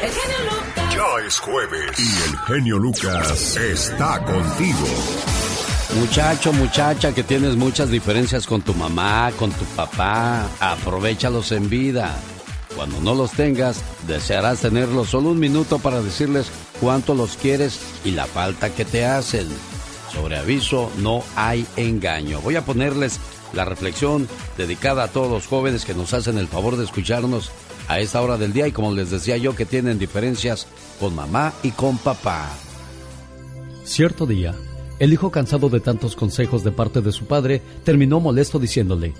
El genio Lucas. Ya es jueves y el genio Lucas está contigo. Muchacho, muchacha, que tienes muchas diferencias con tu mamá, con tu papá, aprovechalos en vida. Cuando no los tengas, desearás tenerlos solo un minuto para decirles cuánto los quieres y la falta que te hacen. Sobre aviso, no hay engaño. Voy a ponerles la reflexión dedicada a todos los jóvenes que nos hacen el favor de escucharnos a esta hora del día y como les decía yo que tienen diferencias con mamá y con papá. Cierto día, el hijo cansado de tantos consejos de parte de su padre terminó molesto diciéndole,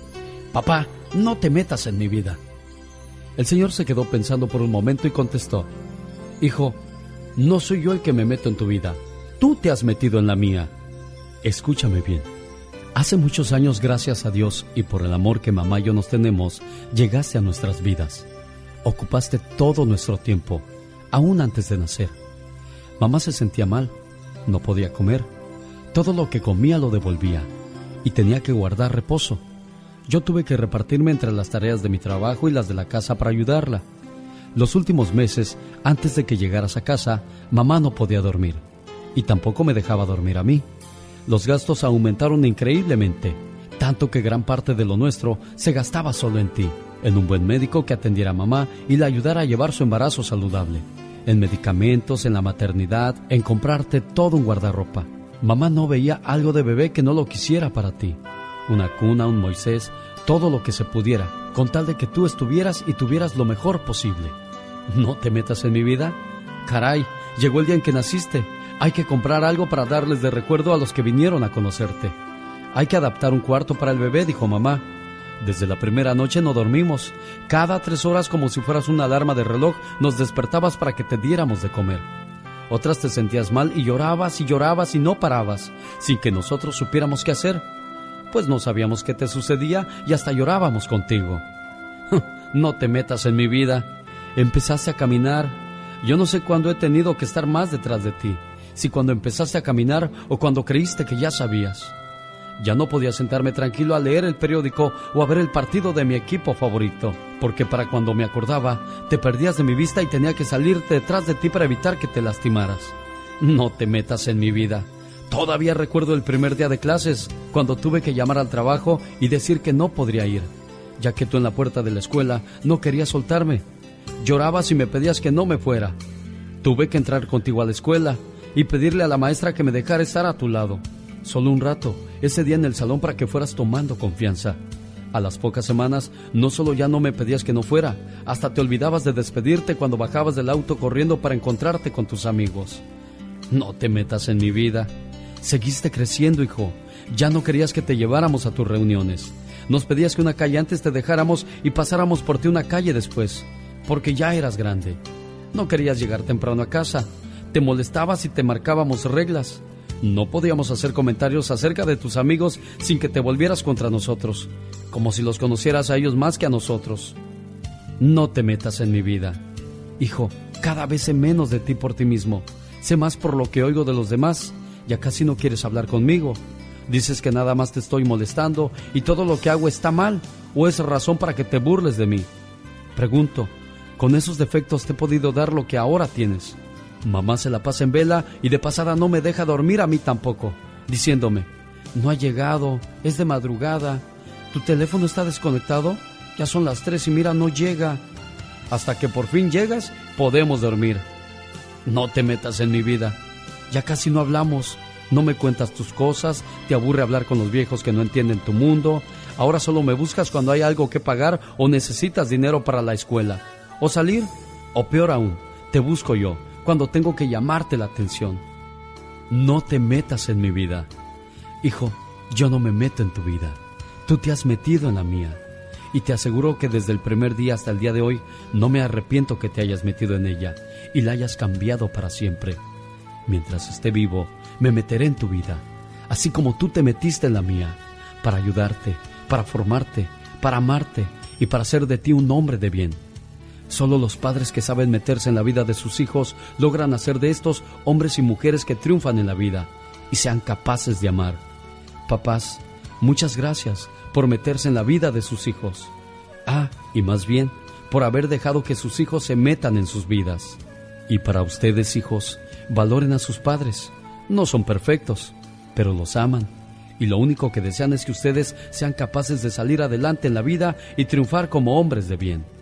Papá, no te metas en mi vida. El señor se quedó pensando por un momento y contestó, Hijo, no soy yo el que me meto en tu vida, tú te has metido en la mía. Escúchame bien. Hace muchos años, gracias a Dios y por el amor que mamá y yo nos tenemos, llegaste a nuestras vidas. Ocupaste todo nuestro tiempo, aún antes de nacer. Mamá se sentía mal, no podía comer. Todo lo que comía lo devolvía y tenía que guardar reposo. Yo tuve que repartirme entre las tareas de mi trabajo y las de la casa para ayudarla. Los últimos meses, antes de que llegaras a casa, mamá no podía dormir y tampoco me dejaba dormir a mí. Los gastos aumentaron increíblemente, tanto que gran parte de lo nuestro se gastaba solo en ti, en un buen médico que atendiera a mamá y la ayudara a llevar su embarazo saludable, en medicamentos, en la maternidad, en comprarte todo un guardarropa. Mamá no veía algo de bebé que no lo quisiera para ti. Una cuna, un Moisés, todo lo que se pudiera, con tal de que tú estuvieras y tuvieras lo mejor posible. ¿No te metas en mi vida? Caray, llegó el día en que naciste hay que comprar algo para darles de recuerdo a los que vinieron a conocerte. Hay que adaptar un cuarto para el bebé, dijo mamá. Desde la primera noche no dormimos. Cada tres horas, como si fueras una alarma de reloj, nos despertabas para que te diéramos de comer. Otras te sentías mal y llorabas y llorabas y no parabas, sin que nosotros supiéramos qué hacer. Pues no sabíamos qué te sucedía y hasta llorábamos contigo. no te metas en mi vida. Empezaste a caminar. Yo no sé cuándo he tenido que estar más detrás de ti si cuando empezaste a caminar o cuando creíste que ya sabías. Ya no podía sentarme tranquilo a leer el periódico o a ver el partido de mi equipo favorito, porque para cuando me acordaba, te perdías de mi vista y tenía que salir detrás de ti para evitar que te lastimaras. No te metas en mi vida. Todavía recuerdo el primer día de clases, cuando tuve que llamar al trabajo y decir que no podría ir, ya que tú en la puerta de la escuela no querías soltarme. Llorabas y me pedías que no me fuera. Tuve que entrar contigo a la escuela, y pedirle a la maestra que me dejara estar a tu lado. Solo un rato, ese día en el salón para que fueras tomando confianza. A las pocas semanas, no solo ya no me pedías que no fuera, hasta te olvidabas de despedirte cuando bajabas del auto corriendo para encontrarte con tus amigos. No te metas en mi vida. Seguiste creciendo, hijo. Ya no querías que te lleváramos a tus reuniones. Nos pedías que una calle antes te dejáramos y pasáramos por ti una calle después, porque ya eras grande. No querías llegar temprano a casa, te molestabas y te marcábamos reglas. No podíamos hacer comentarios acerca de tus amigos sin que te volvieras contra nosotros, como si los conocieras a ellos más que a nosotros. No te metas en mi vida. Hijo, cada vez sé menos de ti por ti mismo. Sé más por lo que oigo de los demás. Ya casi no quieres hablar conmigo. Dices que nada más te estoy molestando y todo lo que hago está mal o es razón para que te burles de mí. Pregunto, ¿con esos defectos te he podido dar lo que ahora tienes? Mamá se la pasa en vela y de pasada no me deja dormir a mí tampoco, diciéndome, no ha llegado, es de madrugada, tu teléfono está desconectado, ya son las tres y mira, no llega. Hasta que por fin llegas, podemos dormir. No te metas en mi vida, ya casi no hablamos, no me cuentas tus cosas, te aburre hablar con los viejos que no entienden tu mundo, ahora solo me buscas cuando hay algo que pagar o necesitas dinero para la escuela, o salir, o peor aún, te busco yo cuando tengo que llamarte la atención. No te metas en mi vida. Hijo, yo no me meto en tu vida. Tú te has metido en la mía. Y te aseguro que desde el primer día hasta el día de hoy no me arrepiento que te hayas metido en ella y la hayas cambiado para siempre. Mientras esté vivo, me meteré en tu vida, así como tú te metiste en la mía, para ayudarte, para formarte, para amarte y para hacer de ti un hombre de bien Solo los padres que saben meterse en la vida de sus hijos logran hacer de estos hombres y mujeres que triunfan en la vida y sean capaces de amar. Papás, muchas gracias por meterse en la vida de sus hijos. Ah, y más bien, por haber dejado que sus hijos se metan en sus vidas. Y para ustedes, hijos, valoren a sus padres. No son perfectos, pero los aman. Y lo único que desean es que ustedes sean capaces de salir adelante en la vida y triunfar como hombres de bien.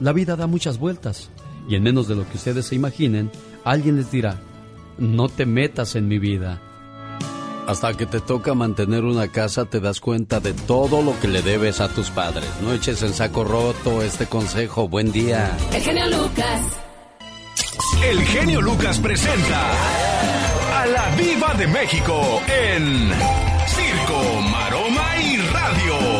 La vida da muchas vueltas y en menos de lo que ustedes se imaginen, alguien les dirá, no te metas en mi vida. Hasta que te toca mantener una casa te das cuenta de todo lo que le debes a tus padres. No eches en saco roto este consejo. Buen día. El genio Lucas. El genio Lucas presenta a la Viva de México en Circo, Maroma y Radio.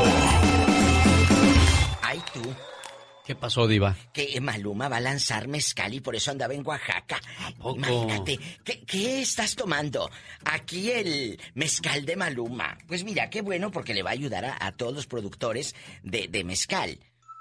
¿Qué pasó, Diva? Que Maluma va a lanzar mezcal y por eso andaba en Oaxaca. Imagínate, ¿qué, estás tomando? Aquí el mezcal de Maluma. Pues mira, qué bueno porque le va a ayudar a, todos los productores de, de mezcal.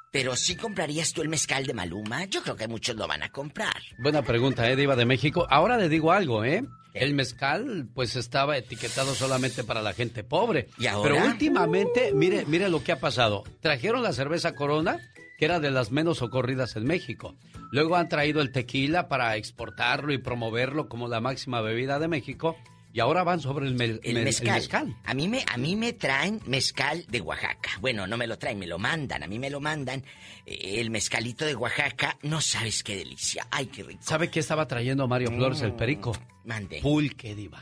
Pero si comprarías tú el mezcal de Maluma, yo creo que muchos lo van a comprar. Buena pregunta, ¿eh, Diva de México? Ahora le digo algo, ¿eh? El mezcal, pues estaba etiquetado solamente para la gente pobre. ¿Y ahora? Pero últimamente, mire, mire lo que ha pasado. Trajeron la cerveza Corona que era de las menos ocurridas en México. Luego han traído el tequila para exportarlo y promoverlo como la máxima bebida de México. Y ahora van sobre el, mezcal. A, mí me, a mí me traen mezcal de Oaxaca. Bueno, no me lo traen, me lo mandan. A mí me lo mandan. Eh, el mezcalito de Oaxaca, no sabes qué delicia. Ay, qué rico. ¿Sabe qué estaba trayendo Mario Flores, el perico? Mm, mande. Pulque, diva.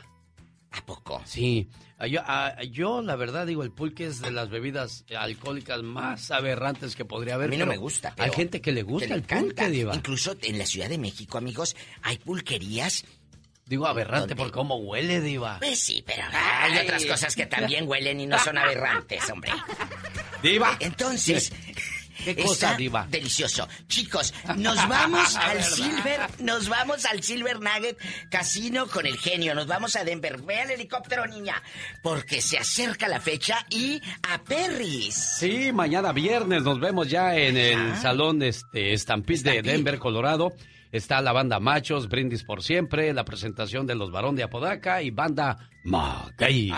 ¿A poco? Sí. Yo, la verdad, digo, el pulque es de las bebidas alcohólicas más aberrantes que podría haber. A mí no me gusta. hay gente que le gusta el pulque, diva. Incluso en la Ciudad de México, amigos, hay pulquerías Digo aberrante por cómo huele, Diva. Pues sí, pero hay otras cosas que también huelen y no son aberrantes, hombre. Diva. Entonces, ¿Qué cosa, diva? Delicioso. Chicos, nos vamos al Silver, nos vamos al Silver Nugget Casino con el genio. Nos vamos a Denver. Ve al helicóptero, niña. Porque se acerca la fecha y a Perris. Sí, mañana viernes nos vemos ya en el salón este, Stampede de Denver, Colorado. Está la banda Machos, Brindis por Siempre, la presentación de los Barón de Apodaca y banda Magay.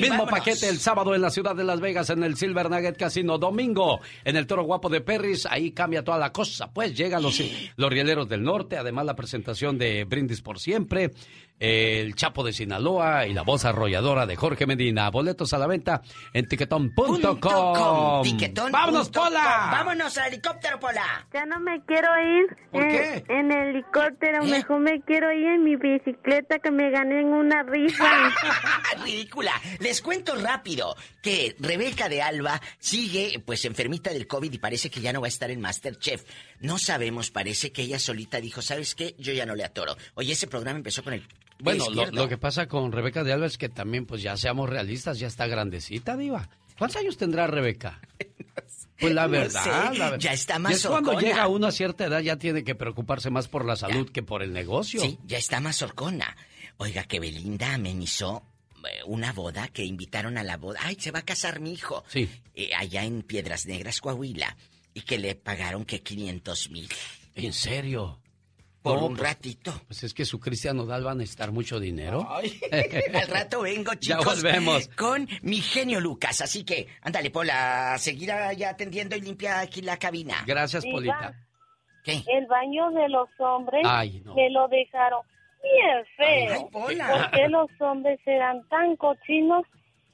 Mismo paquete el sábado en la ciudad de Las Vegas en el Silver Nugget Casino. Domingo en el Toro Guapo de Perris. Ahí cambia toda la cosa. Pues llegan los, los rieleros del norte. Además, la presentación de Brindis por Siempre el Chapo de Sinaloa y la voz arrolladora de Jorge Medina. Boletos a la venta en tiquetón.com. ¡Vámonos, Pola! ¡Vámonos al helicóptero, Pola! Ya no me quiero ir ¿Por en, qué? en el helicóptero. ¿Eh? Mejor me quiero ir en mi bicicleta que me gané en una rifa. ¡Ridícula! Les cuento rápido que Rebeca de Alba sigue pues enfermita del COVID y parece que ya no va a estar en Masterchef. No sabemos, parece que ella solita dijo, ¿sabes qué? Yo ya no le atoro. Oye, ese programa empezó con el bueno, lo, que pasa con Rebeca de Alba es que también, pues ya seamos realistas, ya está grandecita, Diva. ¿Cuántos años tendrá Rebeca? Pues la verdad, ya está más es cuando llega uno a cierta edad ya tiene que preocuparse más por la salud que por el negocio. Sí, ya está más horcona. Oiga, que Belinda amenizó eh, una boda que invitaron a la boda. Ay, se va a casar mi hijo. Sí. Eh, allá en Piedras Negras, Coahuila. Y que le pagaron que 500 mil. ¿En serio? por un pues, ratito. Pues es que su Cristiano Nodal va a necesitar mucho dinero. al rato vengo, chicos. Ya volvemos. Con mi genio Lucas. Así que, ándale, Pola, seguir ya atendiendo y limpia aquí la cabina. Gracias, Polita. ¿Qué? El baño de los hombres me lo dejaron bien feo. Ay, ¿Por qué los hombres serán tan cochinos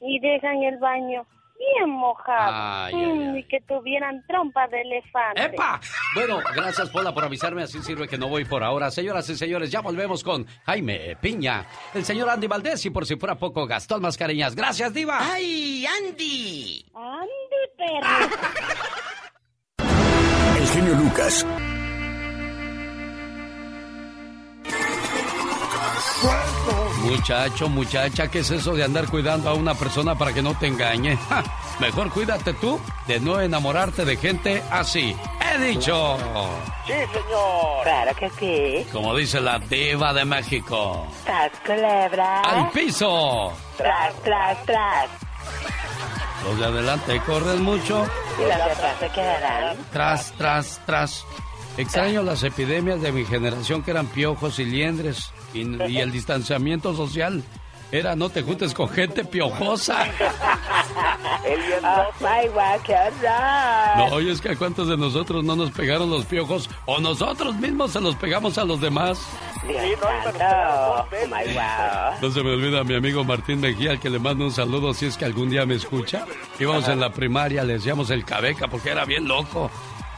y dejan el baño bien mojado. Mm, y que tuvieran trompa de elefante. ¡Epa! Bueno, gracias Pola por avisarme, así sirve que no voy por ahora. Señoras y señores, ya volvemos con Jaime Piña, el señor Andy Valdés y por si fuera poco, Gastón Mascareñas. Gracias, Diva. ¡Ay, Andy! Andy, perro. el genio Lucas. Muchacho, muchacha, ¿qué es eso de andar cuidando a una persona para que no te engañe? mejor cuídate tú de no enamorarte de gente así. He dicho. Sí, señor. Claro que sí. Como dice la diva de México. Tras culebra. Al piso. Tras, tras, tras. Los de adelante corren mucho. Y los de atrás se quedarán. Tras, tras, tras. Extraño las epidemias de mi generación que eran piojos y liendres y, el distanciamiento social. era no te juntes con gente piojosa. Oh, No, oye, es que a cuántos de nosotros no nos pegaron los piojos o nosotros mismos se los pegamos a los demás. no, no se me olvida mi amigo Martín Mejía, al que le mando un saludo si es que algún día me escucha. Íbamos en la primaria, le decíamos el cabeca porque era bien loco.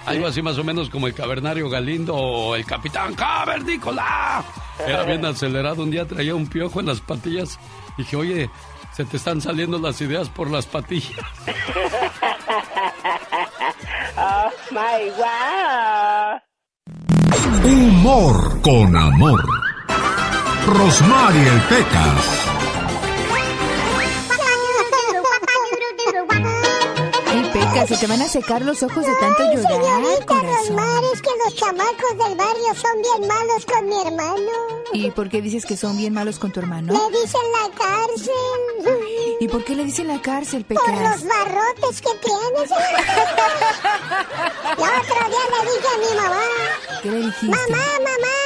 Algo así más o menos como el cavernario Galindo o el capitán Cavernícola. Era bien acelerado. Un día traía un piojo en las patillas. Y dije, oye, se te están saliendo las ideas por las patillas. oh my wow. Humor con amor. Rosmarie Pecas. Se te van a secar los ojos de tanto llorar, señorita corazón. Rosmar, es que los chamacos del barrio son bien malos con mi hermano. ¿Y por qué dices que son bien malos con tu hermano? Le dicen la cárcel. ¿Y por qué le dicen la cárcel, Pecas? Por los barrotes que tienes. El otro día le dije a mi mamá. ¿Qué le dijiste? Mamá, mamá,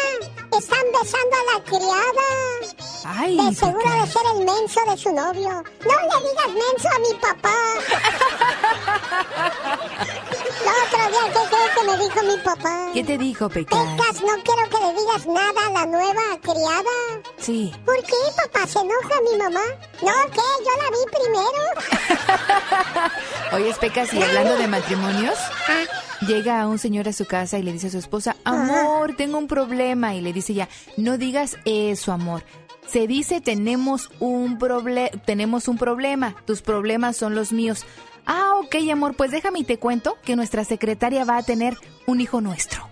están besando a la criada. Ay, de seguro de ser el menso de su novio. No le digas menso a mi papá. El otro día, ¿qué crees que me dijo mi papá? ¿Qué te dijo, Pecas? Pecas, no quiero que le digas nada a la nueva criada. Sí. ¿Por qué, papá? ¿Se enoja mi mamá? No, ¿qué? Yo la vi primero. Oye, Pecas, y hablando de matrimonios... Llega un señor a su casa y le dice a su esposa, amor, tengo un problema. Y le dice ya, no digas eso, amor. Se dice tenemos un, tenemos un problema, tus problemas son los míos. Ah, ok, amor, pues déjame y te cuento que nuestra secretaria va a tener un hijo nuestro.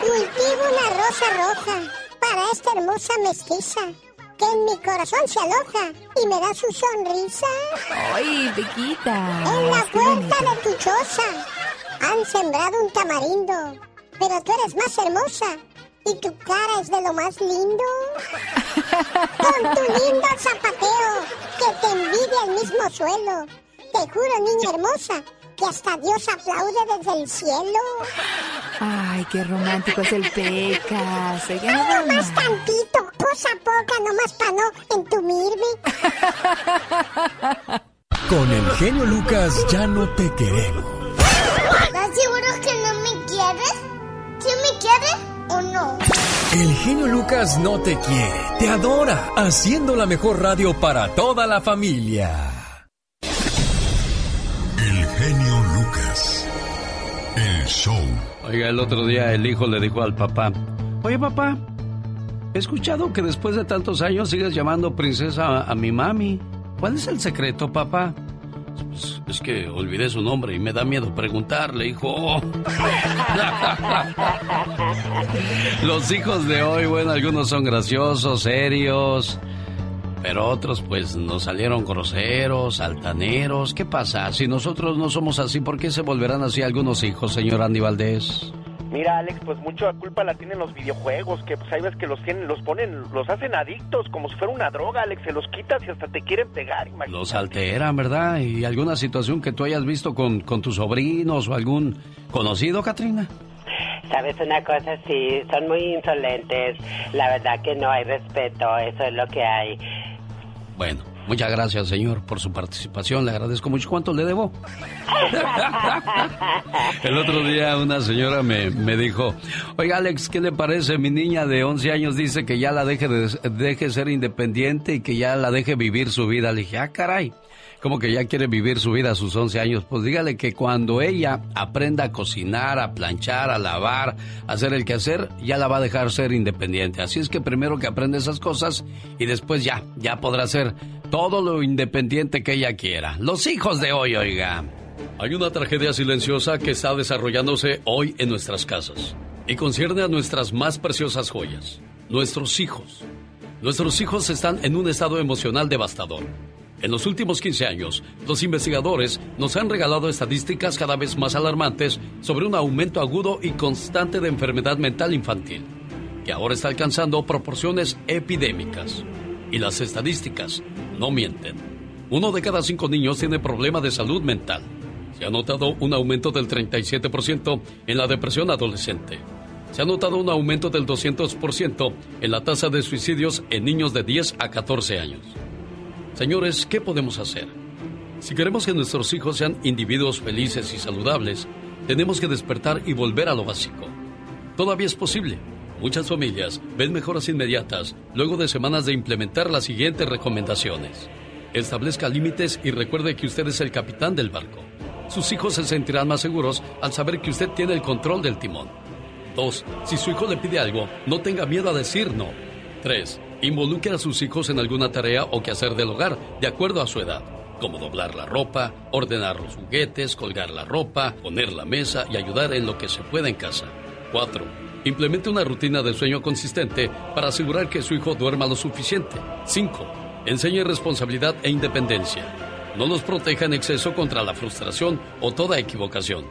Cultivo una rosa roja para esta hermosa mestiza que en mi corazón se aloja y me da su sonrisa. ¡Ay, Pequita! En la puerta de tu choza han sembrado un tamarindo, pero tú eres más hermosa y tu cara es de lo más lindo. Con tu lindo zapateo, que te envidia el mismo suelo. Te juro, niña hermosa, que hasta Dios aplaude desde el cielo. Ay, qué romántico es el Pecas. No más tantito, cosa poca, nomás para no entumirme. Con el genio Lucas ya no te queremos. El genio Lucas no te quiere, te adora, haciendo la mejor radio para toda la familia. El genio Lucas. El show. Oiga, el otro día el hijo le dijo al papá, oye papá, he escuchado que después de tantos años sigues llamando princesa a, a mi mami. ¿Cuál es el secreto, papá? Pues, es que olvidé su nombre y me da miedo preguntarle, hijo. Los hijos de hoy, bueno, algunos son graciosos, serios, pero otros pues nos salieron groseros, altaneros. ¿Qué pasa? Si nosotros no somos así, ¿por qué se volverán así algunos hijos, señor Andy Valdés? Mira, Alex, pues mucha culpa la tienen los videojuegos, que pues hay veces que los tienen, los ponen, los hacen adictos, como si fuera una droga, Alex, se los quitas y hasta te quieren pegar. Imagínate. Los alteran, ¿verdad? ¿Y alguna situación que tú hayas visto con, con tus sobrinos o algún conocido, Katrina? Sabes una cosa, sí, son muy insolentes, la verdad que no hay respeto, eso es lo que hay. Bueno, Muchas gracias, señor, por su participación. Le agradezco mucho. ¿Cuánto le debo? El otro día una señora me, me, dijo, oiga Alex, ¿qué le parece? Mi niña de 11 años dice que ya la deje, de, deje ser independiente y que ya la deje vivir su vida. Le dije, ah, caray como que ya quiere vivir su vida a sus 11 años, pues dígale que cuando ella aprenda a cocinar, a planchar, a lavar, a hacer el quehacer, ya la va a dejar ser independiente. Así es que primero que aprenda esas cosas y después ya, ya podrá ser todo lo independiente que ella quiera. Los hijos de hoy, oiga. Hay una tragedia silenciosa que está desarrollándose hoy en nuestras casas y concierne a nuestras más preciosas joyas, nuestros hijos. Nuestros hijos están en un estado emocional devastador. En los últimos 15 años, los investigadores nos han regalado estadísticas cada vez más alarmantes sobre un aumento agudo y constante de enfermedad mental infantil, que ahora está alcanzando proporciones epidémicas. Y las estadísticas no mienten. Uno de cada cinco niños tiene problemas de salud mental. Se ha notado un aumento del 37% en la depresión adolescente. se ha notado un aumento del 200% en la tasa de suicidios en niños de 10 a 14 años. Señores, ¿qué podemos hacer? Si queremos que nuestros hijos sean individuos felices y saludables, tenemos que despertar y volver a lo básico. Todavía es posible. Muchas familias ven mejoras inmediatas luego de semanas de implementar las siguientes recomendaciones. Establezca límites y recuerde que usted es el capitán del barco. Sus hijos se sentirán más seguros al saber que usted tiene el control del timón. 2. Si su hijo le pide algo, no tenga miedo a decir no. 3. Involucre a sus hijos en alguna tarea o quehacer del hogar, de acuerdo a su edad, como doblar la ropa, ordenar los juguetes, colgar la ropa, poner la mesa y ayudar en lo que se pueda en casa. 4. Implemente una rutina de sueño consistente para asegurar que su hijo duerma lo suficiente. 5. Enseñe responsabilidad e independencia. No los proteja en exceso contra la frustración o toda equivocación.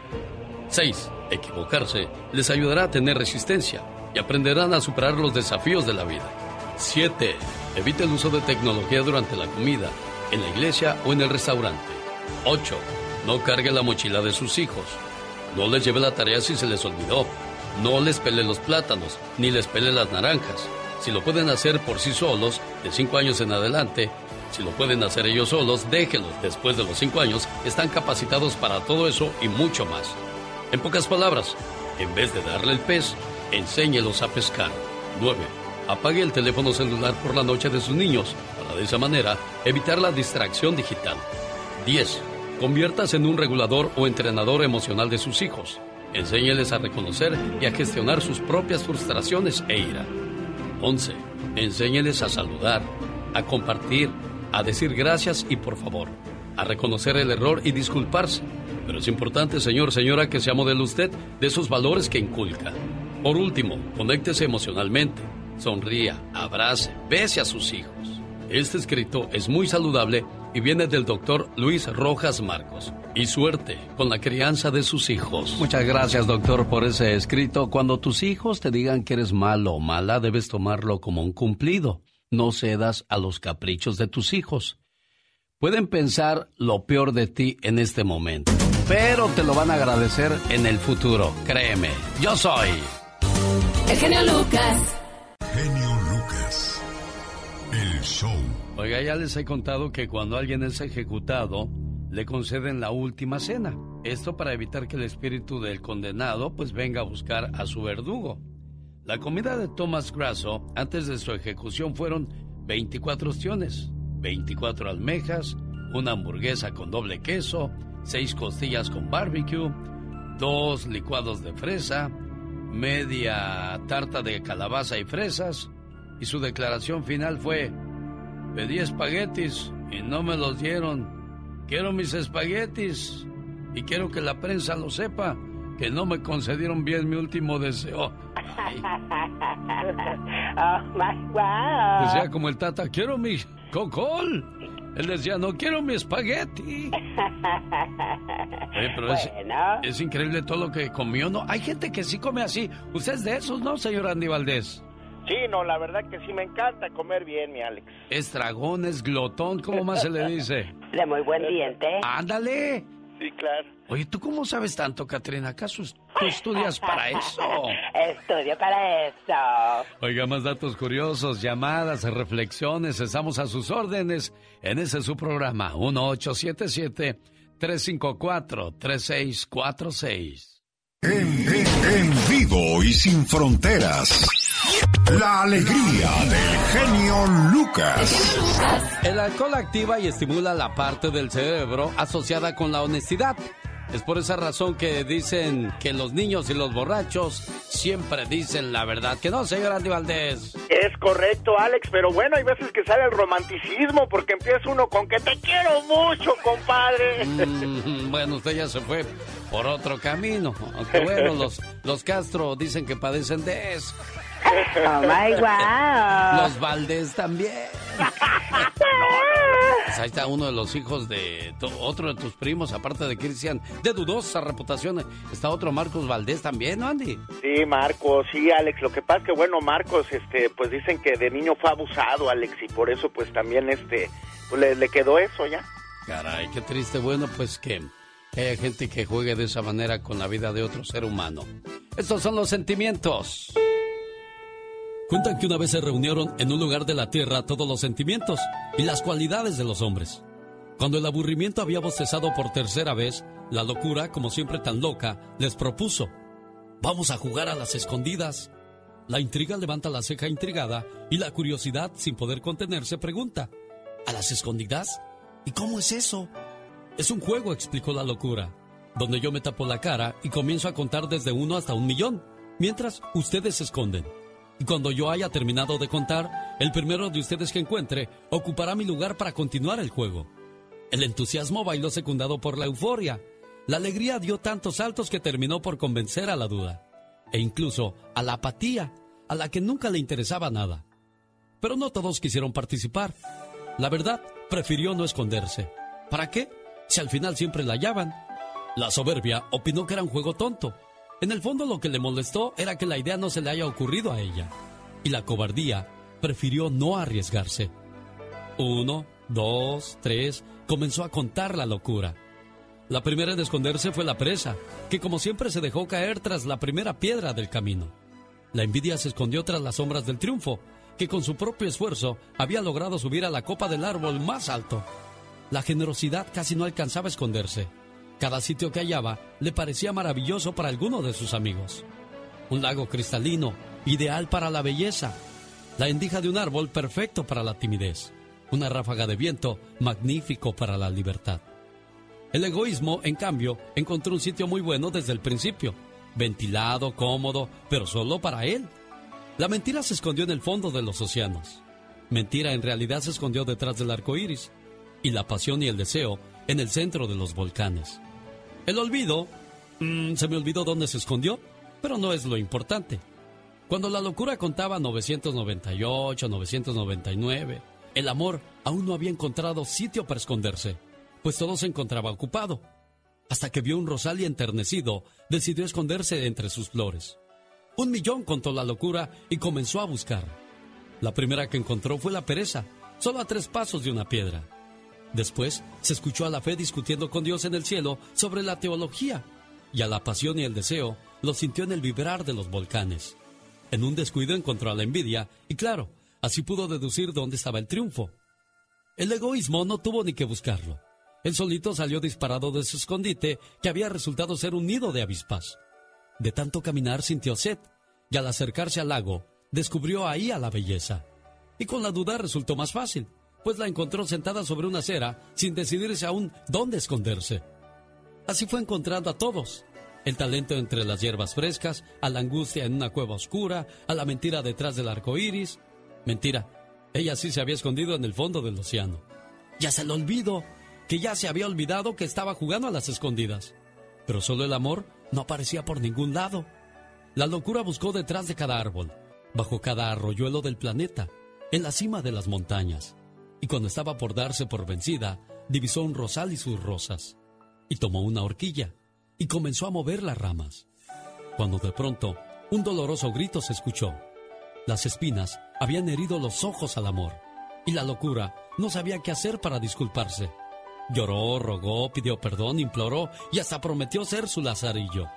6. Equivocarse les ayudará a tener resistencia y aprenderán a superar los desafíos de la vida. 7. Evite el uso de tecnología durante la comida, en la iglesia o en el restaurante. 8. No cargue la mochila de sus hijos. No les lleve la tarea si se les olvidó. No les pele los plátanos, ni les pele las naranjas. Si lo pueden hacer por sí solos, de 5 años en adelante, si lo pueden hacer ellos solos, déjenlos. Después de los 5 años, están capacitados para todo eso y mucho más. En pocas palabras, en vez de darle el pez, enséñelos a pescar. 9. Apague el teléfono celular por la noche de sus niños para de esa manera evitar la distracción digital. 10. Conviértase en un regulador o entrenador emocional de sus hijos. Enséñeles a reconocer y a gestionar sus propias frustraciones e ira. 11. Enséñeles a saludar, a compartir, a decir gracias y por favor, a reconocer el error y disculparse. Pero es importante, señor, señora, que sea modelo usted de esos valores que inculca. Por último, conéctese emocionalmente sonría, abrace, bese a sus hijos. Este escrito es muy saludable y viene del doctor Luis Rojas Marcos. Y suerte con la crianza de sus hijos. Muchas gracias, doctor, por ese escrito. Cuando tus hijos te digan que eres malo o mala, debes tomarlo como un cumplido. No cedas a los caprichos de tus hijos. Pueden pensar lo peor de ti en este momento, pero te lo van a agradecer en el futuro. Créeme, yo soy. El genio Lucas Oiga, ya les he contado que cuando alguien es ejecutado, le conceden la última cena. Esto para evitar que el espíritu del condenado pues venga a buscar a su verdugo. La comida de Thomas Grasso antes de su ejecución fueron 24 opciones, 24 almejas, una hamburguesa con doble queso, 6 costillas con barbecue, dos licuados de fresa, media tarta de calabaza y fresas y su declaración final fue, pedí espaguetis y no me los dieron. Quiero mis espaguetis y quiero que la prensa lo sepa, que no me concedieron bien mi último deseo. Oh, my Decía como el tata, quiero mi cocol. Él decía, no quiero mi espagueti. pero es, increíble todo lo que comió, ¿no? Hay gente que sí come así. Usted es de esos, ¿no, señor Andy Valdés? Sí, no, la verdad que sí me encanta comer bien, mi Alex. Es dragón, es glotón, ¿cómo más se le dice? De muy buen diente. ¡Ándale! Sí, claro. Oye, ¿tú cómo sabes tanto, Katrina? ¿Acaso tú estudias para eso? Estudio para eso. Oiga, más datos curiosos, llamadas, reflexiones, estamos a sus órdenes en ese su programa, 1877-354-3646. En, en vivo y sin fronteras. La alegría del genio Lucas. El alcohol activa y estimula la parte del cerebro asociada con la honestidad. Es por esa razón que dicen que los niños y los borrachos siempre dicen la verdad. Que no, señor Andy Valdés. Es correcto, Alex, pero bueno, hay veces que sale el romanticismo porque empieza uno con que te quiero mucho, compadre. Mm, bueno, usted ya se fue por otro camino. Aunque bueno, los, los Castro dicen que padecen de eso. Oh my wow. Los Valdés también. Pues ahí está uno de los hijos de otro de tus primos, aparte de Cristian, de dudosa reputación. Está otro Marcos Valdés también, ¿no, Andy? Sí, Marcos, sí, Alex. Lo que pasa es que, bueno, Marcos, este, pues dicen que de niño fue abusado, Alex, y por eso, pues también, este, pues le, le quedó eso ya. Caray, qué triste. Bueno, pues que que haya gente que juegue de esa manera con la vida de otro ser humano. Estos son los sentimientos. Cuentan que una vez se reunieron en un lugar de la tierra todos los sentimientos y las cualidades de los hombres. Cuando el aburrimiento había bostezado por tercera vez, la locura, como siempre tan loca, les propuso, vamos a jugar a las escondidas. La intriga levanta la ceja intrigada y la curiosidad, sin poder contenerse, pregunta, ¿a las escondidas? ¿Y cómo es eso? Es un juego, explicó la locura, donde yo me tapo la cara y comienzo a contar desde uno hasta un millón, mientras ustedes se esconden. Y cuando yo haya terminado de contar, el primero de ustedes que encuentre ocupará mi lugar para continuar el juego. El entusiasmo bailó secundado por la euforia. La alegría dio tantos saltos que terminó por convencer a la duda. E incluso a la apatía, a la que nunca le interesaba nada. Pero no todos quisieron participar. La verdad, prefirió no esconderse. ¿Para qué? Si al final siempre la hallaban. La soberbia opinó que era un juego tonto en el fondo lo que le molestó era que la idea no se le haya ocurrido a ella. Y la cobardía prefirió no arriesgarse. Uno, dos, tres, comenzó a contar la locura. La primera en esconderse fue la presa, que como siempre se dejó caer tras la primera piedra del camino. La envidia se escondió tras las sombras del triunfo, que con su propio esfuerzo había logrado subir a la copa del árbol más alto. La generosidad casi no alcanzaba a esconderse. Cada sitio que hallaba le parecía maravilloso para alguno de sus amigos. Un lago cristalino, ideal para la belleza. La endija de un árbol perfecto para la timidez. Una ráfaga de viento magnífico para la libertad. El egoísmo, en cambio, encontró un sitio muy bueno desde el principio. Ventilado, cómodo, pero solo para él. La mentira se escondió en el fondo de los océanos. Mentira en realidad se escondió detrás del arco iris. Y la pasión y el deseo en el centro de los volcanes. El olvido, mm, se me olvidó dónde se escondió, pero no es lo importante. Cuando la locura contaba 998, 999, el amor aún no había encontrado sitio para esconderse, pues todo se encontraba ocupado. Hasta que vio un rosal y enternecido, decidió esconderse entre sus flores. Un millón contó la locura y comenzó a buscar. La primera que encontró fue la pereza, solo a tres pasos de una piedra. Después se escuchó a la fe discutiendo con Dios en el cielo sobre la teología, y a la pasión y el deseo lo sintió en el vibrar de los volcanes. En un descuido encontró a la envidia, y claro, así pudo deducir dónde estaba el triunfo. El egoísmo no tuvo ni que buscarlo. El solito salió disparado de su escondite, que había resultado ser un nido de avispas. De tanto caminar sintió sed, y al acercarse al lago, descubrió ahí a la belleza. Y con la duda resultó más fácil pues la encontró sentada sobre una acera sin decidirse aún dónde esconderse. Así fue encontrando a todos. El talento entre las hierbas frescas, a la angustia en una cueva oscura, a la mentira detrás del arco iris. Mentira, ella sí se había escondido en el fondo del océano. Ya se le olvidó, que ya se había olvidado que estaba jugando a las escondidas. Pero solo el amor no aparecía por ningún lado. La locura buscó detrás de cada árbol, bajo cada arroyuelo del planeta, en la cima de las montañas y cuando estaba por darse por vencida, divisó un rosal y sus rosas, y tomó una horquilla, y comenzó a mover las ramas. Cuando de pronto, un doloroso grito se escuchó. Las espinas habían herido los ojos al amor, y la locura no sabía qué hacer para disculparse. Lloró, rogó, pidió perdón, imploró y hasta prometió ser su lazarillo.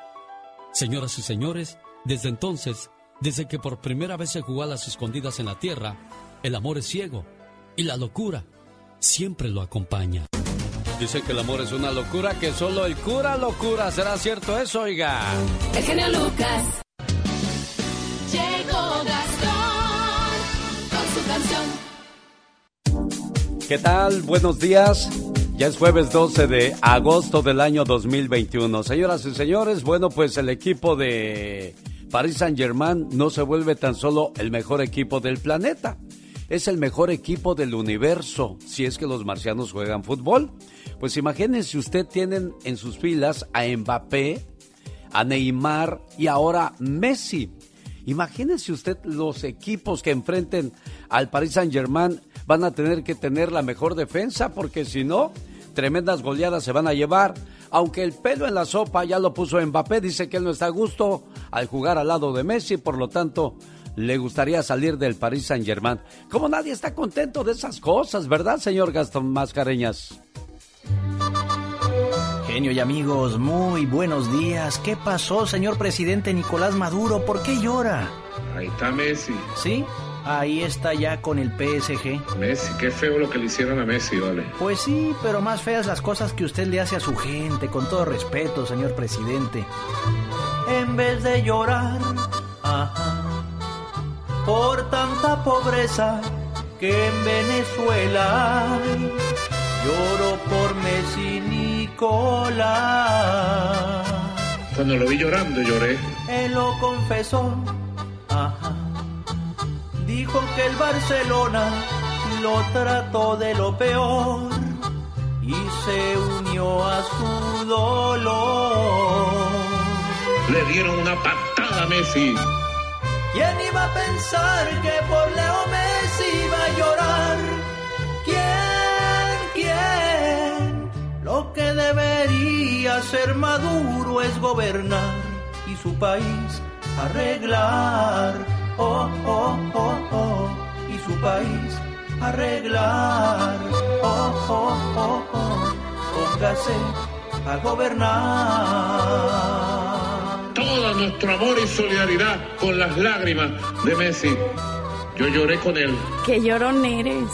Señoras y señores, desde entonces, desde que por primera vez se jugó a las escondidas en la tierra, el amor es ciego y la locura siempre lo acompaña. Dicen que el amor es una locura, que solo el cura locura. ¿Será cierto eso, oiga? El genio Lucas. Llegó Gastón con su canción. ¿Qué tal? Buenos días. Ya es jueves 12 de agosto del año 2021. Señoras y señores, bueno, pues el equipo de Paris Saint Germain no se vuelve tan solo el mejor equipo del planeta es el mejor equipo del universo si es que los marcianos juegan fútbol. Pues imagínense usted tienen en sus filas a Mbappé, a Neymar y ahora Messi. Imagínense usted los equipos que enfrenten al Paris Saint-Germain van a tener que tener la mejor defensa porque si no, tremendas goleadas se van a llevar. Aunque el pelo en la sopa ya lo puso Mbappé, dice que él no está a gusto al jugar al lado de Messi, por lo tanto, le gustaría salir del Paris Saint Germain. Como nadie está contento de esas cosas, ¿verdad, señor Gastón Mascareñas? Genio y amigos, muy buenos días. ¿Qué pasó, señor presidente Nicolás Maduro? ¿Por qué llora? Ahí está Messi. ¿Sí? Ahí está ya con el PSG. Messi, qué feo lo que le hicieron a Messi, vale. Pues sí, pero más feas las cosas que usted le hace a su gente, con todo respeto, señor presidente. En vez de llorar, ajá, por tanta pobreza que en Venezuela hay, lloro por Messi Nicolás. Cuando lo vi llorando lloré. Él lo confesó, ajá dijo que el Barcelona lo trató de lo peor y se unió a su dolor. Le dieron una patada a Messi. ¿Quién iba a pensar que por Leo Messi iba a llorar? ¿Quién? ¿Quién? Lo que debería ser Maduro es gobernar y su país arreglar oh, oh, oh, oh, y su país arreglar, oh, oh, oh, oh, póngase a gobernar. Todo nuestro amor y solidaridad con las lágrimas de Messi. Yo lloré con él. Qué llorón eres.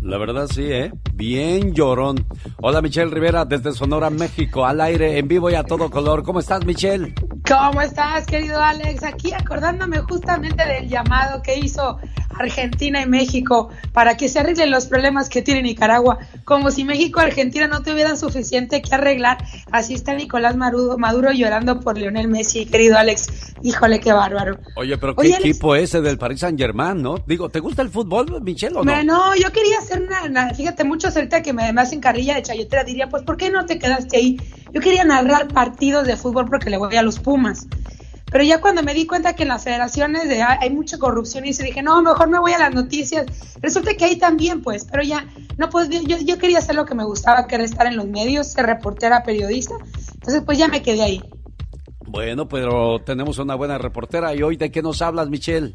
La verdad sí, ¿eh? Bien llorón. Hola Michelle Rivera desde Sonora, México, al aire, en vivo y a todo color. ¿Cómo estás, Michelle? ¿Cómo estás, querido Alex? Aquí acordándome justamente del llamado que hizo Argentina y México para que se arreglen los problemas que tiene Nicaragua, como si México y Argentina no tuvieran suficiente que arreglar. Así está Nicolás Maduro, Maduro llorando por Lionel Messi, querido Alex. Híjole, qué bárbaro. Oye, pero qué equipo ese del Paris Saint Germain, ¿no? Digo, ¿te gusta el fútbol, Michelle, o no? No, yo quería hacer una, fíjate, muchos ahorita que me, me hacen carrilla de chayotera diría, pues, ¿por qué no te quedaste ahí? Yo quería narrar partidos de fútbol porque le voy a los Pumas. Pero ya cuando me di cuenta que en las federaciones de, hay mucha corrupción y se dije, no, mejor me voy a las noticias. Resulta que ahí también, pues, pero ya, no pues, yo, yo quería hacer lo que me gustaba, que era estar en los medios, ser reportera, periodista. Entonces, pues ya me quedé ahí. Bueno, pero tenemos una buena reportera. ¿Y hoy de qué nos hablas, Michelle?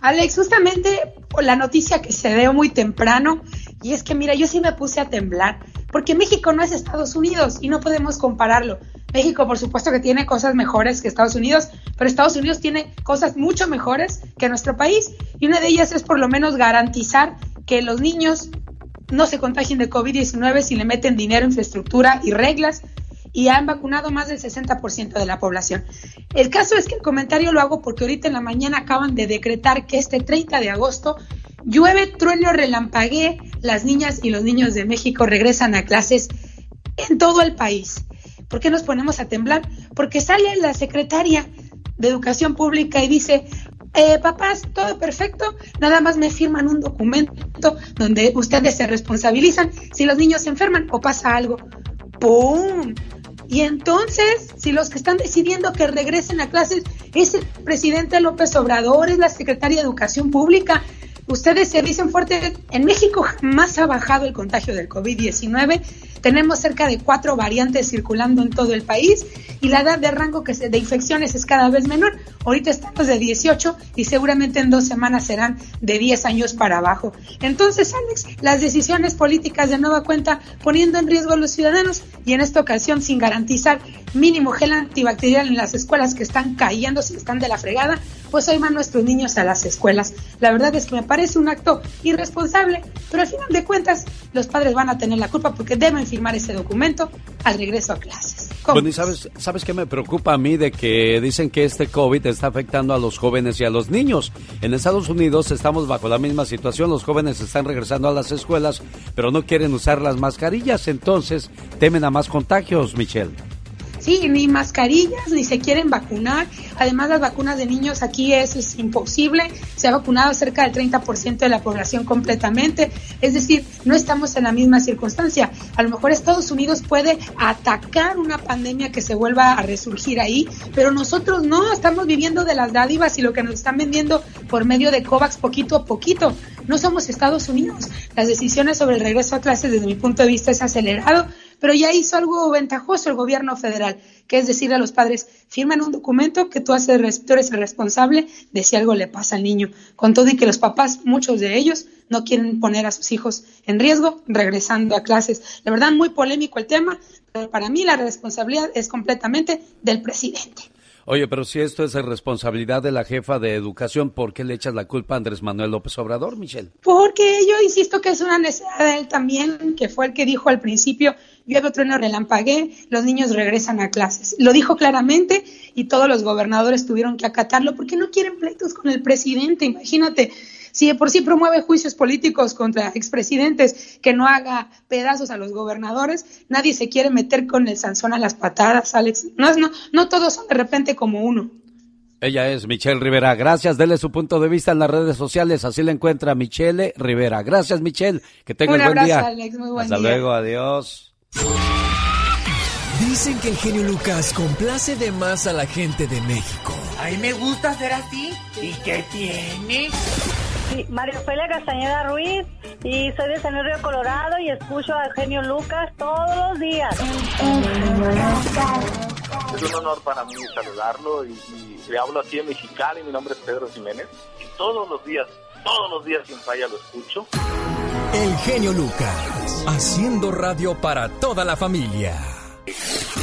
Alex, justamente la noticia que se dio muy temprano, y es que, mira, yo sí me puse a temblar, porque México no es Estados Unidos y no podemos compararlo. México, por supuesto que tiene cosas mejores que Estados Unidos, pero Estados Unidos tiene cosas mucho mejores que nuestro país y una de ellas es por lo menos garantizar que los niños no se contagien de COVID-19 si le meten dinero, infraestructura y reglas y han vacunado más del 60% de la población. El caso es que el comentario lo hago porque ahorita en la mañana acaban de decretar que este 30 de agosto llueve, trueno, relampaguee, las niñas y los niños de México regresan a clases en todo el país. ¿Por qué nos ponemos a temblar? Porque sale la secretaria de Educación Pública y dice, eh, papás, todo perfecto, nada más me firman un documento donde ustedes se responsabilizan si los niños se enferman o pasa algo. ¡Pum! Y entonces, si los que están decidiendo que regresen a clases es el presidente López Obrador, es la secretaria de Educación Pública, ustedes se dicen fuerte, en México jamás ha bajado el contagio del COVID-19 tenemos cerca de cuatro variantes circulando en todo el país y la edad de rango que se, de infecciones es cada vez menor. Ahorita estamos de 18 y seguramente en dos semanas serán de 10 años para abajo. Entonces, Alex, las decisiones políticas de nueva cuenta poniendo en riesgo a los ciudadanos y en esta ocasión sin garantizar mínimo gel antibacterial en las escuelas que están cayendo, si están de la fregada, pues hoy van nuestros niños a las escuelas. La verdad es que me parece un acto irresponsable, pero al final de cuentas los padres van a tener la culpa porque deben firmar ese documento al regreso a clases. Bueno, y sabes, ¿sabes qué me preocupa a mí de que dicen que este COVID está afectando a los jóvenes y a los niños? En Estados Unidos estamos bajo la misma situación, los jóvenes están regresando a las escuelas, pero no quieren usar las mascarillas, entonces temen a más contagios, Michelle. Sí, ni mascarillas, ni se quieren vacunar. Además, las vacunas de niños aquí es, imposible. Se ha vacunado cerca del 30% de la población completamente. Es decir, no estamos en la misma circunstancia. A lo mejor Estados Unidos puede atacar una pandemia que se vuelva a resurgir ahí, pero nosotros no, estamos viviendo de las dádivas y lo que nos están vendiendo por medio de COVAX poquito a poquito. No somos Estados Unidos. Las decisiones sobre el regreso a clases, desde mi punto de vista, es acelerado pero ya hizo algo ventajoso el gobierno federal, que es decirle a los padres, firmen un documento que tú, haces, tú eres el responsable de si algo le pasa al niño, con todo y que los papás, muchos de ellos, no quieren poner a sus hijos en riesgo regresando a clases. La verdad, muy polémico el tema, pero para mí la responsabilidad es completamente del presidente. Oye, pero si esto es responsabilidad de la jefa de educación, ¿por qué le echas la culpa a Andrés Manuel López Obrador, Michelle? Porque yo insisto que es una necesidad de él también, que fue el que dijo al principio, llueve trueno relampagué, los niños regresan a clases. Lo dijo claramente y todos los gobernadores tuvieron que acatarlo porque no quieren pleitos con el presidente. Imagínate, si de por sí promueve juicios políticos contra expresidentes, que no haga pedazos a los gobernadores, nadie se quiere meter con el Sansón a las patadas, Alex. No, no, no todos son de repente como uno. Ella es Michelle Rivera. Gracias. Dele su punto de vista en las redes sociales. Así la encuentra Michelle Rivera. Gracias, Michelle. Que tenga un, buen día. Alex. Muy buen Hasta luego. Adiós. Dicen que el genio Lucas complace de más a la gente de México. A mí me gusta ser así. ¿Y qué tiene? Sí, María Ofelia Castañeda Ruiz y soy de San Luis Río Colorado y escucho al genio Lucas todos los días. Es un honor para mí saludarlo y, le hablo aquí en Mexicali. Mi nombre es Pedro Jiménez y todos los días, todos los días sin falla lo escucho. El genio Lucas, haciendo radio para toda la familia.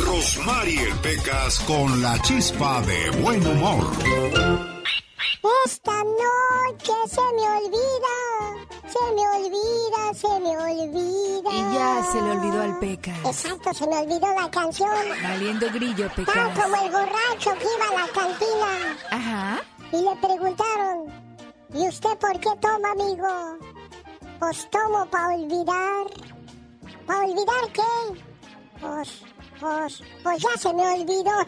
Rosmarie Pecas con la chispa de buen humor. Esta noche se me olvida, se me olvida, se me olvida. Y ya se le olvidó al Peca. Exacto, se me olvidó la canción. Valiendo grillo, Peca. Tan como el borracho que iba a la cantina. Ajá. Y le preguntaron, ¿y usted por qué toma, amigo? Pues tomo para olvidar. ¿Para olvidar qué? Pues pues, pues ya se me olvidó.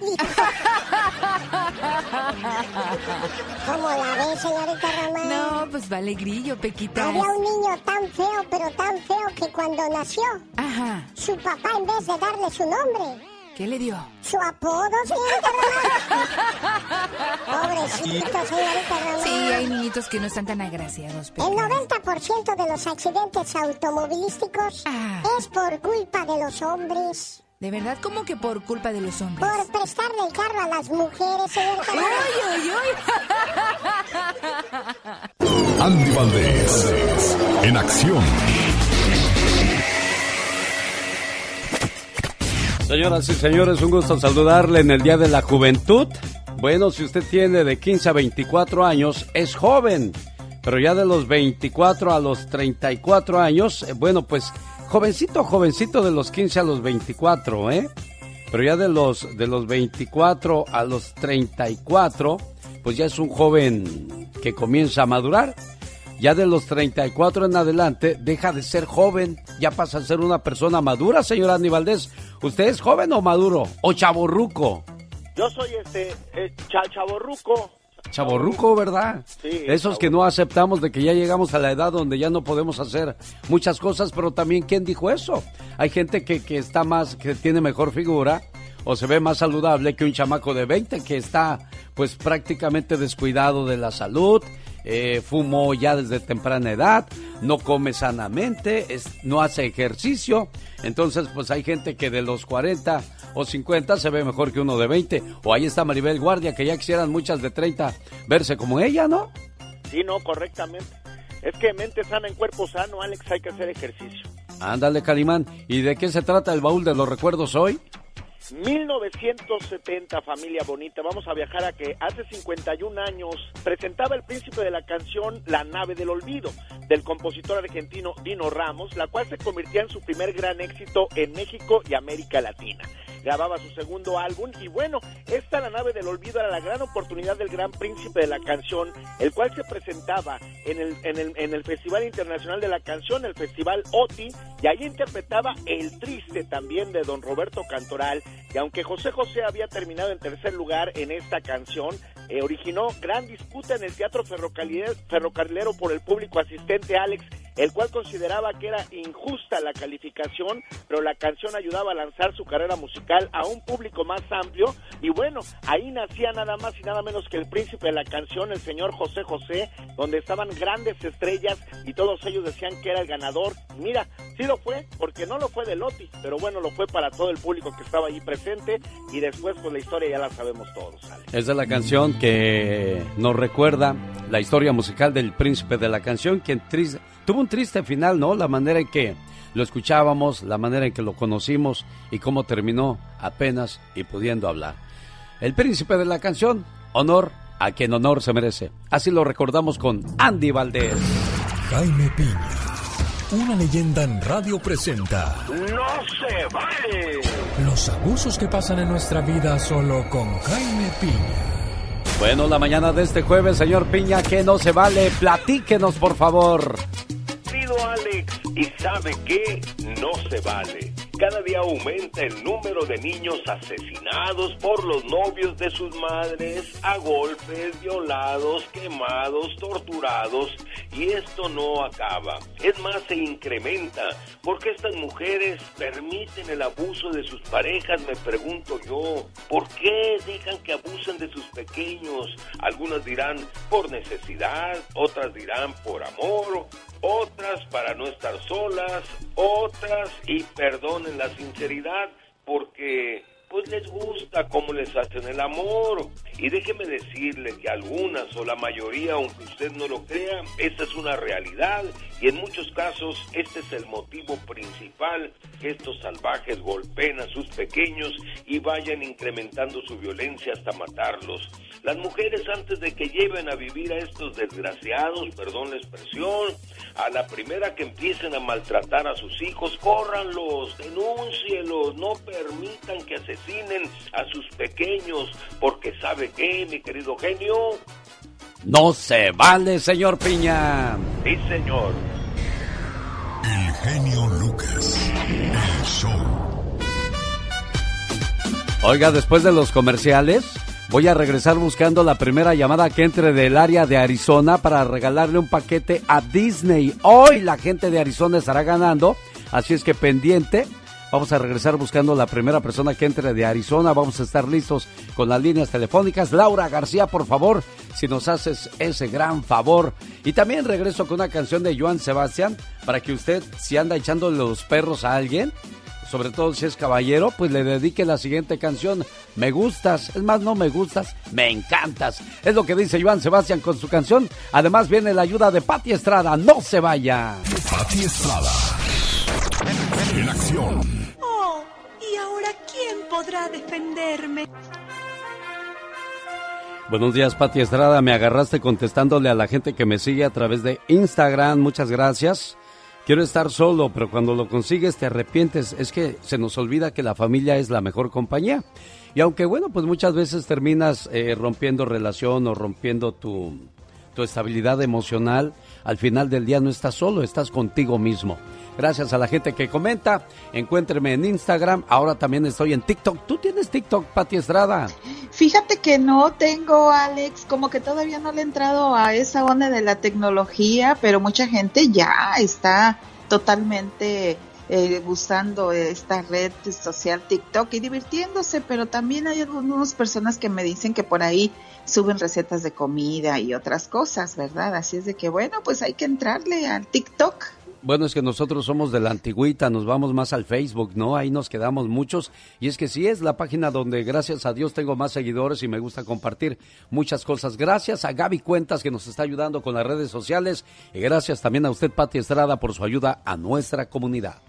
¿Cómo la ves, señorita Román? No, pues vale grillo, Pequita. Había un niño tan feo, pero tan feo que cuando nació, Ajá. su papá en vez de darle su nombre, ¿Qué le dio? su apodo, señorita Román. Pobrecito, señorita Román. Sí, hay niñitos que no están tan agraciados, Peca. El 90% de los accidentes automovilísticos Ah. es por culpa de los hombres. De verdad, como que por culpa de los hombres. Por prestarle el carro a las mujeres, señorita ¡Ay, Román. ay, ay! Andy Valdés, en acción. Señoras y señores, un gusto saludarle en el Día de la Juventud. Bueno, si usted tiene de 15 a 24 años, es joven. Pero ya de los 24 a los 34 años, eh, bueno, pues jovencito, jovencito de los 15 a los 24, ¿eh? Pero ya de los, de los 24 a los 34, pues ya es un joven que comienza a madurar. Ya de los 34 en adelante, deja de ser joven, ya pasa a ser una persona madura, señor Andy Valdés. ¿Usted es joven o maduro? ¿O chaborruco? Yo soy este eh, cha- chavorruco. Chaborruco, ¿verdad? Sí, Esos que no aceptamos de que ya llegamos a la edad donde ya no podemos hacer muchas cosas, pero también ¿quién dijo eso? Hay gente que, que está más, que tiene mejor figura o se ve más saludable que un chamaco de 20 que está pues prácticamente descuidado de la salud, eh, fumó ya desde temprana edad, no come sanamente, es- no hace ejercicio. Entonces pues hay gente que de los 40 o 50 se ve mejor que uno de 20. O ahí está Maribel Guardia, que ya quisieran muchas de 30 verse como ella, ¿no? Sí, no, correctamente. Es que mente sana en cuerpo sano, Alex, hay que hacer ejercicio. Ándale, Calimán. ¿Y de qué se trata el baúl de los recuerdos hoy? 1970, familia bonita. Vamos a viajar a que hace 51 años presentaba el príncipe de la canción La nave del olvido, del compositor argentino Dino Ramos, la cual se convirtió en su primer gran éxito en México y América Latina. Grababa su segundo álbum y bueno, esta La nave del olvido era la gran oportunidad del gran príncipe de la canción, el cual se presentaba en el, en el, en el Festival Internacional de la Canción, el Festival OTI, y ahí interpretaba El Triste también de don Roberto Cantoral, y aunque José José había terminado en tercer lugar en esta canción, eh, originó gran disputa en el Teatro Ferrocarrilero, Ferrocarrilero por el público asistente Alex, el cual consideraba que era injusta la calificación, pero la canción ayudaba a lanzar su carrera musical a un público más amplio y bueno, ahí nacía nada más y nada menos que el príncipe de la canción, el señor José José, donde estaban grandes estrellas y todos ellos decían que era el ganador. Mira, Sí lo fue, porque no lo fue de Loti, pero bueno, lo fue para todo el público que estaba allí presente y después pues la historia ya la sabemos todos. Esa es la canción que nos recuerda la historia musical del príncipe de la canción, quien tuvo un triste final, ¿no? La manera en que lo escuchábamos, la manera en que lo conocimos y cómo terminó apenas y pudiendo hablar. El príncipe de la canción, honor a quien honor se merece. Así lo recordamos con Andy Valdés. Jaime Piña, una leyenda en radio presenta. ¡No se vale! Los abusos que pasan en nuestra vida solo con Jaime Piña. Bueno, la mañana de este jueves, señor Piña, que no se vale, platíquenos por favor. Alex, y sabe que no se vale cada día aumenta el número de niños asesinados por los novios de sus madres, a golpes, violados, quemados, torturados, y esto no acaba. Es más, se incrementa. porque estas mujeres permiten el abuso de sus parejas? Me pregunto yo. ¿Por qué dejan que abusen de sus pequeños? Algunas dirán por necesidad, otras dirán por amor, otras para no estar solas, otras, y perdonen la sinceridad, porque pues les gusta cómo les hacen el amor. Y déjeme decirle que algunas o la mayoría, aunque usted no lo crea, esta es una realidad y en muchos casos este es el motivo principal que estos salvajes golpeen a sus pequeños y vayan incrementando su violencia hasta matarlos. Las mujeres antes de que lleven a vivir a estos desgraciados, perdón la expresión, a la primera que empiecen a maltratar a sus hijos, córranlos, denúncielos, no permitan que asesinen a sus pequeños, porque sabe qué, mi querido genio, no se vale, señor Piña. Sí, señor. El genio Lucas, el show. Oiga, después de los comerciales, voy a regresar buscando la primera llamada que entre del área de Arizona para regalarle un paquete a Disney. Hoy la gente de Arizona estará ganando, así es que pendiente Vamos a regresar buscando la primera persona que entre de Arizona. Vamos a estar listos con las líneas telefónicas. Laura García, por favor, si nos haces ese gran favor. Y también regreso con una canción de Joan Sebastián para que usted, si anda echando los perros a alguien, sobre todo si es caballero, pues le dedique la siguiente canción. Me gustas, es más, no me gustas, me encantas. Es lo que dice Joan Sebastián con su canción. Además viene la ayuda de Patti Estrada, no se vaya. Patti Estrada. En acción podrá defenderme. Buenos días, Pati Estrada. Me agarraste contestándole a la gente que me sigue a través de Instagram. Muchas gracias. Quiero estar solo, pero cuando lo consigues te arrepientes. Es que se nos olvida que la familia es la mejor compañía. Y aunque bueno, pues muchas veces terminas eh, rompiendo relación o rompiendo tu, tu estabilidad emocional, al final del día no estás solo, estás contigo mismo. Gracias a la gente que comenta. Encuéntreme en Instagram. Ahora también estoy en TikTok. ¿Tú tienes TikTok, Pati Estrada? Fíjate que no tengo, Alex. Como que todavía no le he entrado a esa onda de la tecnología, pero mucha gente ya está totalmente eh, gustando esta red social TikTok y divirtiéndose, pero también hay algunas personas que me dicen que por ahí suben recetas de comida y otras cosas, ¿verdad? Así es de que bueno, pues hay que entrarle al TikTok. Bueno, es que nosotros somos de la antigüita, nos vamos más al Facebook, ¿no? Ahí nos quedamos muchos. Y es que sí es la página donde, gracias a Dios, tengo más seguidores y me gusta compartir muchas cosas. Gracias a Gaby Cuentas, que nos está ayudando con las redes sociales. Y gracias también a usted, Pati Estrada, por su ayuda a nuestra comunidad.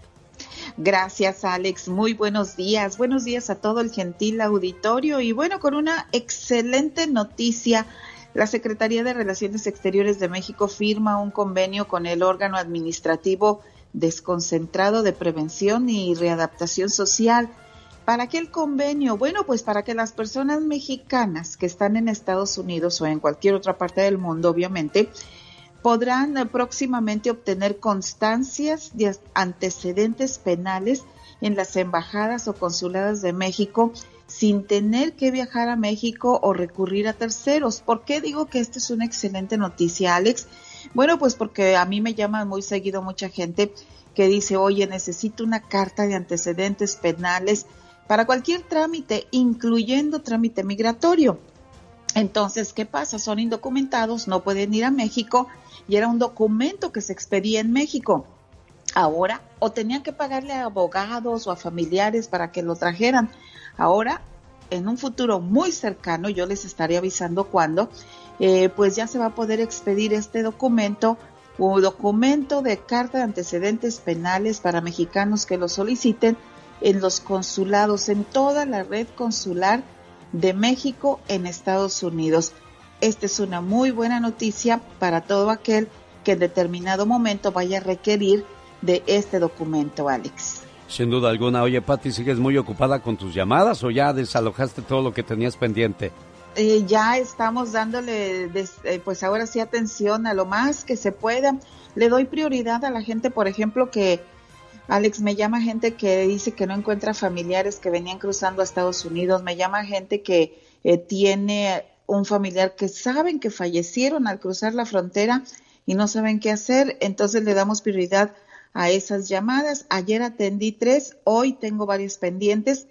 Gracias, Alex. Muy buenos días. Buenos días a todo el gentil auditorio. Y bueno, con una excelente noticia la Secretaría de Relaciones Exteriores de México firma un convenio con el órgano administrativo desconcentrado de prevención y readaptación social. ¿Para qué el convenio? Bueno, pues para que las personas mexicanas que están en Estados Unidos o en cualquier otra parte del mundo, obviamente, podrán próximamente obtener constancias de antecedentes penales en las embajadas o consuladas de México sin tener que viajar a México o recurrir a terceros. ¿Por qué digo que esta es una excelente noticia, Alex? Bueno, pues porque a mí me llama muy seguido mucha gente que dice, oye, necesito una carta de antecedentes penales para cualquier trámite, incluyendo trámite migratorio. Entonces, ¿qué pasa? Son indocumentados, no pueden ir a México y era un documento que se expedía en México. Ahora, o tenían que pagarle a abogados o a familiares para que lo trajeran. Ahora, en un futuro muy cercano, yo les estaré avisando cuándo, eh, pues ya se va a poder expedir este documento o documento de carta de antecedentes penales para mexicanos que lo soliciten en los consulados, en toda la red consular de México en Estados Unidos. Esta es una muy buena noticia para todo aquel que en determinado momento vaya a requerir de este documento, Alex. Sin duda alguna. Oye, Patti, ¿sigues muy ocupada con tus llamadas o ya desalojaste todo lo que tenías pendiente? Eh, ya estamos dándole, eh, pues ahora sí, atención a lo más que se pueda. Le doy prioridad a la gente, por ejemplo, que Alex me llama gente que dice que no encuentra familiares que venían cruzando a Estados Unidos, me llama gente que eh, tiene un familiar que saben que fallecieron al cruzar la frontera y no saben qué hacer, entonces le damos prioridad a esas llamadas. Ayer atendí tres, hoy tengo varios pendientes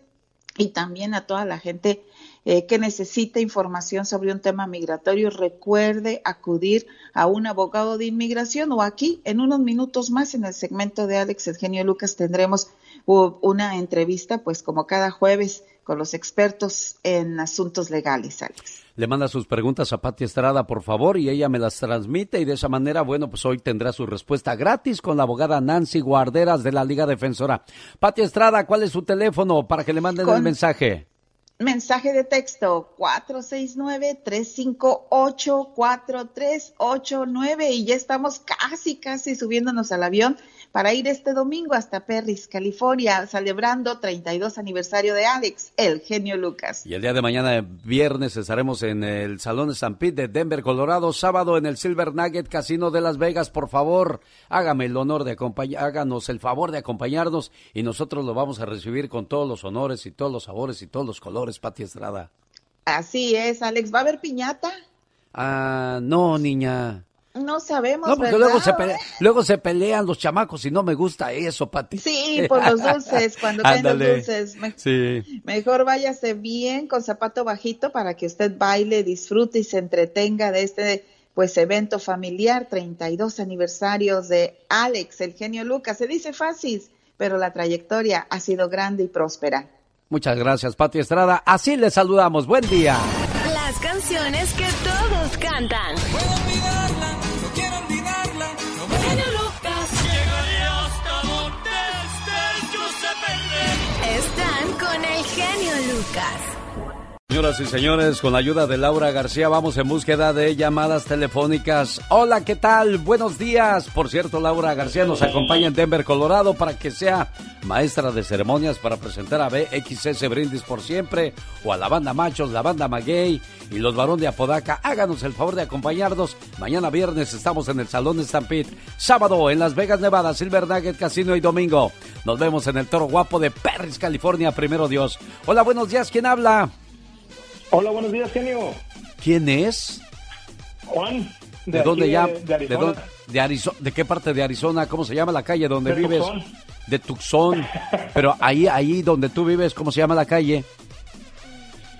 y también a toda la gente eh, que necesite información sobre un tema migratorio, recuerde acudir a un abogado de inmigración o aquí en unos minutos más en el segmento de Alex Eugenio Lucas tendremos una entrevista pues como cada jueves con los expertos en asuntos legales, Alex. Le manda sus preguntas a Pati Estrada, por favor, y ella me las transmite y de esa manera, bueno, pues hoy tendrá su respuesta gratis con la abogada Nancy Guarderas de la Liga Defensora. Pati Estrada, ¿cuál es su teléfono para que le manden el mensaje? Mensaje de texto 469-358-4389 y ya estamos casi, casi subiéndonos al avión para ir este domingo hasta Perris, California, celebrando 32 aniversario de Alex, el genio Lucas. Y el día de mañana, viernes, estaremos en el Salón Stampede de Denver, Colorado, sábado en el Silver Nugget Casino de Las Vegas. Por favor, hágame el honor de acompañar, háganos el favor de acompañarnos y nosotros lo vamos a recibir con todos los honores y todos los sabores y todos los colores, Pati Estrada. Así es, Alex. ¿Va a haber piñata? Ah, no, niña. No sabemos. No, porque luego se, luego se pelean los chamacos y no me gusta eso, Pati. Sí, por los dulces, cuando caen los dulces. sí. Mejor váyase bien con zapato bajito para que usted baile, disfrute y se entretenga de este pues evento familiar, 32 aniversarios de Alex, el genio Lucas. Se dice fácil, pero la trayectoria ha sido grande y próspera. Muchas gracias, Pati Estrada. Así le saludamos. Buen día. Las canciones que todos cantan. Podcast. Señoras y señores, con la ayuda de Laura García vamos en búsqueda de llamadas telefónicas. Hola, ¿qué tal? Buenos días. Por cierto, Laura García nos acompaña en Denver, Colorado, para que sea maestra de ceremonias para presentar a BXS Brindis por siempre, o a la banda Machos, la banda Maguey y los Barón de Apodaca. Háganos el favor de acompañarnos. Mañana viernes estamos en el Salón Stampede. Sábado en Las Vegas, Nevada, Silver Nugget Casino y domingo. Nos vemos en el Toro Guapo de Perris, California, primero Dios. Hola, buenos días. ¿Quién habla? Hola, buenos días, genio. ¿Quién es? Juan. ¿De, dónde ya? De, Arizona. De, Arizona. ¿De qué parte de Arizona? ¿Cómo se llama la calle donde vives? Tucson. De Tucson. Pero ahí, ahí donde tú vives, ¿cómo se llama la calle?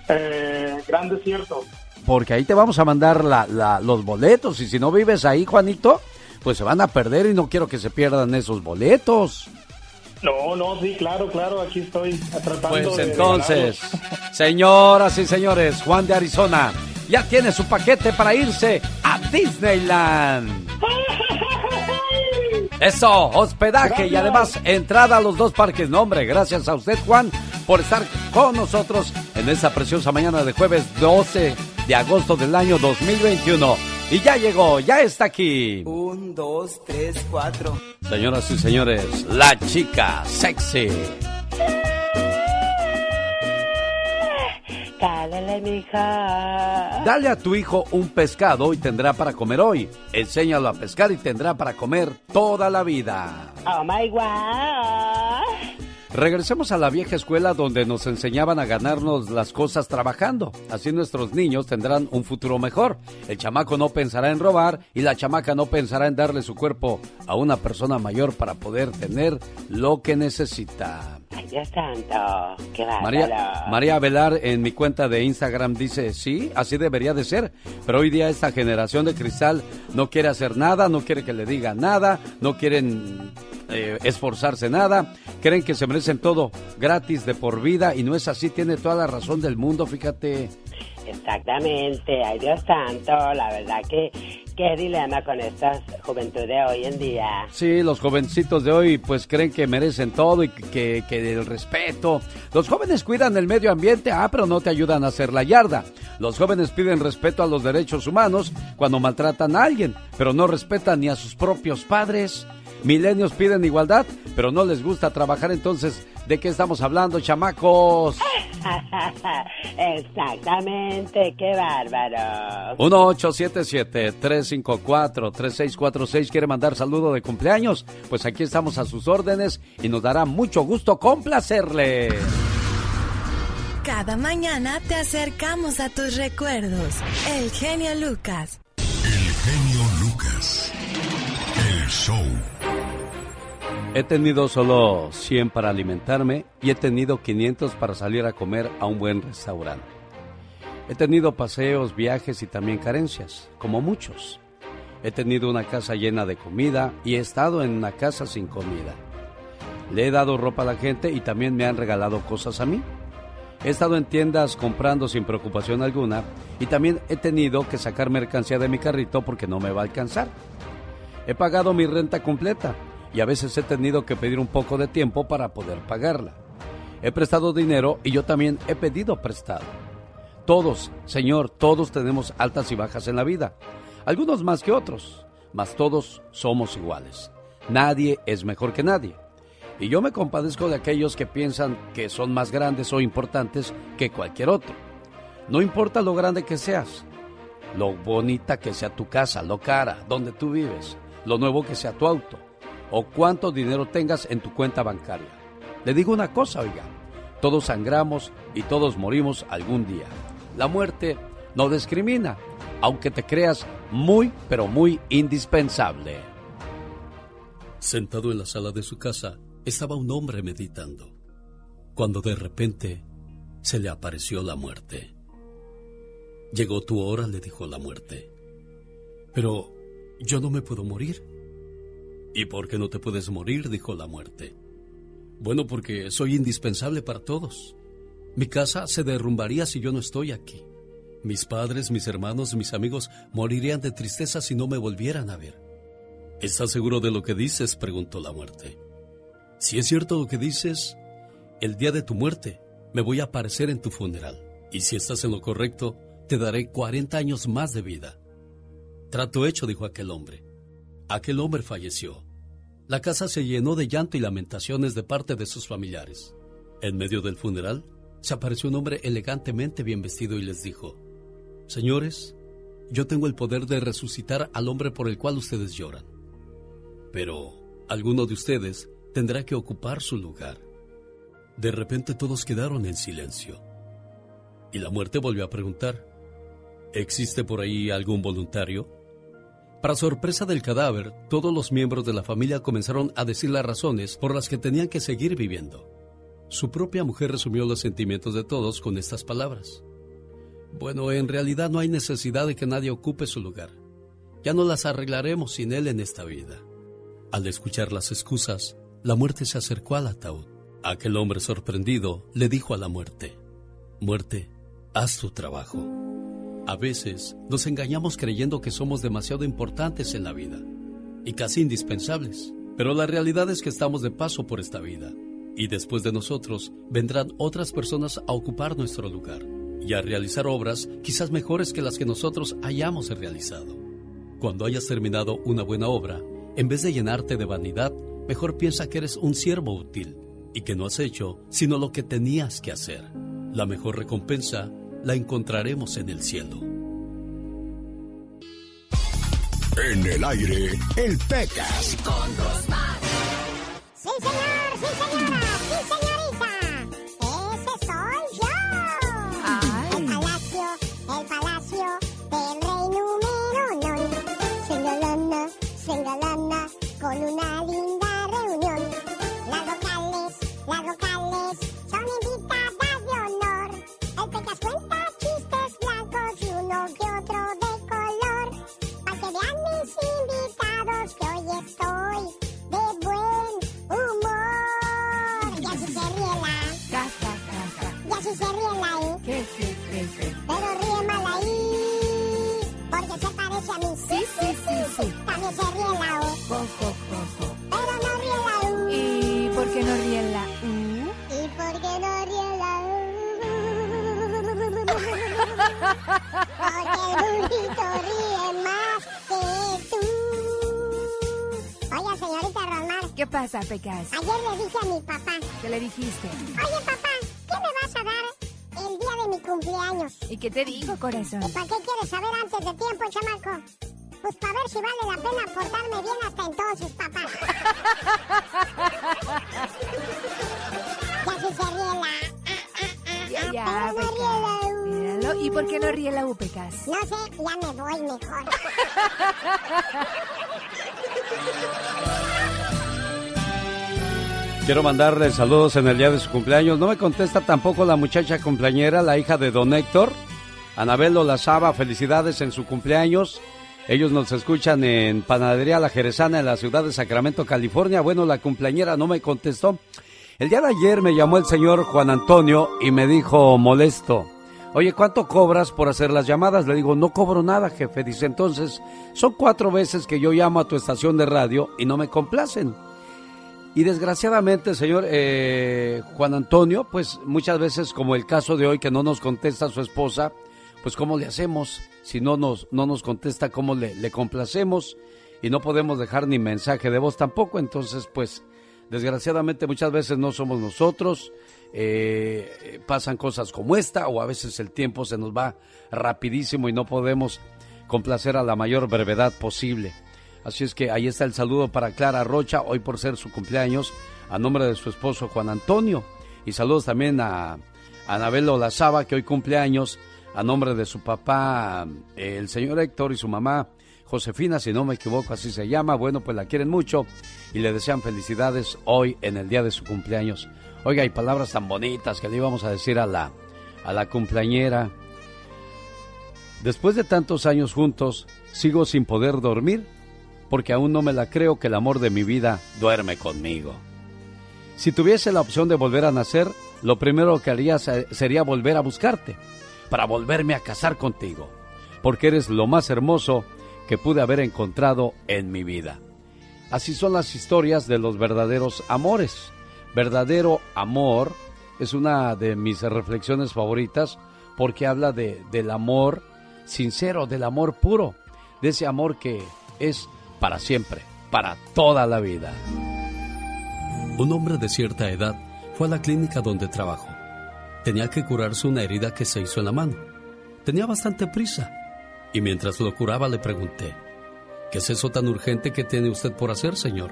Eh, Gran Desierto. Porque ahí te vamos a mandar la, los boletos y si no vives ahí, Juanito, pues se van a perder y no quiero que se pierdan esos boletos. No, no, sí, claro, claro, aquí estoy tratando Pues entonces, señoras y señores, Juan de Arizona ya tiene su paquete para irse a Disneyland. Eso, hospedaje y además entrada a los dos parques. No, hombre, gracias a usted, Juan, por estar con nosotros en esta preciosa mañana de jueves 12 de agosto del año 2021. Y ya llegó, ya está aquí. Un, dos, tres, cuatro. Señoras y señores, la chica sexy. Dale, mija. Dale a tu hijo un pescado y tendrá para comer hoy. Enséñalo a pescar y tendrá para comer toda la vida. Oh my god. Regresemos a la vieja escuela donde nos enseñaban a ganarnos las cosas trabajando. Así nuestros niños tendrán un futuro mejor. El chamaco no pensará en robar y la chamaca no pensará en darle su cuerpo a una persona mayor para poder tener lo que necesita. Ay, Dios santo, qué María, María Velar en mi cuenta de Instagram dice, sí, así debería de ser, pero hoy día esta generación de cristal no quiere hacer nada, no quiere que le diga nada, no quieren eh, esforzarse nada, creen que se merecen todo gratis de por vida y no es así, tiene toda la razón del mundo, fíjate. Exactamente, ay Dios santo, la verdad que qué dilema con esta juventud de hoy en día. Sí, los jovencitos de hoy pues creen que merecen todo y que, que, el respeto. Los jóvenes cuidan el medio ambiente, ah, pero no te ayudan a hacer la yarda. Los jóvenes piden respeto a los derechos humanos cuando maltratan a alguien, pero no respetan ni a sus propios padres. Milenios piden igualdad, pero no les gusta trabajar, entonces ¿De qué estamos hablando, chamacos? Exactamente, qué bárbaro. 1877-354-3646 quiere mandar saludo de cumpleaños. Pues aquí estamos a sus órdenes y nos dará mucho gusto complacerle. Cada mañana te acercamos a tus recuerdos. El genio Lucas. El genio Lucas. El show. He tenido solo 100 para alimentarme y he tenido 500 para salir a comer a un buen restaurante. He tenido paseos, viajes y también carencias, como muchos. He tenido una casa llena de comida y he estado en una casa sin comida. Le he dado ropa a la gente y también me han regalado cosas a mí. He estado en tiendas comprando sin preocupación alguna y también he tenido que sacar mercancía de mi carrito porque no me va a alcanzar. He pagado mi renta completa y a veces he tenido que pedir un poco de tiempo para poder pagarla. He prestado dinero y yo también he pedido prestado. Todos, Señor, todos tenemos altas y bajas en la vida, algunos más que otros, mas todos somos iguales. Nadie es mejor que nadie. Y yo me compadezco de aquellos que piensan que son más grandes o importantes que cualquier otro. No importa lo grande que seas, lo bonita que sea tu casa, lo cara, donde tú vives, lo nuevo que sea tu auto, o cuánto dinero tengas en tu cuenta bancaria. Le digo una cosa, oiga, todos sangramos y todos morimos algún día. La muerte no discrimina, aunque te creas muy, pero muy indispensable. Sentado en la sala de su casa, estaba un hombre meditando, cuando de repente se le apareció la muerte. Llegó tu hora, le dijo la muerte. Pero yo no me puedo morir. ¿Y por qué no te puedes morir? dijo la muerte. Bueno, porque soy indispensable para todos. Mi casa se derrumbaría si yo no estoy aquí. Mis padres, mis hermanos, mis amigos morirían de tristeza si no me volvieran a ver. ¿Estás seguro de lo que dices? preguntó la muerte. Si es cierto lo que dices, el día de tu muerte me voy a aparecer en tu funeral. Y si estás en lo correcto, te daré 40 años más de vida. Trato hecho, dijo aquel hombre. Aquel hombre falleció. La casa se llenó de llanto y lamentaciones de parte de sus familiares. En medio del funeral, se apareció un hombre elegantemente bien vestido y les dijo, Señores, yo tengo el poder de resucitar al hombre por el cual ustedes lloran. Pero alguno de ustedes tendrá que ocupar su lugar. De repente todos quedaron en silencio. Y la muerte volvió a preguntar, ¿existe por ahí algún voluntario? Para sorpresa del cadáver, todos los miembros de la familia comenzaron a decir las razones por las que tenían que seguir viviendo. Su propia mujer resumió los sentimientos de todos con estas palabras. Bueno, en realidad no hay necesidad de que nadie ocupe su lugar. Ya no las arreglaremos sin él en esta vida. Al escuchar las excusas, la muerte se acercó al ataúd. Aquel hombre sorprendido le dijo a la muerte, Muerte, haz tu trabajo. A veces nos engañamos creyendo que somos demasiado importantes en la vida y casi indispensables, pero la realidad es que estamos de paso por esta vida y después de nosotros vendrán otras personas a ocupar nuestro lugar y a realizar obras quizás mejores que las que nosotros hayamos realizado. Cuando hayas terminado una buena obra, en vez de llenarte de vanidad, mejor piensa que eres un siervo útil y que no has hecho sino lo que tenías que hacer. La mejor recompensa la encontraremos en el cielo. En el aire, el Pecas. Con Sí, señor, sí, señora, sí, señorita. Ese soy yo. El palacio, el palacio del rey número uno. Sengalana, sengalana, con una linda reunión. Las locales, las locales, son invitadas de honor. El Pecas cuenta a mí. Sí, sí, sí, sí. También se ríe la O. Pero no ríe la U. ¿Y por qué no ríe la U? ¿Y por qué no ríe la U? Porque el burrito ríe más que tú. Oye, señorita Romar. ¿Qué pasa, Pecas? Ayer le dije a mi papá. ¿Qué le dijiste? Oye, papá, ¿qué me vas a dar cumpleaños? ¿Y qué te dijo, corazón? ¿Y para qué quieres saber antes de tiempo, chamaco? Pues para ver si vale la pena portarme bien hasta entonces, papá. ya si se ríe la... Ya, ya, Pero no ríe la. Míralo. ¿Y por qué no ríe la U, Pecas? No sé, ya me voy mejor. Quiero mandarle saludos en el día de su cumpleaños. No me contesta tampoco la muchacha cumpleañera, la hija de don Héctor. Anabel Olazaba, felicidades en su cumpleaños. Ellos nos escuchan en Panadería La Jerezana en la ciudad de Sacramento, California. Bueno, la cumpleañera no me contestó. El día de ayer me llamó el señor Juan Antonio y me dijo molesto. Oye, ¿cuánto cobras por hacer las llamadas? Le digo, no cobro nada, jefe. Dice, entonces, son cuatro veces que yo llamo a tu estación de radio y no me complacen. Y desgraciadamente, señor eh, Juan Antonio, pues muchas veces, como el caso de hoy, que no nos contesta su esposa, pues ¿cómo le hacemos? Si no nos, no nos contesta, ¿cómo le, le complacemos? Y no podemos dejar ni mensaje de voz tampoco, entonces, pues, desgraciadamente muchas veces no somos nosotros, eh, pasan cosas como esta, o a veces el tiempo se nos va rapidísimo y no podemos complacer a la mayor brevedad posible. Así es que ahí está el saludo para Clara Rocha, hoy por ser su cumpleaños, a nombre de su esposo Juan Antonio. Y saludos también a Anabel Olazaba, que hoy cumpleaños, a nombre de su papá, el señor Héctor, y su mamá, Josefina, si no me equivoco, así se llama. Bueno, pues la quieren mucho y le desean felicidades hoy en el día de su cumpleaños. Oiga, hay palabras tan bonitas que le íbamos a decir a la, a la cumpleañera. Después de tantos años juntos, sigo sin poder dormir porque aún no me la creo que el amor de mi vida duerme conmigo. Si tuviese la opción de volver a nacer, lo primero que haría sería volver a buscarte, para volverme a casar contigo, porque eres lo más hermoso que pude haber encontrado en mi vida. Así son las historias de los verdaderos amores. Verdadero amor es una de mis reflexiones favoritas porque habla de, del amor sincero, del amor puro, de ese amor que es para siempre, para toda la vida. Un hombre de cierta edad fue a la clínica donde trabajó. Tenía que curarse una herida que se hizo en la mano. Tenía bastante prisa. Y mientras lo curaba le pregunté, ¿qué es eso tan urgente que tiene usted por hacer, señor?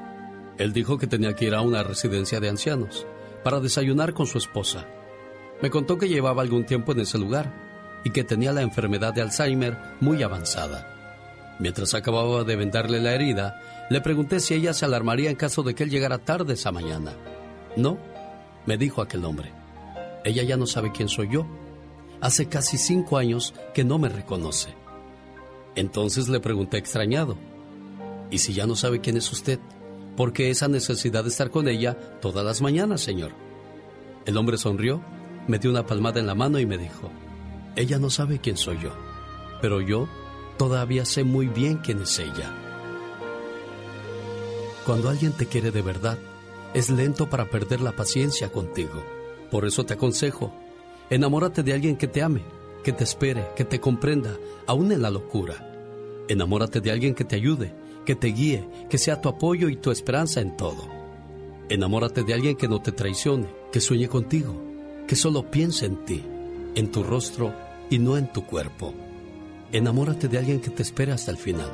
Él dijo que tenía que ir a una residencia de ancianos para desayunar con su esposa. Me contó que llevaba algún tiempo en ese lugar y que tenía la enfermedad de Alzheimer muy avanzada. Mientras acababa de vendarle la herida, le pregunté si ella se alarmaría en caso de que él llegara tarde esa mañana. No, me dijo aquel hombre. Ella ya no sabe quién soy yo. Hace casi cinco años que no me reconoce. Entonces le pregunté extrañado, ¿y si ya no sabe quién es usted? ¿Por qué esa necesidad de estar con ella todas las mañanas, señor? El hombre sonrió, me dio una palmada en la mano y me dijo, ella no sabe quién soy yo, pero yo todavía sé muy bien quién es ella. Cuando alguien te quiere de verdad, es lento para perder la paciencia contigo. Por eso te aconsejo, enamórate de alguien que te ame, que te espere, que te comprenda, aún en la locura. Enamórate de alguien que te ayude, que te guíe, que sea tu apoyo y tu esperanza en todo. Enamórate de alguien que no te traicione, que sueñe contigo, que solo piense en ti, en tu rostro y no en tu cuerpo. Enamórate de alguien que te espere hasta el final,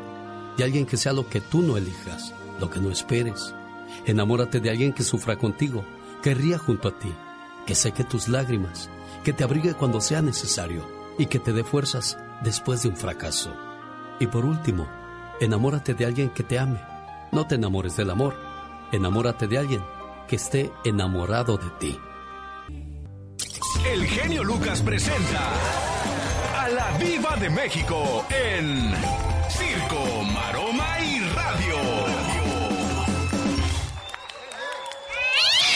de alguien que sea lo que tú no elijas, lo que no esperes. Enamórate de alguien que sufra contigo, que ría junto a ti, que seque tus lágrimas, que te abrigue cuando sea necesario y que te dé fuerzas después de un fracaso. Y por último, enamórate de alguien que te ame. No te enamores del amor, enamórate de alguien que esté enamorado de ti. El genio Lucas presenta Viva de México en Circo, Maroma y Radio.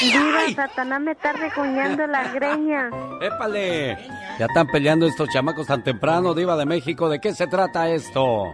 Diva, Satanás me está recuñando la greña. ¡Épale! Ya están peleando estos chamacos tan temprano, Diva de México. ¿De qué se trata esto?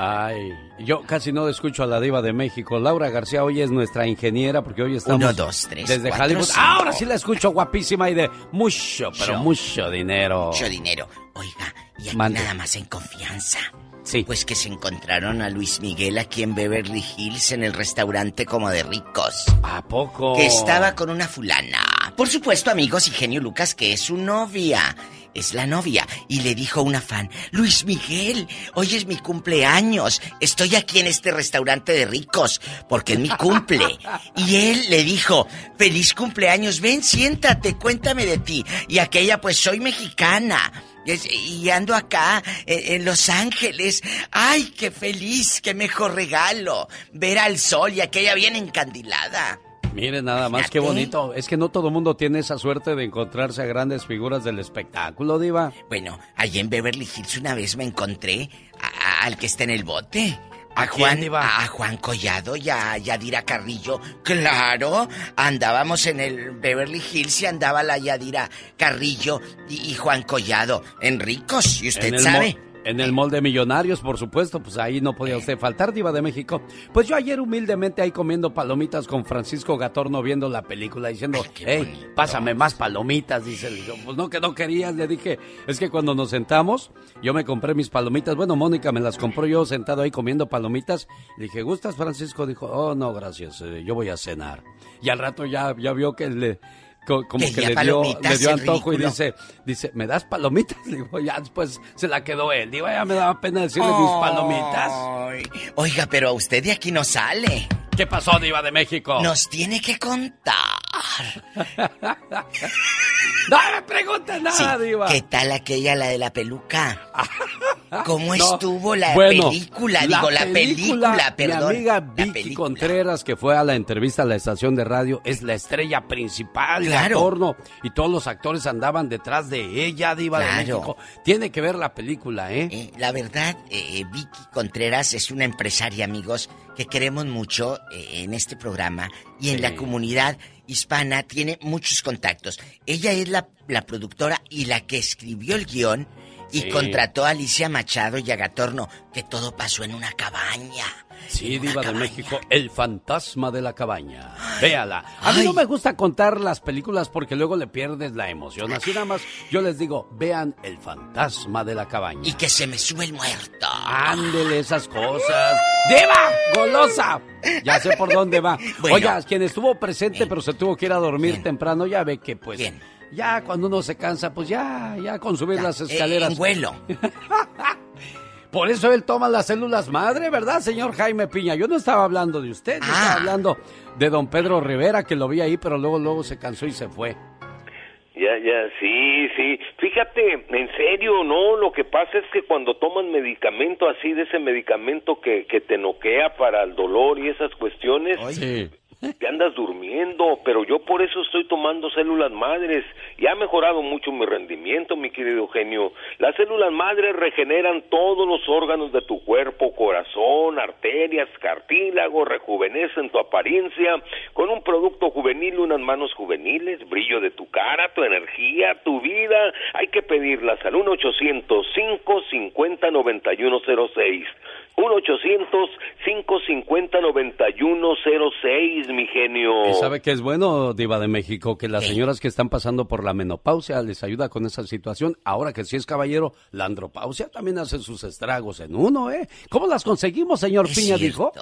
Ay, yo casi no escucho a la diva de México. Laura García hoy es nuestra ingeniera porque hoy estamos Uno, dos, tres, desde cuatro, Hollywood. cinco. Ahora sí la escucho guapísima y de mucho, pero mucho dinero. Mucho dinero. Oiga, y aquí Mande. nada más en confianza. Sí. Pues que se encontraron a Luis Miguel aquí en Beverly Hills en el restaurante como de ricos. ¿A poco? Que estaba con una fulana. Por supuesto, amigos, y genio Lucas, que es su novia. Es la novia. Y le dijo una fan, Luis Miguel, hoy es mi cumpleaños. Estoy aquí en este restaurante de ricos, porque es mi cumple. Y él le dijo, feliz cumpleaños, ven, siéntate, cuéntame de ti. Y aquella, pues soy mexicana. Y ando acá eh, en Los Ángeles. ¡Ay, qué feliz! ¡Qué mejor regalo! Ver al sol y aquella bien encandilada. Mire nada más, qué bonito. Es que no todo el mundo tiene esa suerte de encontrarse a grandes figuras del espectáculo, diva. Bueno, allí en Beverly Hills una vez me encontré a- a- al que está en el bote. A, ¿A quién, Juan, a, Juan Collado y a Yadira Carrillo. Claro, andábamos en el Beverly Hills y andaba la Yadira Carrillo y, y Juan Collado en ricos, y usted En sabe. En el molde Millonarios, por supuesto, pues ahí no podía usted faltar, Diva de México. Pues yo ayer humildemente ahí comiendo palomitas con Francisco Gatorno viendo la película, diciendo, hey, pásame más palomitas, dice. Yo, pues no, que no querías, le dije, es que cuando nos sentamos, yo me compré mis palomitas, bueno, Mónica me las compró yo sentado ahí comiendo palomitas. Le dije, ¿gustas, Francisco? Dijo, oh, no, gracias, eh, yo voy a cenar. Y al rato ya, ya vio que le... co- Como que le dio, le dio antojo y dice, dice, ¿me das palomitas? Le digo, ya después se la quedó él. Digo, ya me daba pena decirle mis palomitas. Oiga, pero usted de aquí no sale. ¿Qué pasó, Diva de México? Nos tiene que contar. No me preguntes nada, Sí, Diva. ¿Qué tal aquella, la de la peluca? ¿Cómo No, estuvo la bueno, película? Digo, la película, perdón. Mi amiga la Vicky. Contreras, que fue a la entrevista a la estación de radio, es la estrella principal, Claro. Gatorno, y todos los actores andaban detrás de ella, Diva de Claro. México. Tiene que ver la película, ¿eh? Eh, la verdad, eh, Vicky Contreras es una empresaria, amigos, que queremos mucho eh, en este programa y en Sí. la comunidad hispana tiene muchos contactos. Ella es la, la productora y la que escribió el guion y Sí. contrató a Alicia Machado y a Gatorno, que todo pasó en una cabaña. Sí, Diva de México, El fantasma de la cabaña. Véala. A mí no me gusta contar las películas porque luego le pierdes la emoción. Así nada más yo les digo, vean El fantasma de la cabaña. Y que se me sube el muerto. Ándele esas cosas. ¡Diva! ¡Golosa! Ya sé por dónde va. Bueno. Oiga, quien estuvo presente pero se tuvo que ir a dormir temprano, ya ve que pues... Bien. Ya cuando uno se cansa, pues ya, ya con subir las Eh, escaleras. en vuelo. Por eso él toma las células madre, ¿verdad, señor Jaime Piña? Yo no estaba hablando de usted, yo Ah. estaba hablando de don Pedro Rivera, que lo vi ahí, pero luego, luego se cansó y se fue. Ya, ya, sí, sí. Fíjate, en serio, no, lo que pasa es que cuando toman medicamento así, de ese medicamento que, que te noquea para el dolor y esas cuestiones, Sí. Te andas durmiendo, pero yo por eso estoy tomando células madres y ha mejorado mucho mi rendimiento, mi querido genio. Las células madres regeneran todos los órganos de tu cuerpo, corazón, arterias, cartílago, rejuvenecen tu apariencia con un producto juvenil, unas manos juveniles, brillo de tu cara, tu energía, tu vida. Hay que pedirlas al 1 800 550 9106 1 800 550 9106 mi genio. ¿Y sabe que es bueno, Diva de México? Que las señoras que están pasando por la menopausia les ayuda con esa situación. Ahora que si es caballero, la andropausia también hace sus estragos en uno, ¿eh? ¿Cómo las conseguimos, señor Es Piña, cierto. dijo?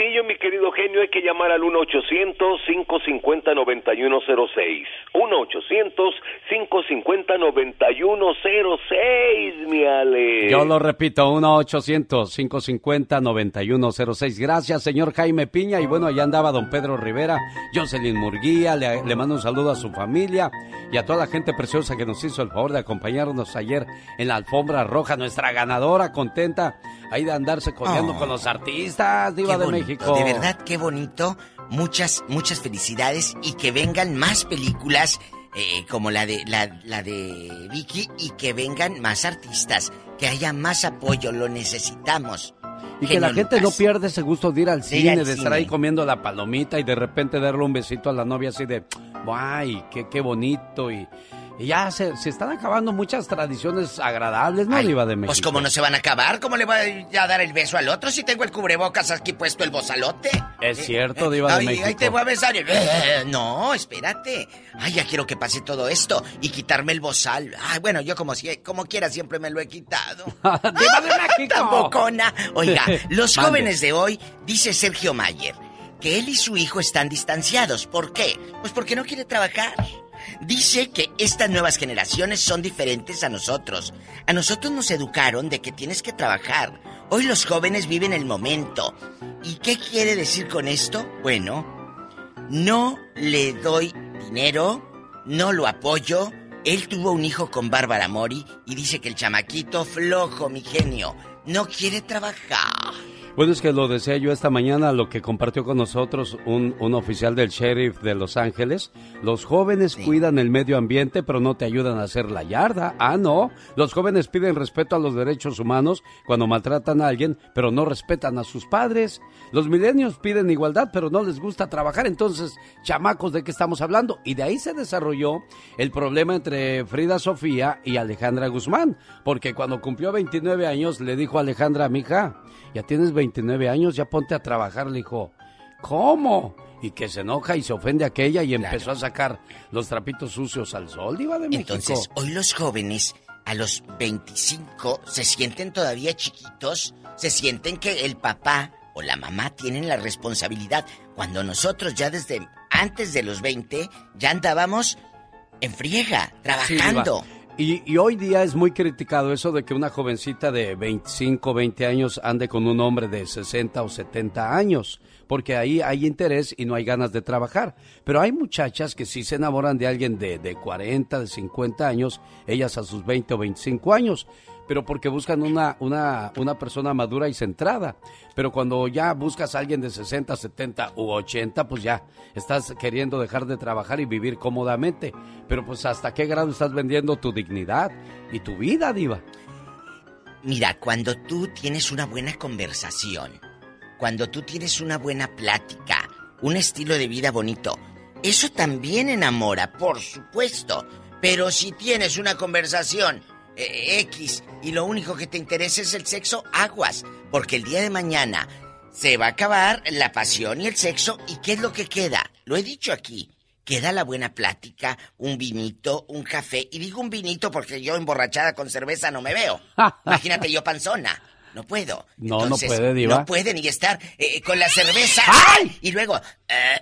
Sencillo, mi querido genio, hay que llamar al 1-800-550-9106. 1-800-550-9106, mi Ale. Yo lo repito, 1-800-550-9106. Gracias, señor Jaime Piña. Y bueno, allá andaba don Pedro Rivera, Jocelyn Murguía. Le, le mando un saludo a su familia y a toda la gente preciosa que nos hizo el favor de acompañarnos ayer en la alfombra roja. Nuestra ganadora, contenta ahí de andarse codeando Oh. con los artistas, Diva Qué de bonito, México. De verdad, qué bonito. Muchas, muchas felicidades y que vengan más películas eh, como la de la, la de Vicky y que vengan más artistas, que haya más apoyo, lo necesitamos. Y que la gente no pierde ese gusto de ir al cine, de estar ahí comiendo la palomita y de repente darle un besito a la novia así de, ¡ay, qué, qué bonito! Y, y ya se, se, están acabando muchas tradiciones agradables, ¿no, Diva de México? Pues como no se van a acabar, ¿cómo le voy a dar el beso al otro si tengo el cubrebocas aquí puesto el bozalote? Es cierto, Diva de México. Ahí te voy a besar. Eh, no, espérate. Ay, ya quiero que pase todo esto y quitarme el bozal. Ay, bueno, yo como, si, como quiera siempre me lo he quitado. ¡Diva de México! Tambocona. Oiga, los jóvenes de hoy, dice Sergio Mayer, que él y su hijo están distanciados. ¿Por qué? Pues porque no quiere trabajar. Dice que estas nuevas generaciones son diferentes a nosotros. A nosotros nos educaron de que tienes que trabajar. Hoy los jóvenes viven el momento. ¿Y qué quiere decir con esto? Bueno, no le doy dinero, no lo apoyo. Él tuvo un hijo con Bárbara Mori y dice que el chamaquito flojo, mi genio, no quiere trabajar. Bueno, es que lo decía yo esta mañana, lo que compartió con nosotros un, un oficial del sheriff de Los Ángeles. Los jóvenes cuidan el medio ambiente, pero no te ayudan a hacer la yarda. Ah, no. Los jóvenes piden respeto a los derechos humanos cuando maltratan a alguien, pero no respetan a sus padres. Los milenios piden igualdad, pero no les gusta trabajar. Entonces, chamacos, ¿de qué estamos hablando? Y de ahí se desarrolló el problema entre Frida Sofía y Alejandra Guzmán. Porque cuando cumplió 29 años, le dijo a Alejandra, mija, ya tienes 29 años, ya ponte a trabajar. Le dijo, ¿cómo? Y que se enoja y se ofende aquella y empezó a sacar los trapitos sucios al sol, Diva de México. Entonces, hoy los jóvenes a los 25 se sienten todavía chiquitos, se sienten que el papá o la mamá tienen la responsabilidad, cuando nosotros ya desde antes de los 20 ya andábamos en friega, trabajando. Y, hoy día es muy criticado eso de que una jovencita de 25, 20 años ande con un hombre de 60 o 70 años, porque ahí hay interés y no hay ganas de trabajar. Pero hay muchachas que sí se enamoran de alguien de, de 40, de 50 años, ellas a sus 20 o 25 años pero porque buscan una, una, una persona madura y centrada. Pero cuando ya buscas a alguien de 60, 70 u 80, pues ya estás queriendo dejar de trabajar y vivir cómodamente. Pero pues hasta qué grado estás vendiendo tu dignidad y tu vida, diva. Mira, cuando tú tienes una buena conversación, cuando tú tienes una buena plática, un estilo de vida bonito, eso también enamora, por supuesto. Pero si tienes una conversación eh, X y lo único que te interesa es el sexo, aguas, porque el día de mañana se va a acabar la pasión y el sexo y ¿qué es lo que queda? Lo he dicho aquí. Queda la buena plática, un vinito, un café. Y digo un vinito porque yo emborrachada con cerveza no me veo. Imagínate yo panzona. No puedo. No, no puede, Diva. No puede ni estar eh, con la cerveza. Y luego. Eh,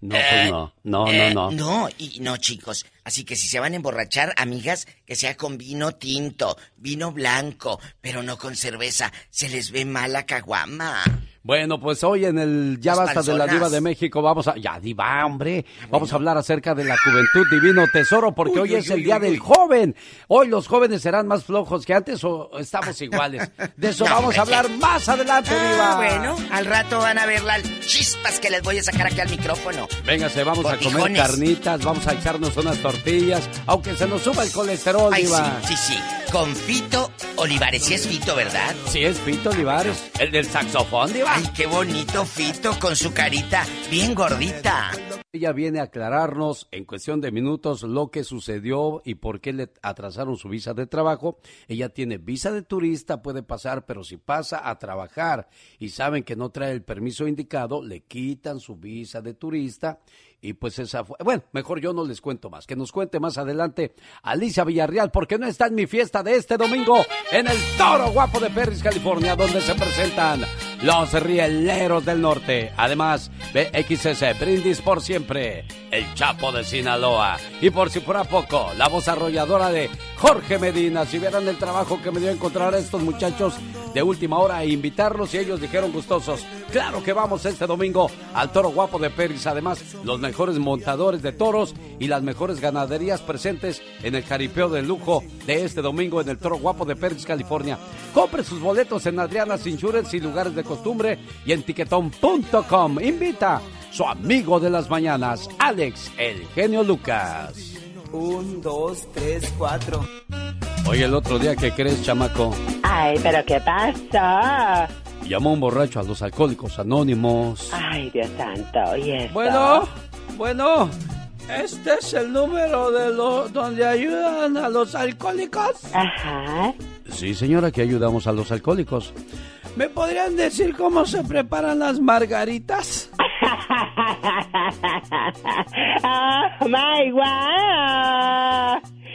no, pues no. No, no, no. No, y no, chicos. Así que si se van a emborrachar, amigas, que sea con vino tinto, vino blanco, pero no con cerveza. Se les ve mala caguama. Bueno, pues hoy en el Ya Basta de la Diva de México vamos a... Ya, Diva, hombre. Vamos a hablar acerca de la juventud divino tesoro porque hoy es el Día del Joven. Hoy los jóvenes serán más flojos que antes o estamos iguales. De eso vamos a hablar más adelante, ah, Diva. Bueno, al rato van a ver las chispas que les voy a sacar aquí al micrófono. Véngase, vamos a comer carnitas, vamos a echarnos unas tortillas, aunque se nos suba el colesterol, Diva. Sí, sí, sí. Con Fito Olivares. Sí es Fito, ¿verdad? Sí es Fito Olivares. El del saxofón, Diva. Ay, qué bonito Fito con su carita bien gordita. Ella viene a aclararnos en cuestión de minutos lo que sucedió y por qué le atrasaron su visa de trabajo. Ella tiene visa de turista, puede pasar, pero si pasa a trabajar y saben que no trae el permiso indicado, le quitan su visa de turista y pues esa fue. Bueno, mejor yo no les cuento más. Que nos cuente más adelante Alicia Villarreal, porque no está en mi fiesta de este domingo en el Toro Guapo de Perris, California, donde se presentan los rieleros del norte. Además, BXS, Brindis por siempre, el Chapo de Sinaloa. Y por si fuera poco, la voz arrolladora de Jorge Medina. Si vieran el trabajo que me dio encontrar a estos muchachos de última hora e invitarlos, y ellos dijeron gustosos. Claro que vamos este domingo al Toro Guapo de Perris. Además, los mejores montadores de toros y las mejores ganaderías presentes en el jaripeo de lujo de este domingo en el Toro Guapo de Perris, California. Compre sus boletos en Adriana Insurance y lugares de costumbre y en tiquetón.com. Invita su amigo de las mañanas, Alex, el genio Lucas. Un, dos, tres, cuatro. Oye, el otro día, ¿qué crees, chamaco? Ay, pero ¿qué pasa? Llamó un borracho a los alcohólicos anónimos. Ay, Dios santo, ¿y esto? Bueno, bueno, este es el número de lo donde ayudan a los alcohólicos. Ajá. Sí, señora, que ayudamos a los alcohólicos. ¿Me podrían decir cómo se preparan las margaritas? oh.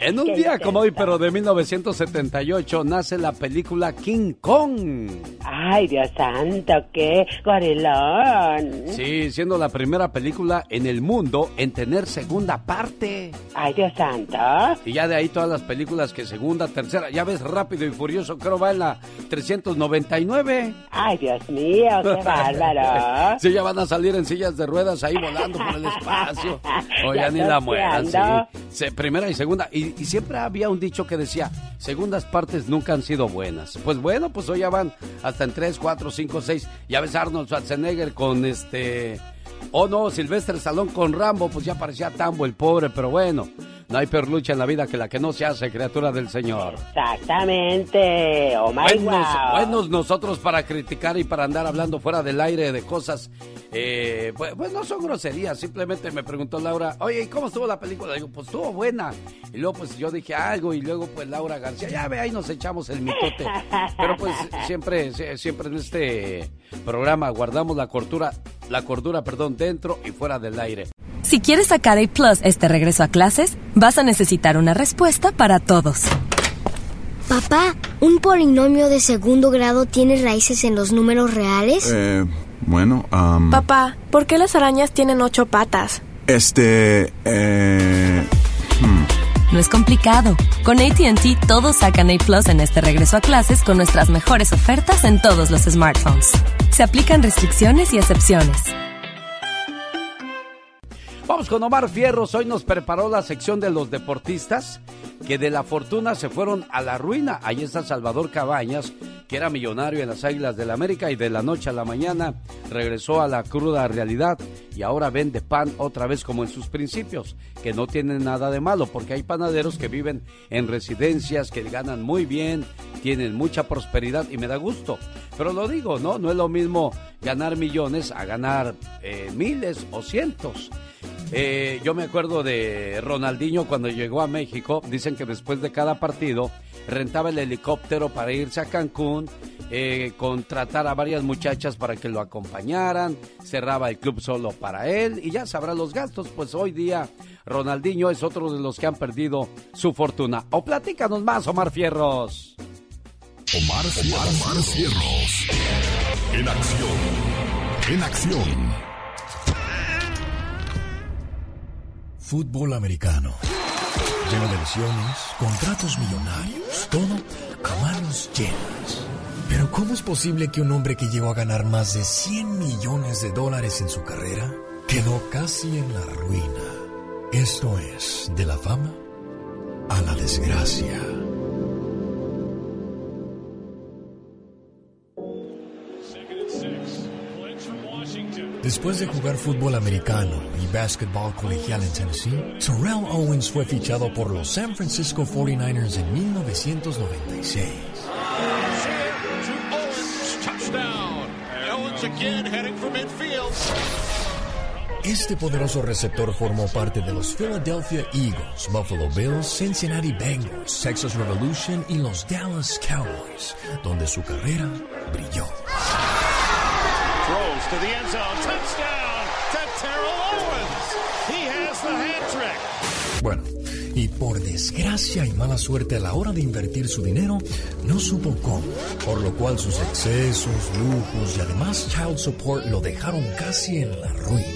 En un día como hoy, pero de 1978, nace la película King Kong. Ay, Dios santo, qué gorilón. Sí, siendo la primera película en el mundo en tener segunda parte. Ay, Dios santo. Y ya de ahí todas las películas que segunda, tercera, ya ves Rápido y Furioso, creo va en la 399. Ay, Dios mío, qué bárbaro. sí, ya van a salir en sillas de ruedas ahí volando por el espacio. O ya, ni la mueran, sí. Primera y segunda. Y y, siempre había un dicho que decía, segundas partes nunca han sido buenas. Pues bueno, pues hoy ya van hasta en 3, 4, 5, 6. Ya ves Arnold Schwarzenegger con este... Oh no, Silvestre Salón con Rambo, pues ya parecía Tambo el pobre, pero bueno. No hay peor lucha en la vida que la que no se hace, criatura del Señor. Exactamente. Oh my buenos, buenos nosotros para criticar y para andar hablando fuera del aire de cosas. Eh, pues, pues, no son groserías. Simplemente me preguntó Laura, oye, ¿y cómo estuvo la película? Digo, pues estuvo buena. Y luego, pues yo dije algo. Y luego, pues Laura García, ya ve, ahí nos echamos el mitote. Pero pues siempre, siempre en este programa guardamos la cordura, la cordura, perdón, dentro y fuera del aire. Si quieres sacar A Plus este regreso a clases, vas a necesitar una respuesta para todos. Papá, ¿un polinomio de segundo grado tiene raíces en los números reales? Eh, bueno, um... Papá, ¿por qué las arañas tienen ocho patas? Este, eh... Hmm. No es complicado. Con ATT todos sacan A Plus en este regreso a clases con nuestras mejores ofertas en todos los smartphones. Se aplican restricciones y excepciones. Vamos con Omar Fierros. Hoy nos preparó la sección de los deportistas que de la fortuna se fueron a la ruina. Ahí está Salvador Cabañas, que era millonario en las Águilas del la América y de la noche a la mañana regresó a la cruda realidad y ahora vende pan otra vez como en sus principios, que no tiene nada de malo porque hay panaderos que viven en residencias, que ganan muy bien, tienen mucha prosperidad y me da gusto. Pero lo digo, ¿no? No es lo mismo ganar millones a ganar eh, miles o cientos. Eh, yo me acuerdo de Ronaldinho cuando llegó a México. Dicen que después de cada partido rentaba el helicóptero para irse a Cancún, eh, contratar a varias muchachas para que lo acompañaran, cerraba el club solo para él y ya sabrá los gastos. Pues hoy día Ronaldinho es otro de los que han perdido su fortuna. O platícanos más, Omar Fierros. Omar, Omar, Omar Fierros. En acción. En acción. Fútbol americano. Lleno de lesiones, contratos millonarios, todo a manos llenas. Pero ¿cómo es posible que un hombre que llegó a ganar más de 100 millones de dólares en su carrera quedó casi en la ruina? Esto es, de la fama a la desgracia. Después de jugar fútbol americano y básquetbol colegial en Tennessee, Terrell Owens fue fichado por los San Francisco 49ers en 1996. Este poderoso receptor formó parte de los Philadelphia Eagles, Buffalo Bills, Cincinnati Bengals, Texas Revolution y los Dallas Cowboys, donde su carrera brilló. Bueno, y por desgracia y mala suerte a la hora de invertir su dinero, no supo cómo, por lo cual sus excesos, lujos y además child support lo dejaron casi en la ruina.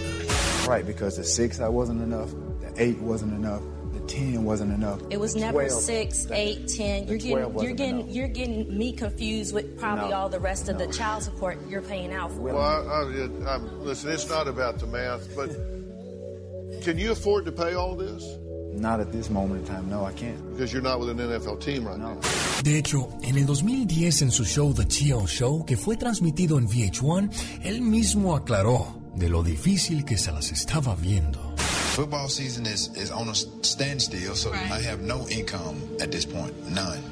Right, because the six I wasn't enough, the eight wasn't enough. 10 wasn't enough. It was never 12, 6, 8, 10. You're getting you're getting enough. you're getting me confused with probably no, all the rest no. of the child support you're paying out for. Well, I, I, I, listen, it's not about the math, but can you afford to pay all this? Not at this moment in time. No, I can't. Because you're not with an NFL team right no. now. De hecho, en el 2010 en su show The T.O. Show, que fue transmitido en VH1, él mismo aclaró de lo difícil que se las estaba viendo. Football season is, is on a standstill, so right. I have no income at this point, none.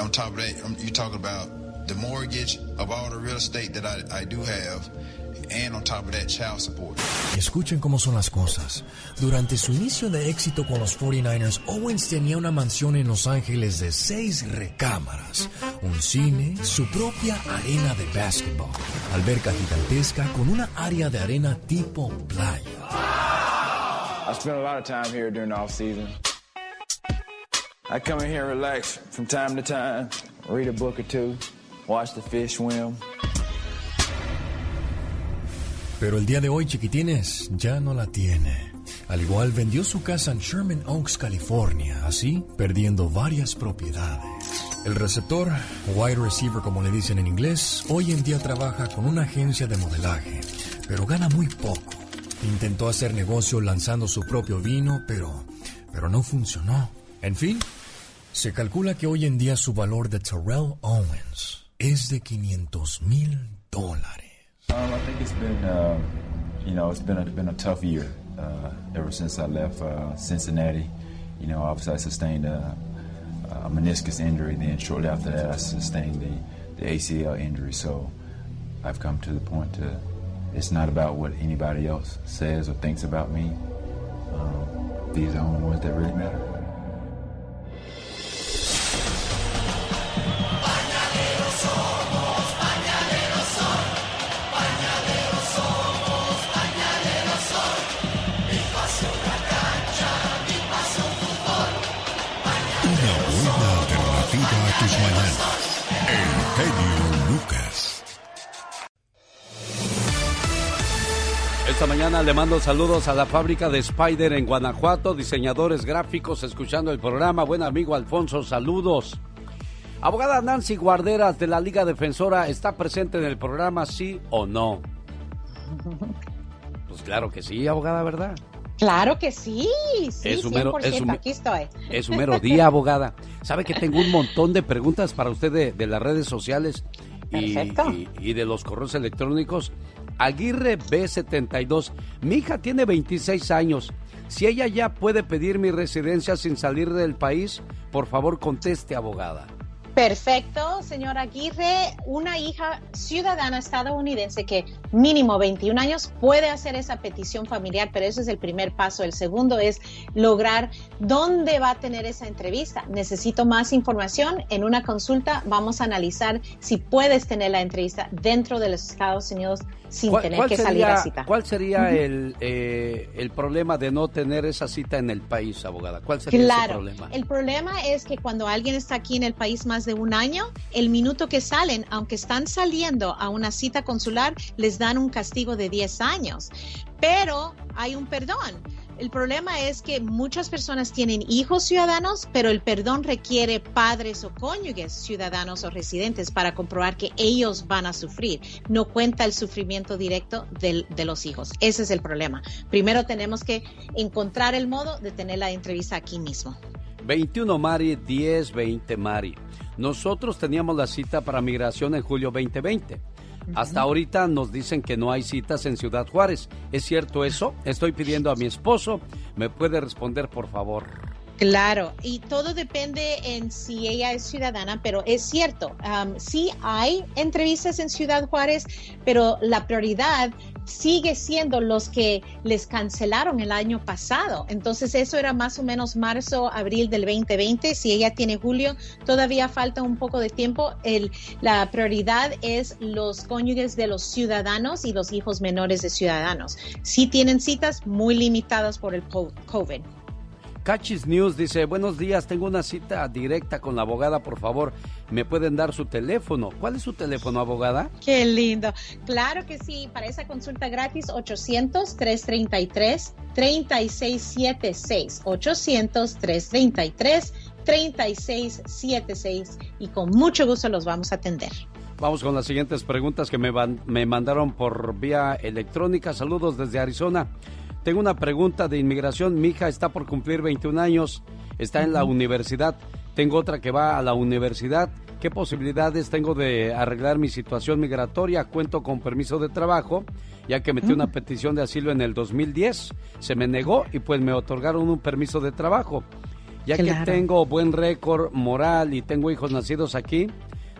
On top of that, you're talking about the mortgage of all the real estate that I, I do have, and on top of that, child support. Escuchen cómo son las cosas. Durante su inicio de éxito con los 49ers, Owens tenía una mansión en Los Ángeles de seis recámaras, un cine, su propia arena de básquetbol, alberca gigantesca con una área de arena tipo playa. I spend a lot of time here during the off season. I come in here and relax from time to time, read a book or two, watch the fish swim. Pero el día de hoy, chiquitines, ya no la tiene. Al igual vendió su casa en Sherman Oaks, California, así perdiendo varias propiedades. El receptor, wide receiver como le dicen en inglés, hoy en día trabaja con una agencia de modelaje, pero gana muy poco. Intentó hacer negocio lanzando su propio vino, pero, pero no funcionó. En fin, se calcula que hoy en día su valor de Terrell Owens es de 500 mil dólares. Um, I think it's been, uh, you know, it's been a, been a tough year uh, ever since I left uh, Cincinnati. You know, obviously I sustained a, a, meniscus injury. Then shortly after that, I sustained the, the ACL injury. So I've come to the point to, it's not about what anybody else says or thinks about me. Um, these are the only ones that really matter. Esta mañana le mando saludos a la fábrica de Spider en Guanajuato, diseñadores gráficos escuchando el programa. Buen amigo Alfonso, saludos. Abogada Nancy Guarderas de la Liga Defensora, ¿está presente en el programa, sí o no? Pues claro que sí, abogada, ¿verdad? Claro que sí, sí, es un mero, es un, aquí estoy. Es un mero día, abogada. Sabe que tengo un montón de preguntas para usted de, las redes sociales y, y, de los correos electrónicos. Aguirre B72, mi hija tiene 26 años. Si ella ya puede pedir mi residencia sin salir del país, por favor conteste, abogada. Perfecto, señora Aguirre. Una hija ciudadana estadounidense que mínimo 21 años puede hacer esa petición familiar, pero ese es el primer paso. El segundo es lograr dónde va a tener esa entrevista. Necesito más información. En una consulta vamos a analizar si puedes tener la entrevista dentro de los Estados Unidos sin tener que salir a cita. ¿Cuál sería el, eh, el problema de no tener esa cita en el país, abogada? ¿Cuál sería claro, ese problema? El problema es que cuando alguien está aquí en el país más de un año, el minuto que salen, aunque están saliendo a una cita consular, les dan un castigo de 10 años. Pero hay un perdón el problema es que muchas personas tienen hijos ciudadanos, pero el perdón requiere padres o cónyuges ciudadanos o residentes para comprobar que ellos van a sufrir. No cuenta el sufrimiento directo de los hijos. Ese es el problema. Primero tenemos que encontrar el modo de tener la entrevista aquí mismo. 21 Mari, 10, 20 Mari. Nosotros teníamos la cita para migración en julio 2020 hasta ahorita nos dicen que no hay citas en Ciudad Juárez. ¿Es cierto eso? Estoy pidiendo a mi esposo. ¿Me puede responder, por favor? Claro, y todo depende en si ella es ciudadana, pero es cierto, sí hay entrevistas en Ciudad Juárez, pero la prioridad sigue siendo los que les cancelaron el año pasado. Entonces eso era más o menos marzo, abril del 2020. Si ella tiene julio, todavía falta un poco de tiempo. El, la prioridad es los cónyuges de los ciudadanos y los hijos menores de ciudadanos. Sí tienen citas muy limitadas por el COVID. Cachis News dice, buenos días, tengo una cita directa con la abogada, por favor, ¿me pueden dar su teléfono? ¿Cuál es su teléfono, abogada? Qué lindo. Claro que sí, para esa consulta gratis, 800-333-3676. 800-333-3676 y con mucho gusto los vamos a atender. Vamos con las siguientes preguntas que me, me mandaron por vía electrónica. Saludos desde Arizona. Tengo una pregunta de inmigración. Mi hija está por cumplir 21 años, está en la universidad. Tengo otra que va a la universidad. ¿Qué posibilidades tengo de arreglar mi situación migratoria? Cuento con permiso de trabajo, ya que metí una petición de asilo en el 2010. Se me negó y pues me otorgaron un permiso de trabajo. Ya que tengo buen récord moral y tengo hijos nacidos aquí,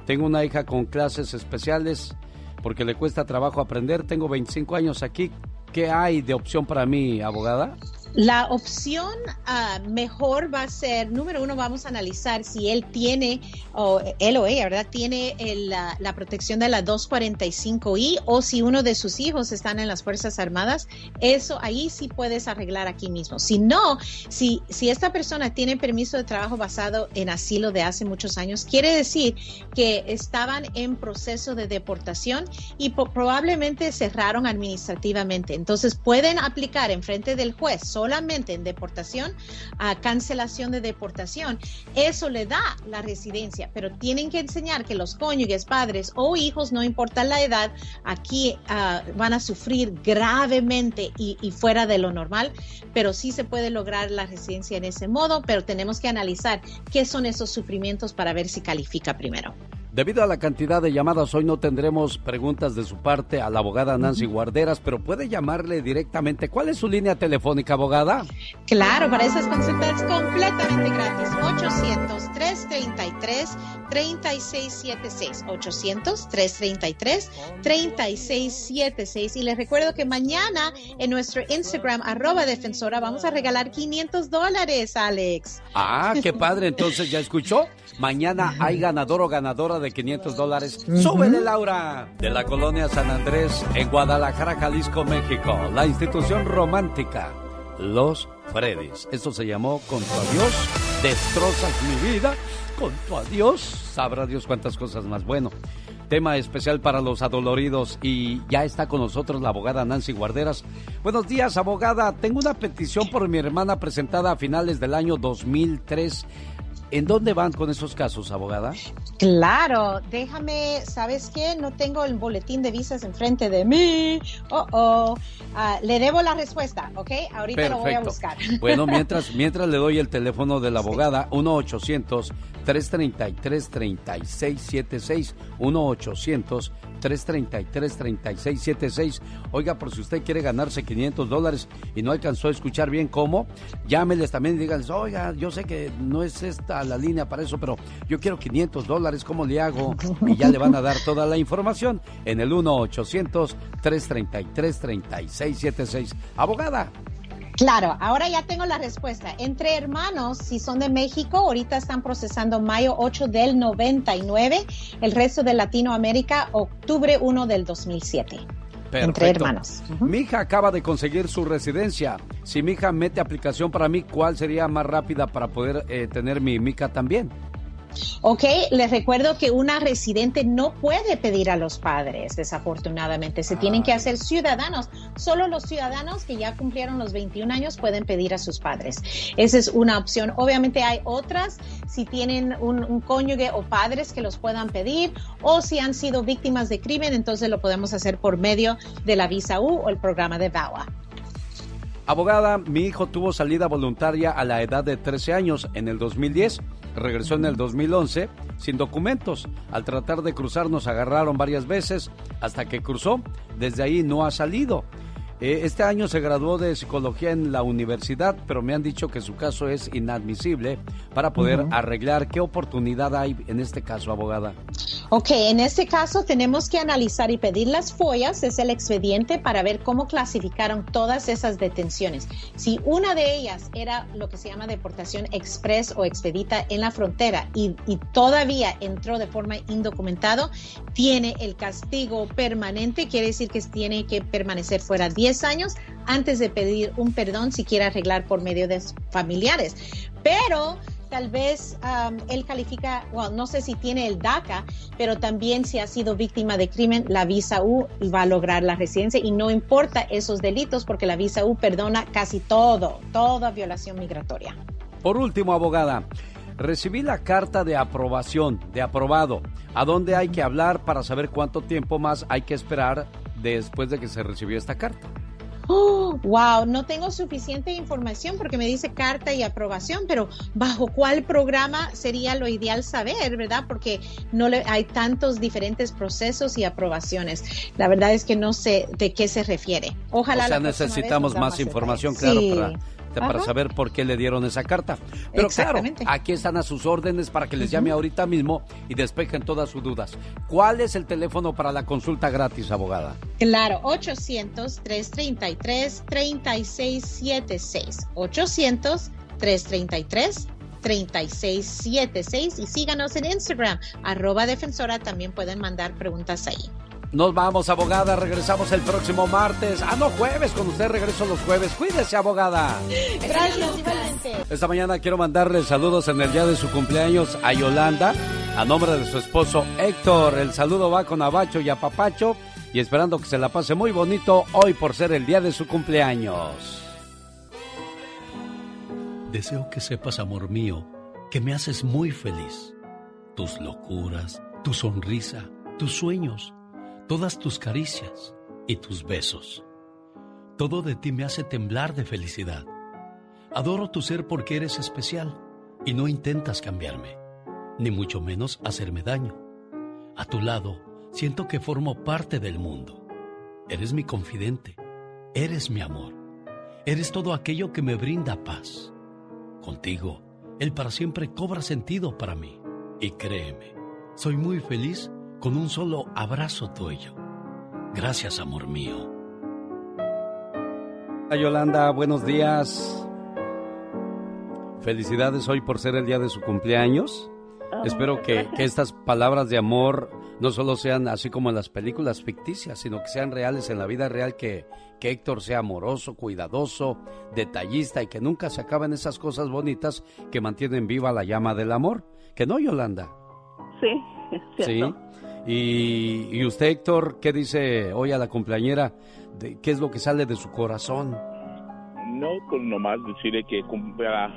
Tengo una hija con clases especiales porque le cuesta trabajo aprender. Tengo 25 años aquí. ¿Qué hay de opción para mí, abogada? La opción ah, mejor va a ser, número uno, vamos a analizar si él tiene, o él o ella, ¿verdad? Tiene la, protección de la 245I o si uno de sus hijos están en las Fuerzas Armadas, eso ahí sí puedes arreglar aquí mismo. Si no, si, si esta persona tiene permiso de trabajo basado en asilo de hace muchos años, quiere decir que estaban en proceso de deportación y probablemente cerraron administrativamente. Entonces pueden aplicar en frente del juez solamente en deportación, a cancelación de deportación, eso le da la residencia, pero tienen que enseñar que los cónyuges, padres o hijos, no importa la edad, aquí ah, van a sufrir gravemente y, y fuera de lo normal, pero sí se puede lograr la residencia en ese modo, pero tenemos que analizar qué son esos sufrimientos para ver si califica primero. Debido a la cantidad de llamadas, hoy no tendremos preguntas de su parte a la abogada Nancy Guarderas, pero puede llamarle directamente. ¿Cuál es su línea telefónica, abogada? Claro, para esas consultas completamente gratis. 800-333-3676. 800-333-3676. Y les recuerdo que mañana en nuestro Instagram, arroba defensora, vamos a regalar 500 dólares, Alex. Ah, qué padre. Entonces, ¿ya escuchó? Mañana hay ganador o ganadora de 500 dólares. ¡Súbele, Laura! De la colonia San Andrés, en Guadalajara, Jalisco, México. La institución romántica, Los Freddy's. Esto se llamó Con tu adiós, destrozas mi vida. Con tu adiós, sabrá Dios cuántas cosas más. Bueno, tema especial para los adoloridos y ya está con nosotros la abogada Nancy Guarderas. Buenos días, abogada. Tengo una petición por mi hermana presentada a finales del año 2003 ¿En dónde van con esos casos, abogada? Claro, déjame, ¿sabes qué? No tengo el boletín de visas enfrente de mí. Oh, oh. Ah, le debo la respuesta, ¿ok? Ahorita lo voy a buscar. Bueno, mientras, mientras le doy el teléfono de la abogada, 1-800-333-3676. 1-800 333-3676. Oiga, por si usted quiere ganarse 500 dólares y no alcanzó a escuchar bien cómo, llámeles también y díganles, oiga, yo sé que no es esta la línea para eso, pero yo quiero 500 dólares, ¿cómo le hago? Y ya le van a dar toda la información en el 1-800-333-3676. Abogada. Claro, ahora ya tengo la respuesta. Entre hermanos, si son de México, ahorita están procesando mayo 8 del 99, el resto de Latinoamérica, octubre 1 del 2007. Perfecto. Entre hermanos. Mi hija acaba de conseguir su residencia. Si mi hija mete aplicación para mí, ¿cuál sería más rápida para poder eh, tener mi mica también? Ok, les recuerdo que una residente no puede pedir a los padres, desafortunadamente. Se tienen que hacer ciudadanos. Solo los ciudadanos que ya cumplieron los 21 años pueden pedir a sus padres. Esa es una opción. Obviamente hay otras, si tienen un, cónyuge o padres que los puedan pedir, o si han sido víctimas de crimen, entonces lo podemos hacer por medio de la visa U o el programa de VAWA. Abogada, mi hijo tuvo salida voluntaria a la edad de 13 años en el 2010 regresó en el 2011 sin documentos. Al tratar de cruzar nos agarraron varias veces hasta que cruzó. Desde ahí no ha salido. Eh, este año se graduó de psicología en la universidad, pero me han dicho que su caso es inadmisible para poder arreglar. ¿Qué oportunidad hay en este caso, abogada? Ok, en este caso tenemos que analizar y pedir las follas, es el expediente para ver cómo clasificaron todas esas detenciones. Si una de ellas era lo que se llama deportación express o expedita en la frontera y, y todavía entró de forma indocumentado, tiene el castigo permanente, quiere decir que tiene que permanecer fuera 10 años antes de pedir un perdón si quiere arreglar por medio de familiares. Pero tal vez él califica, bueno, no sé si tiene el DACA, pero también si ha sido víctima de crimen, la visa U va a lograr la residencia y no importa esos delitos porque la visa U perdona casi todo, toda violación migratoria. Por último, abogada, recibí la carta de aprobación, de aprobado. ¿A dónde hay que hablar para saber cuánto tiempo más hay que esperar después de que se recibió esta carta? Oh, wow, no tengo suficiente información porque me dice carta y aprobación, pero bajo cuál programa sería lo ideal saber, ¿verdad? Porque no le, hay tantos diferentes procesos y aprobaciones. La verdad es que no sé de qué se refiere. Ojalá. O sea, necesitamos más información, claro, para para saber por qué le dieron esa carta. Pero claro, aquí están a sus órdenes para que les llame ahorita mismo y despejen todas sus dudas. ¿Cuál es el teléfono para la consulta gratis, abogada? Claro, 800-333-3676. 800-333. 3676 y síganos en Instagram, arroba defensora, también pueden mandar preguntas ahí. Nos vamos, abogada. Regresamos el próximo martes. Ah, no, jueves. Con usted regreso los jueves. Cuídese, abogada. Gracias, igualmente. Esta mañana quiero mandarle saludos en el día de su cumpleaños a Yolanda, a nombre de su esposo Héctor. El saludo va con Abacho y a Papacho. Y esperando que se la pase muy bonito hoy por ser el día de su cumpleaños. Deseo que sepas, amor mío, que me haces muy feliz. Tus locuras, tu sonrisa, tus sueños todas tus caricias y tus besos. Todo de ti me hace temblar de felicidad. Adoro tu ser porque eres especial y no intentas cambiarme, ni mucho menos hacerme daño. A tu lado, siento que formo parte del mundo. Eres mi confidente, eres mi amor, eres todo aquello que me brinda paz. Contigo, el para siempre cobra sentido para mí. Y créeme, soy muy feliz con un solo abrazo tuyo. Gracias, amor mío. Yolanda, buenos días. Felicidades hoy por ser el día de su cumpleaños. Ah, Espero que, estas palabras de amor no solo sean así como en las películas ficticias, sino que sean reales en la vida real, que, que Héctor sea amoroso, cuidadoso, detallista y que nunca se acaben esas cosas bonitas que mantienen viva la llama del amor. ¿Que no, Yolanda? Sí, es cierto. Sí. Y, usted, Héctor, ¿qué dice hoy a la cumpleañera? De, ¿Qué es lo que sale de su corazón? No, pues nomás decirle que cumpla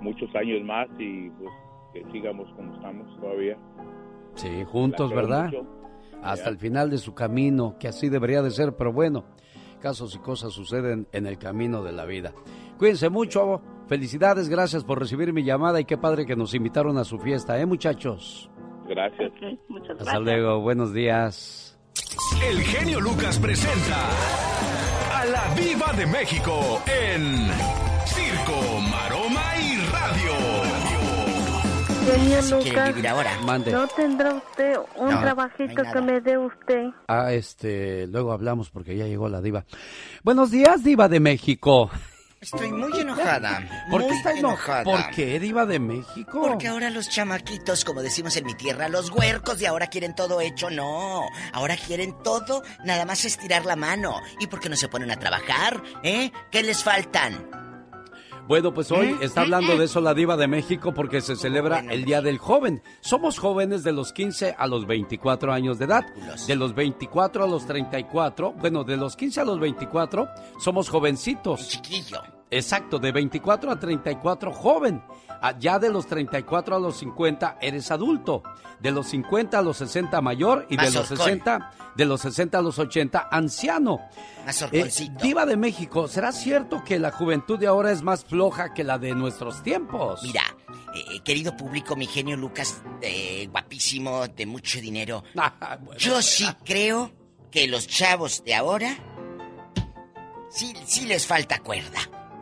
muchos años más y pues que sigamos como estamos todavía. Sí, juntos, ¿verdad? Hasta el final de su camino, que así debería de ser, pero bueno, casos y cosas suceden en el camino de la vida. Cuídense mucho, felicidades, gracias por recibir mi llamada y qué padre que nos invitaron a su fiesta, ¿eh, muchachos? Gracias. muchas gracias. Hasta luego, buenos días. El genio Lucas presenta a la Viva de México en Circo, Maroma y Radio. Genio Lucas, ¿no tendrá usted un trabajito que me dé usted? Ah, este, luego hablamos porque ya llegó la diva. Buenos días, diva de México. Estoy muy enojada. ¿Por qué está enojada? ¿Por qué, Diva de México? Porque ahora los chamaquitos, como decimos en mi tierra, los huercos de ahora quieren todo hecho. No. Ahora quieren todo, nada más estirar la mano. ¿Y por qué no se ponen a trabajar? ¿Eh? ¿Qué les faltan? Bueno, pues hoy ¿Eh? está hablando de eso la diva de México porque se celebra el Día del Joven. Somos jóvenes de los 15 a los 24 años de edad. De los 24 a los 34, bueno, de los 15 a los 24 somos jovencitos. chiquillo. Exacto, de 24 a 34 joven. Ah, ya de los 34 a los 50 eres adulto. De los 50 a los 60 mayor y de los 60 de los 60 a los 80 anciano. Eh, Diva de México, ¿será cierto que la juventud de ahora es más floja que la de nuestros tiempos? Mira, eh, querido público, mi genio Lucas, eh, guapísimo, de mucho dinero. Ah, yo sí creo que los chavos de ahora sí, sí les falta cuerda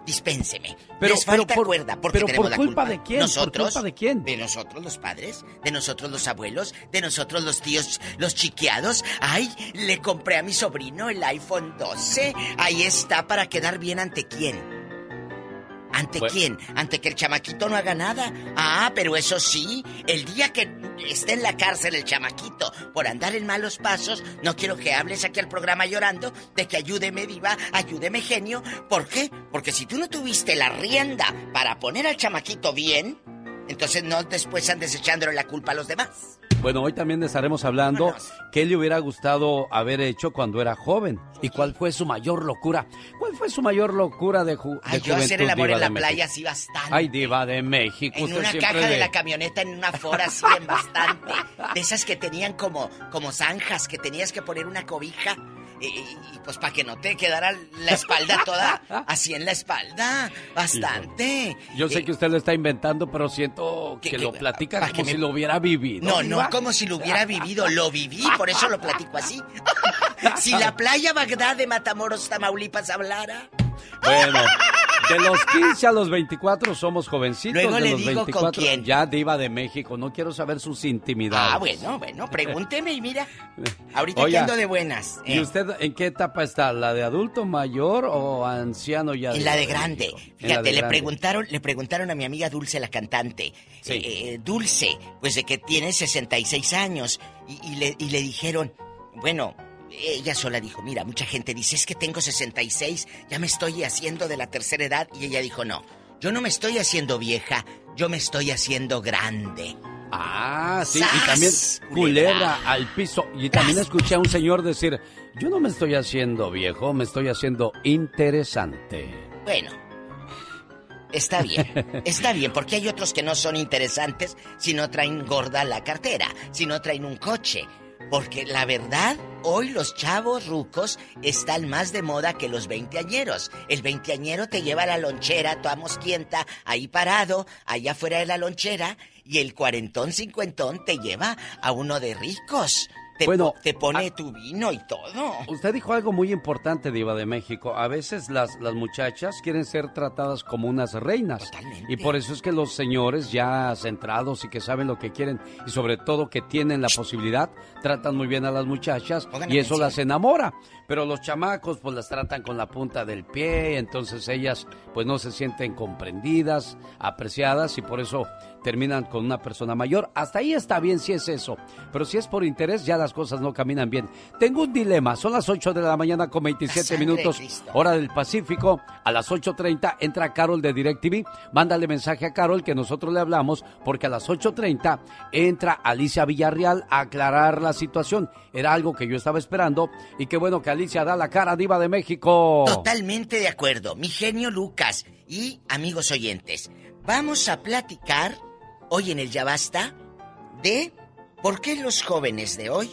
dispénseme. Pero, Les falta por, cuerda porque tenemos por culpa, de quién? ¿Nosotros? ¿Por culpa de quién? De nosotros los padres, de nosotros los abuelos, de nosotros los tíos, los chiqueados. Ay, le compré a mi sobrino el iPhone 12. Ahí está para quedar bien ante quién. ¿Ante quién? ¿Ante que el chamaquito no haga nada? Ah, pero eso sí, el día que esté en la cárcel el chamaquito por andar en malos pasos, no quiero que hables aquí al programa llorando de que ayúdeme diva, ayúdeme genio. ¿Por qué? Porque si tú no tuviste la rienda para poner al chamaquito bien, entonces no después andes echándole la culpa a los demás. Bueno, hoy también estaremos hablando qué le hubiera gustado haber hecho cuando era joven y cuál fue su mayor locura. ¿Cuál fue su mayor locura de, ju Ay, yo hacer el amor en la playa así bastante. Ay, diva de México. En una caja de... la camioneta, en una fora así en bastante. De esas que tenían como, como zanjas, que tenías que poner una cobija y, pues para que no te quedara la espalda toda así en la espalda. Bastante. Yo sé que usted lo está inventando, pero siento que, lo platica como si lo hubiera vivido. No, no como si lo hubiera vivido. Lo viví, por eso lo platico así. si la playa Bagdad de Matamoros, Tamaulipas hablara. Bueno, De los 15 a los 24 somos jovencitos. Luego de le los digo 24 con quién. ya diva de México. No quiero saber sus intimidades. Ah, bueno, bueno, pregúnteme y mira. Ahorita Oiga, ando de buenas. ¿Y eh. usted en qué etapa está? ¿La de adulto mayor o anciano ya? En la de grande. La Fíjate, de le grande. preguntaron, le preguntaron a mi amiga Dulce, la cantante. Sí. eh, eh, Dulce, pues de que tiene 66 años. Y, y le, y le dijeron, bueno, ella sola dijo, mira, mucha gente dice, es que tengo 66, ya me estoy haciendo de la tercera edad. Y ella dijo, no, yo no me estoy haciendo vieja, yo me estoy haciendo grande. Ah, sí, ¡Sas! y también Culebra. culebra al piso. Y también escuché a un señor decir, yo no me estoy haciendo viejo, me estoy haciendo interesante. Bueno, está bien, está bien, porque hay otros que no son interesantes si no traen gorda la cartera, si no traen un coche. Porque la verdad, hoy los chavos rucos están más de moda que los veinteañeros. El veinteañero te lleva a la lonchera, toda mosquienta, ahí parado, allá afuera de la lonchera, y el cuarentón cincuentón te lleva a uno de ricos. Te, Bueno, te pone tu vino y todo. Usted dijo algo muy importante, Diva de México. A veces las, las muchachas quieren ser tratadas como unas reinas. Y por eso es que los señores ya centrados y que saben lo que quieren y sobre todo que tienen la posibilidad, tratan muy bien a las muchachas y eso atención. las enamora. Pero los chamacos pues las tratan con la punta del pie, entonces ellas pues no se sienten comprendidas, apreciadas y por eso terminan con una persona mayor. Hasta ahí está bien si es eso, pero si es por interés ya las cosas no caminan bien. Tengo un dilema, son las 8 de la mañana con 27 sangre de minutos, hora del Pacífico. A las 8.30 entra Carol de DirecTV. Mándale mensaje a Carol que nosotros le hablamos porque a las 8.30 entra Alicia Villarreal a aclarar la situación. Era algo que yo estaba esperando y qué bueno que Alicia da la cara diva de México. Totalmente de acuerdo, mi genio Lucas y amigos oyentes. Vamos a platicar hoy en el Ya Basta de por qué los jóvenes de hoy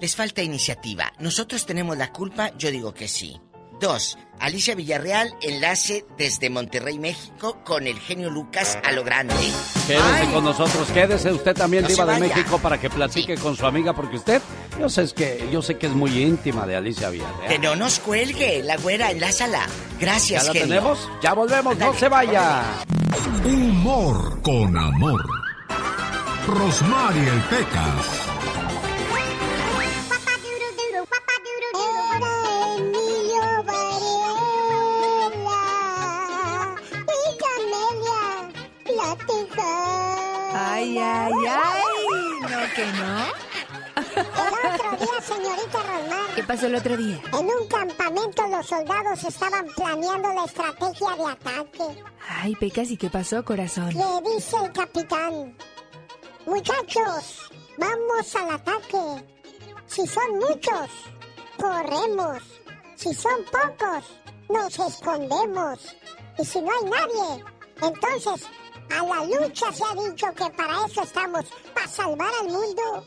les falta iniciativa. Nosotros tenemos la culpa, yo digo que sí. Dos, Alicia Villarreal, enlace desde Monterrey, México, con el genio Lucas a lo grande. Quédese Ay, con nosotros, quédese usted también, No Diva de. México, para que platique con su amiga, porque usted, yo sé es que, yo sé que es muy íntima de Alicia Villarreal. Que no nos cuelgue, la güera, enlázala. Gracias, ¿Ya la genio. tenemos? Ya volvemos, no se vaya. Humor con amor. Rosmarie Pecas. No, que no. El otro día, señorita Rosmar, ¿Qué pasó el otro día? en un campamento los soldados estaban planeando la estrategia de ataque. Ay, Pecas, ¿y qué pasó, corazón? Le dice el capitán, muchachos, vamos al ataque. Si son muchos, corremos. Si son pocos, nos escondemos. Y si no hay nadie, entonces a la lucha se ha dicho que para eso estamos, para salvar al mundo.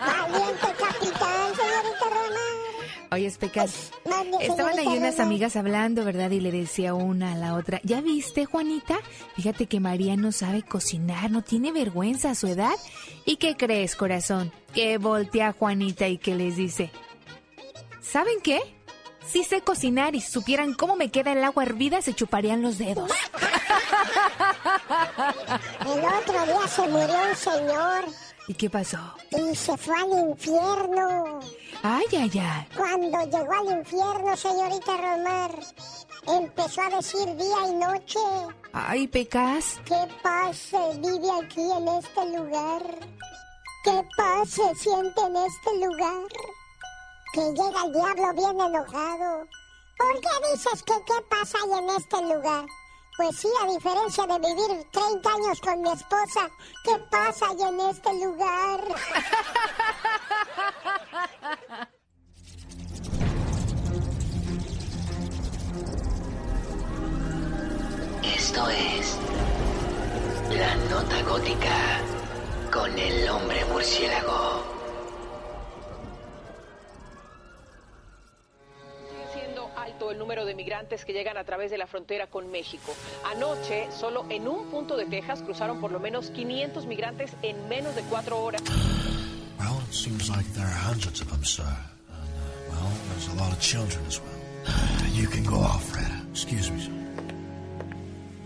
Valiente capitán, señorita Roma. Oye, Pecas, Mande, estaban ahí unas amigas hablando, ¿verdad? Y le decía una a la otra, ¿ya viste, Juanita? Fíjate que María no sabe cocinar, no tiene vergüenza a su edad. ¿Y qué crees, corazón? Que voltea a Juanita y que les dice, ¿saben qué? Si sé cocinar y supieran cómo me queda el agua hervida, se chuparían los dedos. El otro día se murió un señor ¿Y qué pasó? y se fue al infierno. Ay, ay, ay. Cuando llegó al infierno, señorita Romar, empezó a decir día y noche. Ay, Pecas. ¿Qué paz se vive aquí en este lugar? ¿Qué paz se siente en este lugar? Que llega el diablo bien enojado. ¿Por qué dices que qué pasa hay en este lugar? Pues sí, a diferencia de vivir 30 años con mi esposa, ¿qué pasa hay en este lugar? Esto es La Nota Gótica con el hombre murciélago. Alto el número de migrantes que llegan a través de la frontera con México. Anoche, solo en un punto de Texas, cruzaron por lo menos 500 migrantes en menos de cuatro horas. Well, it seems like there are hundreds of them, sir. And, uh, well, there's a lot of children as well. You can go off, Excuse me,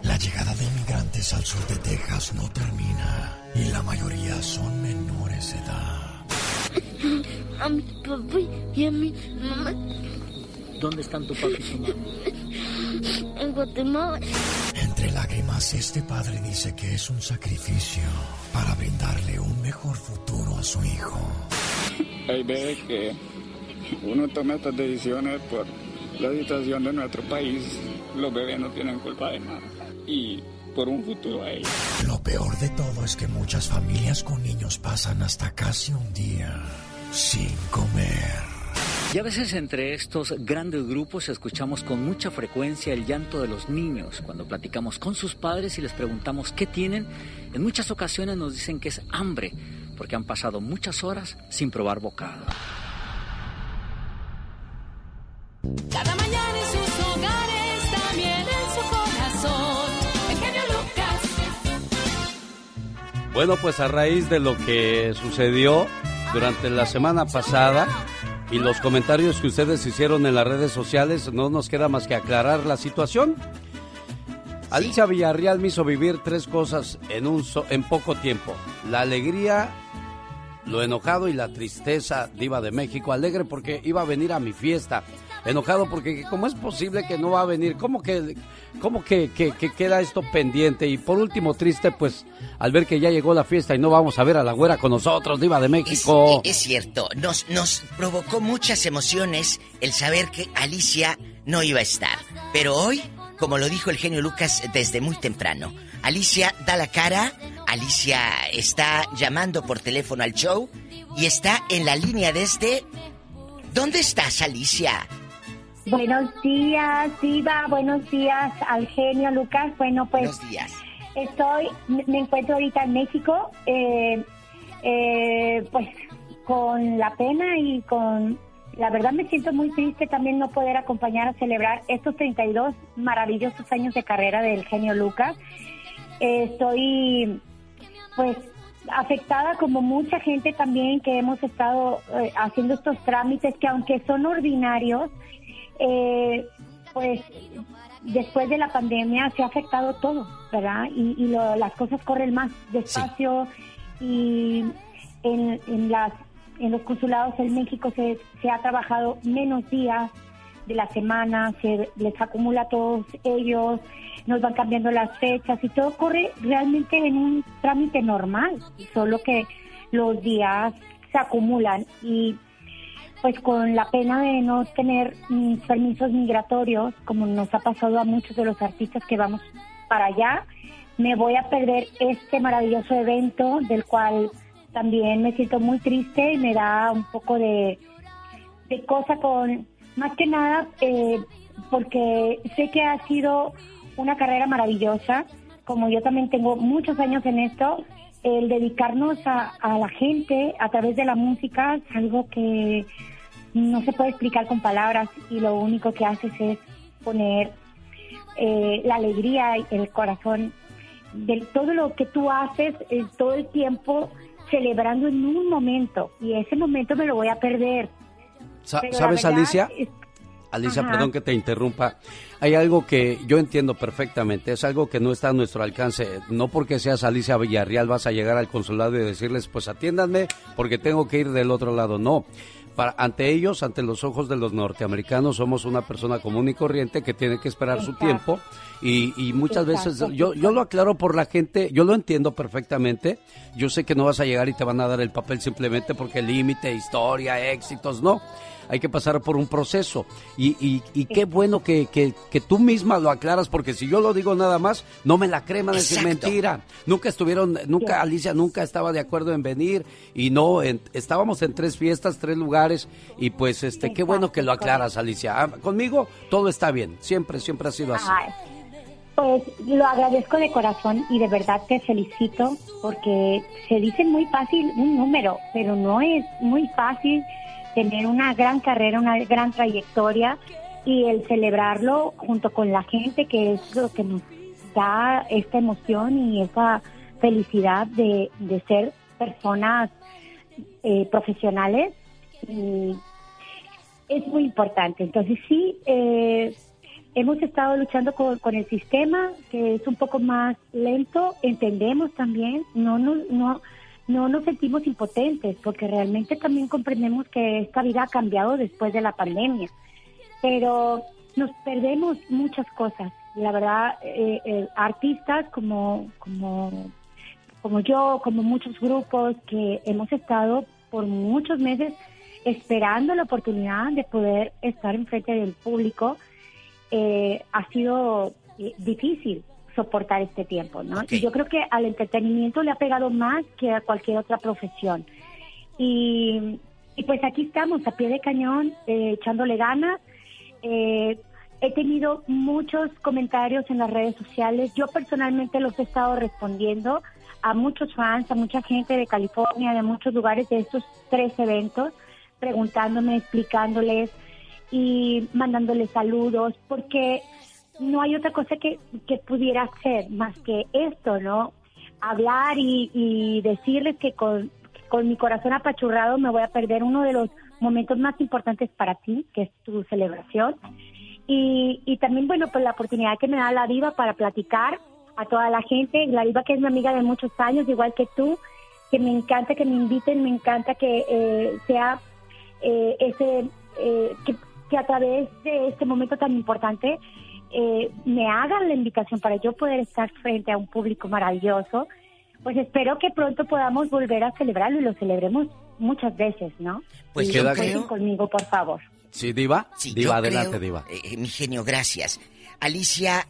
La llegada de inmigrantes al sur de Texas no termina y la mayoría son menores de edad. ¿Dónde están tu papá y tu mamá? En Guatemala. Entre lágrimas, este padre dice que es un sacrificio para brindarle un mejor futuro a su hijo. Hay veces que uno toma estas decisiones por la situación de nuestro país. Los bebés no tienen culpa de nada. Y por un futuro a ellos. Lo peor de todo es que muchas familias con niños pasan hasta casi un día sin comer. Y a veces entre estos grandes grupos escuchamos con mucha frecuencia el llanto de los niños. Cuando platicamos con sus padres y les preguntamos qué tienen, en muchas ocasiones nos dicen que es hambre, porque han pasado muchas horas sin probar bocado. Cada mañana en sus hogares, también en su corazón. El genio Lucas. Bueno, pues a raíz de lo que sucedió durante la semana pasada, y los comentarios que ustedes hicieron en las redes sociales, no nos queda más que aclarar la situación. Alicia Villarreal me hizo vivir tres cosas en, un en poco tiempo. La alegría, lo enojado y la tristeza, diva de México. Alegre porque iba a venir a mi fiesta enojado porque cómo es posible que no va a venir, cómo que, cómo que, que, queda esto pendiente y por último triste pues al ver que ya llegó la fiesta y no vamos a ver a la güera con nosotros, diva de México. Es, cierto, nos, nos provocó muchas emociones el saber que Alicia no iba a estar, pero hoy, como lo dijo el genio Lucas desde muy temprano, Alicia da la cara, Alicia está llamando por teléfono al show y está en la línea desde... ¿Dónde estás, Alicia? Buenos días, Diva. Buenos días al genio Lucas. Bueno, pues. Buenos días. Estoy, me encuentro ahorita en México, eh, eh, pues con la pena y con. La verdad me siento muy triste también no poder acompañar a celebrar estos 32 maravillosos años de carrera del genio Lucas. estoy, pues, afectada como mucha gente también que hemos estado eh, haciendo estos trámites que aunque son ordinarios, eh, pues después de la pandemia se ha afectado todo, ¿verdad? Y, las cosas corren más despacio y en, las, en los consulados en México se, se ha trabajado menos días de la semana, se les acumula a todos ellos, nos van cambiando las fechas y todo corre realmente en un trámite normal, solo que los días se acumulan y pues con la pena de no tener mm, permisos migratorios, como nos ha pasado a muchos de los artistas que vamos para allá, me voy a perder este maravilloso evento del cual también me siento muy triste y me da un poco de, de cosa con, más que nada, eh, porque sé que ha sido una carrera maravillosa, como yo también tengo muchos años en esto, el dedicarnos a, a la gente a través de la música es algo que no se puede explicar con palabras y lo único que haces es poner eh, la alegría y el corazón de todo lo que tú haces eh, todo el tiempo celebrando en un momento y ese momento me lo voy a perder. ¿Sabes, Alicia? Alicia, perdón que te interrumpa. Hay algo que yo entiendo perfectamente, es algo que no está a nuestro alcance. No porque seas Alicia Villarreal vas a llegar al consulado y decirles, pues atiéndanme porque tengo que ir del otro lado. No, ante ellos, ante los ojos de los norteamericanos, somos una persona común y corriente que tiene que esperar su tiempo y, muchas veces yo, yo lo aclaro por la gente, yo lo entiendo perfectamente, yo sé que no vas a llegar y te van a dar el papel simplemente porque límite, historia, éxitos, no hay que pasar por un proceso. Y, y, qué bueno que, que, tú misma lo aclaras, porque si yo lo digo nada más, no me la crema de decir mentira. Nunca estuvieron, nunca, Alicia nunca estaba de acuerdo en venir y no, estábamos en tres fiestas, tres lugares y pues este, qué bueno que lo aclaras, Alicia. Ah, conmigo todo está bien, siempre, siempre ha sido así. Pues lo agradezco de corazón y de verdad te felicito porque se dice muy fácil un número, pero no es muy fácil tener una gran carrera, una gran trayectoria y el celebrarlo junto con la gente, que es lo que nos da esta emoción y esa felicidad de, ser personas eh, profesionales. Y es muy importante. Entonces sí, eh, hemos estado luchando con, con, el sistema, que es un poco más lento, entendemos también, no, no, no, no nos sentimos impotentes, porque realmente también comprendemos que esta vida ha cambiado después de la pandemia, pero nos perdemos muchas cosas. La verdad, eh, eh, artistas como, como, como yo, como muchos grupos que hemos estado por muchos meses esperando la oportunidad de poder estar enfrente del público, eh, ha sido eh, difícil soportar este tiempo, ¿no? Y yo creo que al entretenimiento le ha pegado más que a cualquier otra profesión. Y, pues aquí estamos, a pie de cañón, eh, echándole ganas. he tenido muchos comentarios en las redes sociales. Yo personalmente los he estado respondiendo a muchos fans, a mucha gente de California, de muchos lugares de estos tres eventos preguntándome, explicándoles y mandándoles saludos, porque no hay otra cosa que, que pudiera hacer más que esto, ¿no? Hablar y, decirles que con, con mi corazón apachurrado me voy a perder uno de los momentos más importantes para ti, que es tu celebración. Y, y también, bueno, pues la oportunidad que me da la diva para platicar a toda la gente, la diva que es mi amiga de muchos años, igual que tú, que me encanta que me inviten, me encanta que eh, sea eh, ese, eh, que, a través de este momento tan importante eh, me hagan la invitación para yo poder estar frente a un público maravilloso, pues espero que pronto podamos volver a celebrarlo y lo celebremos muchas veces, ¿no? Pues yo creo... conmigo, por favor. Sí, Diva. diva, adelante, Diva. mi genio, gracias. Alicia,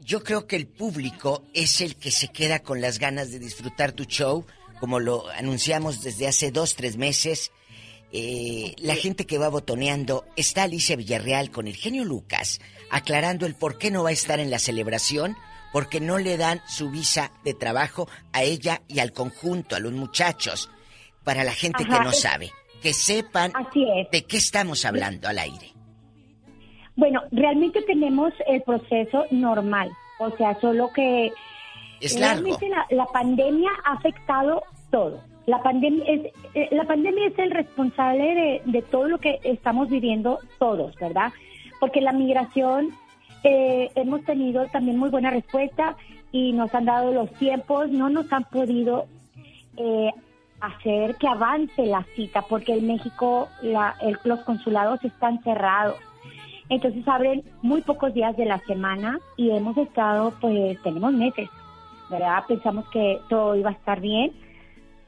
yo creo que el público es el que se queda con las ganas de disfrutar tu show, como lo anunciamos desde hace dos, tres meses. Eh, la gente que va botoneando, está Alicia Villarreal con el genio Lucas, aclarando el por qué no va a estar en la celebración, porque no le dan su visa de trabajo a ella y al conjunto, a los muchachos. Para la gente que no sabe, que sepan de qué estamos hablando al aire. Bueno, realmente tenemos el proceso normal, o sea, solo que es realmente la pandemia ha afectado todo la pandemia es eh, la pandemia es el responsable de, todo lo que estamos viviendo todos, ¿verdad? Porque la migración eh, hemos tenido también muy buena respuesta y nos han dado los tiempos, no nos han podido eh, hacer que avance la cita porque en México la, los consulados están cerrados. Entonces abren muy pocos días de la semana y hemos estado, pues tenemos meses, ¿verdad? Pensamos que todo iba a estar bien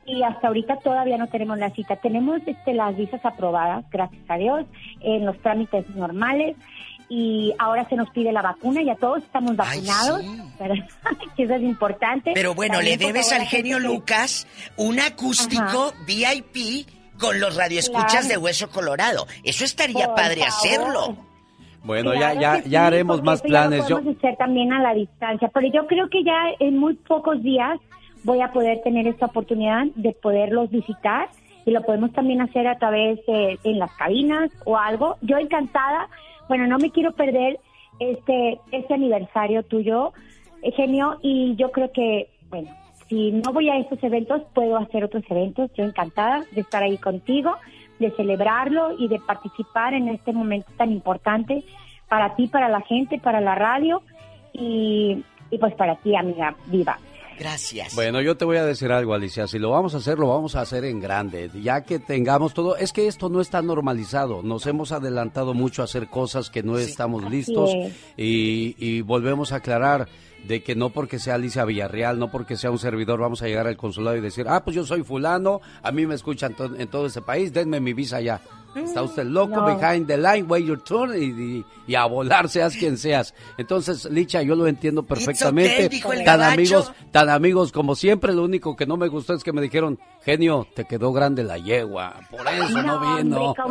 y hasta ahorita todavía no tenemos la cita. Tenemos este, las visas aprobadas, gracias a Dios, en los trámites normales y ahora se nos pide la vacuna, ya todos estamos vacunados, eso es importante. Pero bueno, le debes al genio Lucas un acústico VIP con los radioescuchas de Hueso Colorado. Eso estaría padre hacerlo. Bueno, ya ya ya haremos más planes. Ya lo podemos hacer también a la distancia, pero yo creo que ya en muy pocos días voy a poder tener esta oportunidad de poderlos visitar y lo podemos también hacer a través de en las cabinas o algo. Yo encantada, bueno, no me quiero perder este este aniversario tuyo, genio, y yo creo que, bueno, si no voy a estos eventos, puedo hacer otros eventos. Yo encantada de estar ahí contigo, de celebrarlo y de participar en este momento tan importante para ti, para la gente, para la radio y, y pues para ti, amiga viva. Gracias. Bueno, yo te voy a decir algo, Alicia. Si lo vamos a hacer, lo vamos a hacer en grande. Ya que tengamos todo. Es que esto no está normalizado. Nos hemos adelantado mucho a hacer cosas que no estamos listos. Y, y volvemos a aclarar de que no porque sea Alicia Villarreal, no porque sea un servidor, vamos a llegar al consulado y decir, ah, pues yo soy fulano, a mí me escuchan en todo ese país, denme mi visa ya. Está usted loco, behind the line, wait your turn, y, a volar, seas quien seas. Entonces, Licha, yo lo entiendo perfectamente. tan amigos, tan amigos como siempre, lo único que no me gustó es que me dijeron, genio, te quedó grande la yegua, por eso no, vino.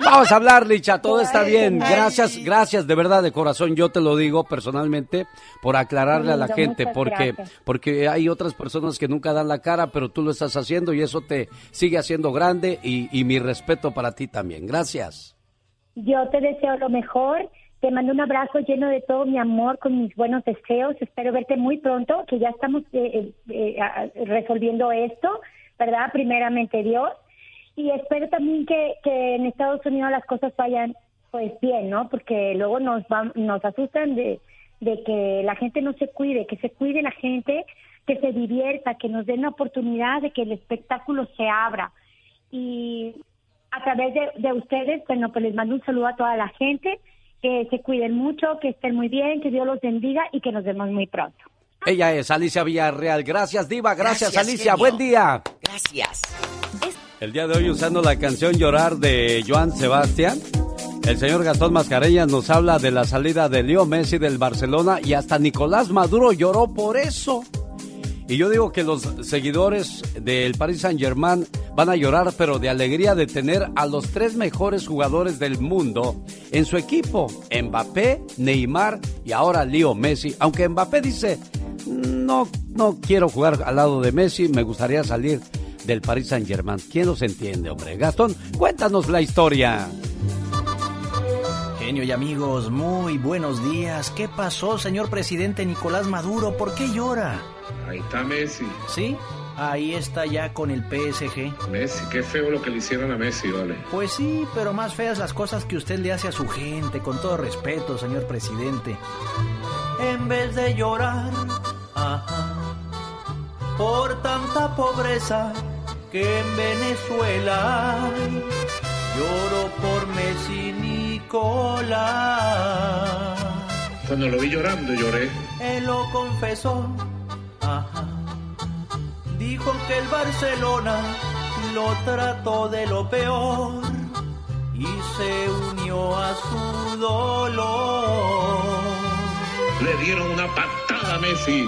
Vamos a hablar, Licha, todo está bien. Gracias, gracias, de verdad, de corazón, yo te lo digo personalmente, por aclararle a la gente, porque, porque hay otras personas que nunca dan la cara, pero tú lo estás haciendo y eso te sigue haciendo grande y, y mi respeto para ti también. Gracias. Yo te deseo lo mejor. Te mando un abrazo lleno de todo mi amor, con mis buenos deseos. Espero verte muy pronto, que ya estamos eh, eh, eh, resolviendo esto, ¿verdad? Primeramente Dios. y espero también que, en Estados Unidos las cosas vayan pues bien, ¿no? Porque luego nos nos asustan de, de que la gente no se cuide, que se cuide la gente, que se divierta, que nos den la oportunidad de que el espectáculo se abra. Y a través de, de ustedes, bueno, pues les mando un saludo a toda la gente, que se cuiden mucho, que estén muy bien, que Dios los bendiga y que nos vemos muy pronto. Ella es Alicia Villarreal. Gracias, Diva. Gracias, Alicia. Buen día. Gracias. El día de hoy, usando la canción Llorar de Joan Sebastián, el señor Gastón Mascareñas nos habla de la salida de Leo Messi del Barcelona y hasta Nicolás Maduro lloró por eso. Y yo digo que los seguidores del Paris Saint Germain van a llorar, pero de alegría de tener a los tres mejores jugadores del mundo en su equipo: Mbappé, Neymar y ahora Leo Messi. Aunque Mbappé dice: No, no quiero jugar al lado de Messi, me gustaría salir del Paris Saint Germain. ¿Quién los entiende, hombre? Gastón, cuéntanos la historia. Genio y amigos, muy buenos días. ¿Qué pasó, señor presidente Nicolás Maduro? ¿Por qué llora? Ahí está Messi. ¿Sí? Ahí está ya con el PSG. Messi, qué feo lo que le hicieron a Messi, vale. Pues sí, pero más feas las cosas que usted le hace a su gente, con todo respeto, señor presidente. En vez de llorar, ajá, por tanta pobreza que en Venezuela hay, lloro por Messi Cuando lo vi llorando, lloré. Él lo confesó, ajá. Dijo que el Barcelona lo trató de lo peor y se unió a su dolor. Le dieron una patada a Messi.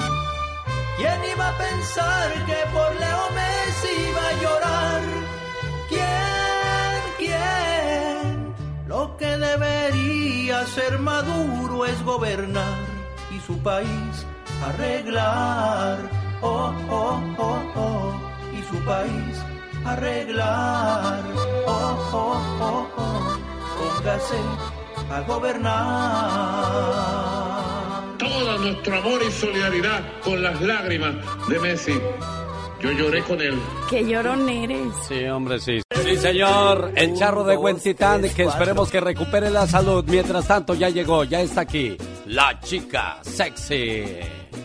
¿Quién iba a pensar que por Leo Messi iba a llorar? ¿Quién? Lo que debería ser Maduro es gobernar y su país arreglar. Oh, oh, oh, oh. Y su país arreglar. Oh, oh, oh, oh. Póngase a gobernar. Todo nuestro amor y solidaridad con las lágrimas de Messi. Yo lloré con él. Qué llorón eres. Sí, hombre, sí. Sí, señor. El charro de Huentitán, que esperemos que recupere la salud. Mientras tanto, ya llegó, ya está aquí. La chica sexy.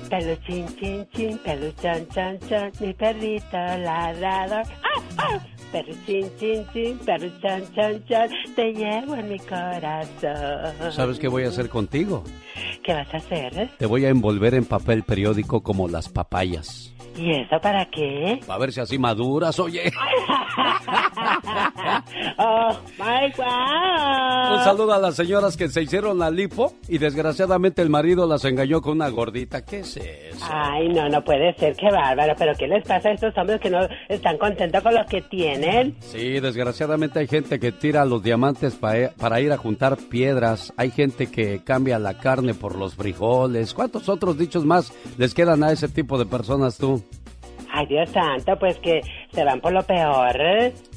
Pelo chin chin chin, pelo chan chan chan, mi perrito ladrador. ¡Ah, ah! Perro chin chin chin, perro chan chan chan, te llevo en mi corazón. ¿Sabes qué voy a hacer contigo? ¿Qué vas a hacer? Te voy a envolver en papel periódico como las papayas. ¿Y eso para qué? A ver si así maduras, oye. oh my. Un saludo a las señoras que se hicieron la lipo y desgraciadamente el marido las engañó con una gordita. ¿Qué es eso? Ay, no, no puede ser, qué bárbaro. Pero ¿qué les pasa a estos hombres que no están contentos con lo que tienen? Sí, desgraciadamente hay gente que tira los diamantes pa- para ir a juntar piedras. Hay gente que cambia la carne por los frijoles. ¿Cuántos otros dichos más les quedan a ese tipo de personas tú? Ay, Dios santo, pues que se van por lo peor.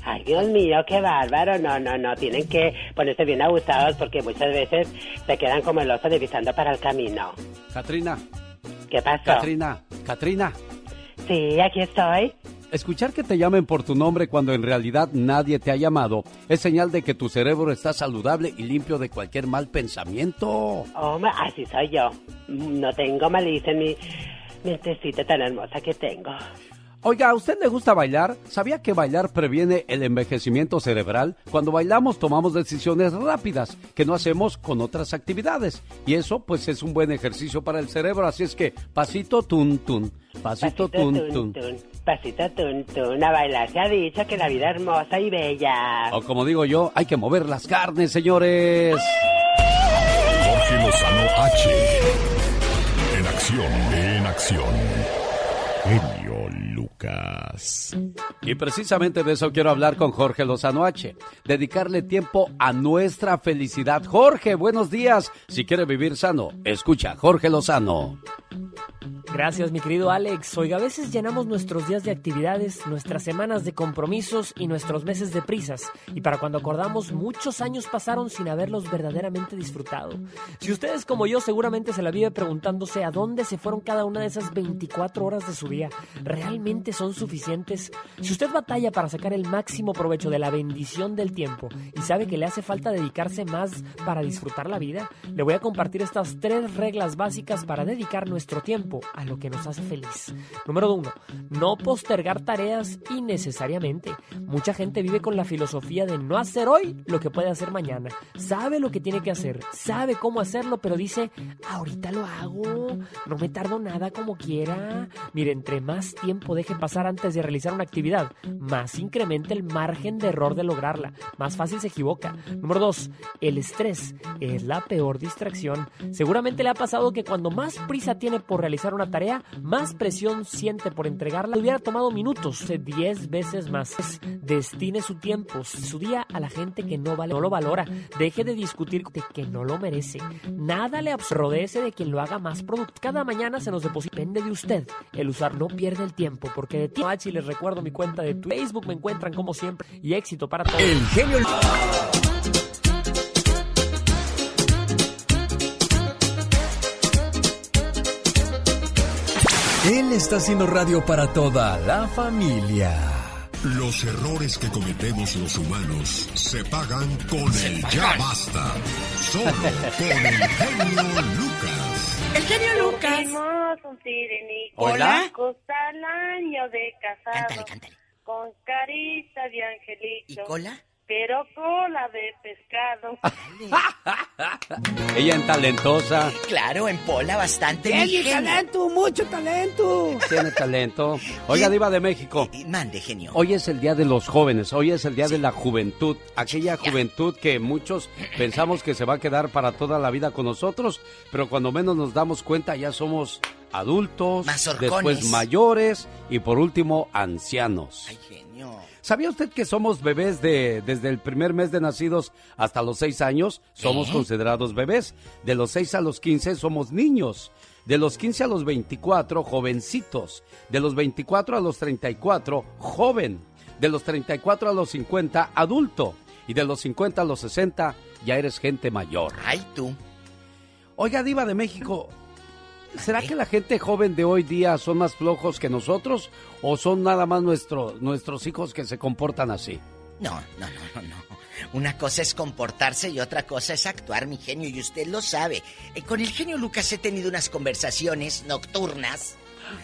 Ay, Dios mío, qué bárbaro. No, no, no, tienen que ponerse bien abusados porque muchas veces se quedan como el oso divisando para el camino. Katrina, ¿Qué pasó? Katrina, Katrina. Sí, aquí estoy. Escuchar que te llamen por tu nombre cuando en realidad nadie te ha llamado es señal de que tu cerebro está saludable y limpio de cualquier mal pensamiento. Oh, así soy yo. No tengo malicia en mi mentecita tan hermosa que tengo. Oiga, ¿a usted le gusta bailar? ¿Sabía que bailar previene el envejecimiento cerebral? Cuando bailamos tomamos decisiones rápidas que no hacemos con otras actividades. Y eso pues es un buen ejercicio para el cerebro. Así es que pasito tun tun, pasito tun tun. tun, pasito tun tun. A bailar se ha dicho que la vida hermosa y bella. O como digo yo, hay que mover las carnes, señores. Jorge en acción. Genio Lucas. Y precisamente de eso quiero hablar con Jorge Lozano H. Dedicarle tiempo a nuestra felicidad. Jorge, buenos días. Si quiere vivir sano, escucha Jorge Lozano. Gracias, mi querido Alex. Oiga, a veces llenamos nuestros días de actividades, nuestras semanas de compromisos y nuestros meses de prisas. Y para cuando acordamos, muchos años pasaron sin haberlos verdaderamente disfrutado. Si ustedes como yo seguramente se la vive preguntándose a dónde se fueron cada una de esas 24 horas de su ¿realmente son suficientes? Si usted batalla para sacar el máximo provecho de la bendición del tiempo y sabe que le hace falta dedicarse más para disfrutar la vida, le voy a compartir estas tres reglas básicas para dedicar nuestro tiempo a lo que nos hace feliz. Número uno, no postergar tareas innecesariamente. Mucha gente vive con la filosofía de no hacer hoy lo que puede hacer mañana. Sabe lo que tiene que hacer, sabe cómo hacerlo, pero dice, ahorita lo hago, no me tardo nada como quiera. Mire, entre más tiempo deje pasar antes de realizar una actividad, más incrementa el margen de error de lograrla, más fácil se equivoca. Número dos, el estrés es la peor distracción. Seguramente le ha pasado que cuando más prisa tiene por realizar una tarea, más presión siente por entregarla. Hubiera tomado minutos, 10 veces más. Destine su tiempo, su día a la gente que no, lo valora. Deje de discutir de que no lo merece. Nada le absordece de quien lo haga más productivo. Cada mañana se nos deposita. Depende de usted. El usar no pierde el tiempo, porque de ti, y les recuerdo mi cuenta de Facebook, me encuentran como siempre. Y éxito para todos. El genio. Él está haciendo radio para toda la familia. Los errores que cometemos los humanos se pagan con el ya basta. Solo con el genio Lucas. El genio Lucas. Un. Hola. El año de casado. Cántale, cántale. Con carita de angelito. ¿Y cola? Pero cola de pescado. Ella en talentosa. Claro, en pola bastante. Tiene talento, mucho talento. Tiene talento. Oiga, Diva de México. Mande, genio. Hoy es el día de los jóvenes, hoy es el día de la juventud. Aquella juventud que muchos pensamos que se va a quedar para toda la vida con nosotros, pero cuando menos nos damos cuenta ya somos adultos, Mazorcones. después mayores y por último ancianos. Ay, genio. ¿Sabía usted que somos bebés de desde el primer mes de nacidos hasta los seis años? Somos ¿Eh? considerados bebés. De los 6 a los 15 somos niños. De los 15 a los 24, jovencitos. De los 24 a los 34, joven. De los 34 a los 50, adulto. Y de los 50 a los 60, ya eres gente mayor. Ay, tú. Oiga, Diva de México, ¿será que la gente joven de hoy día son más flojos que nosotros? ¿O son nada más nuestro- nuestros hijos que se comportan así? No, no, no, no, no. Una cosa es comportarse y otra cosa es actuar, mi genio, y usted lo sabe. Eh, con el genio Lucas he tenido unas conversaciones nocturnas.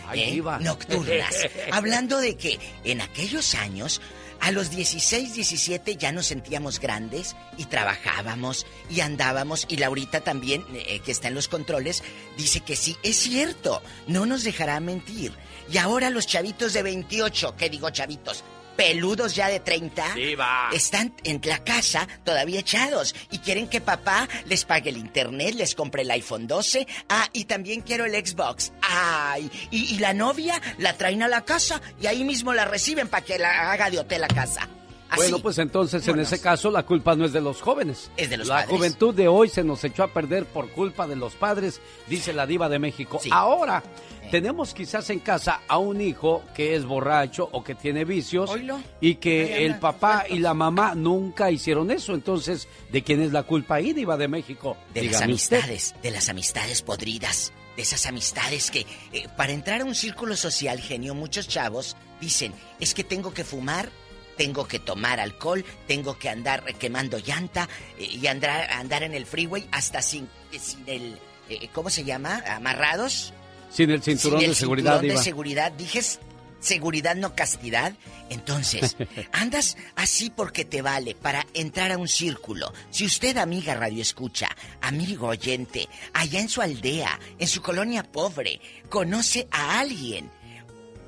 Ay, ¿eh? Nocturnas. hablando de que en aquellos años, a los 16, 17 ya nos sentíamos grandes y trabajábamos y andábamos. Y Laurita también, eh, que está en los controles, dice que sí, es cierto, no nos dejará mentir. Y ahora los chavitos de 28, ¿qué digo chavitos? Peludos ya de 30 Diva. están en la casa todavía echados y quieren que papá les pague el internet, les compre el iPhone 12. Ah, y también quiero el Xbox. Ay, y, y la novia la traen a la casa y ahí mismo la reciben para que la haga de hotel a casa. Así. Bueno, pues entonces en ese caso la culpa no es de los jóvenes. Es de los la padres. juventud de hoy se nos echó a perder por culpa de los padres, dice la diva de México. Ahora, tenemos quizás en casa a un hijo que es borracho o que tiene vicios Oílo. y que el papá y la mamá nunca hicieron eso. Entonces, ¿de quién es la culpa ahí, diva de México? De las usted. amistades, de las amistades podridas, de esas amistades que eh, para entrar a un círculo social, genio, muchos chavos dicen, es que tengo que fumar, tengo que tomar alcohol, tengo que andar quemando llanta eh, y andar, andar en el freeway hasta sin, eh, sin el, eh, ¿cómo se llama? Amarrados. Sin el cinturón Sin el de seguridad, cinturón diva. de seguridad, dije s- seguridad no castidad. Entonces, andas así porque te vale para entrar a un círculo. Si usted, amiga radio escucha, amigo oyente, allá en su aldea, en su colonia pobre, conoce a alguien,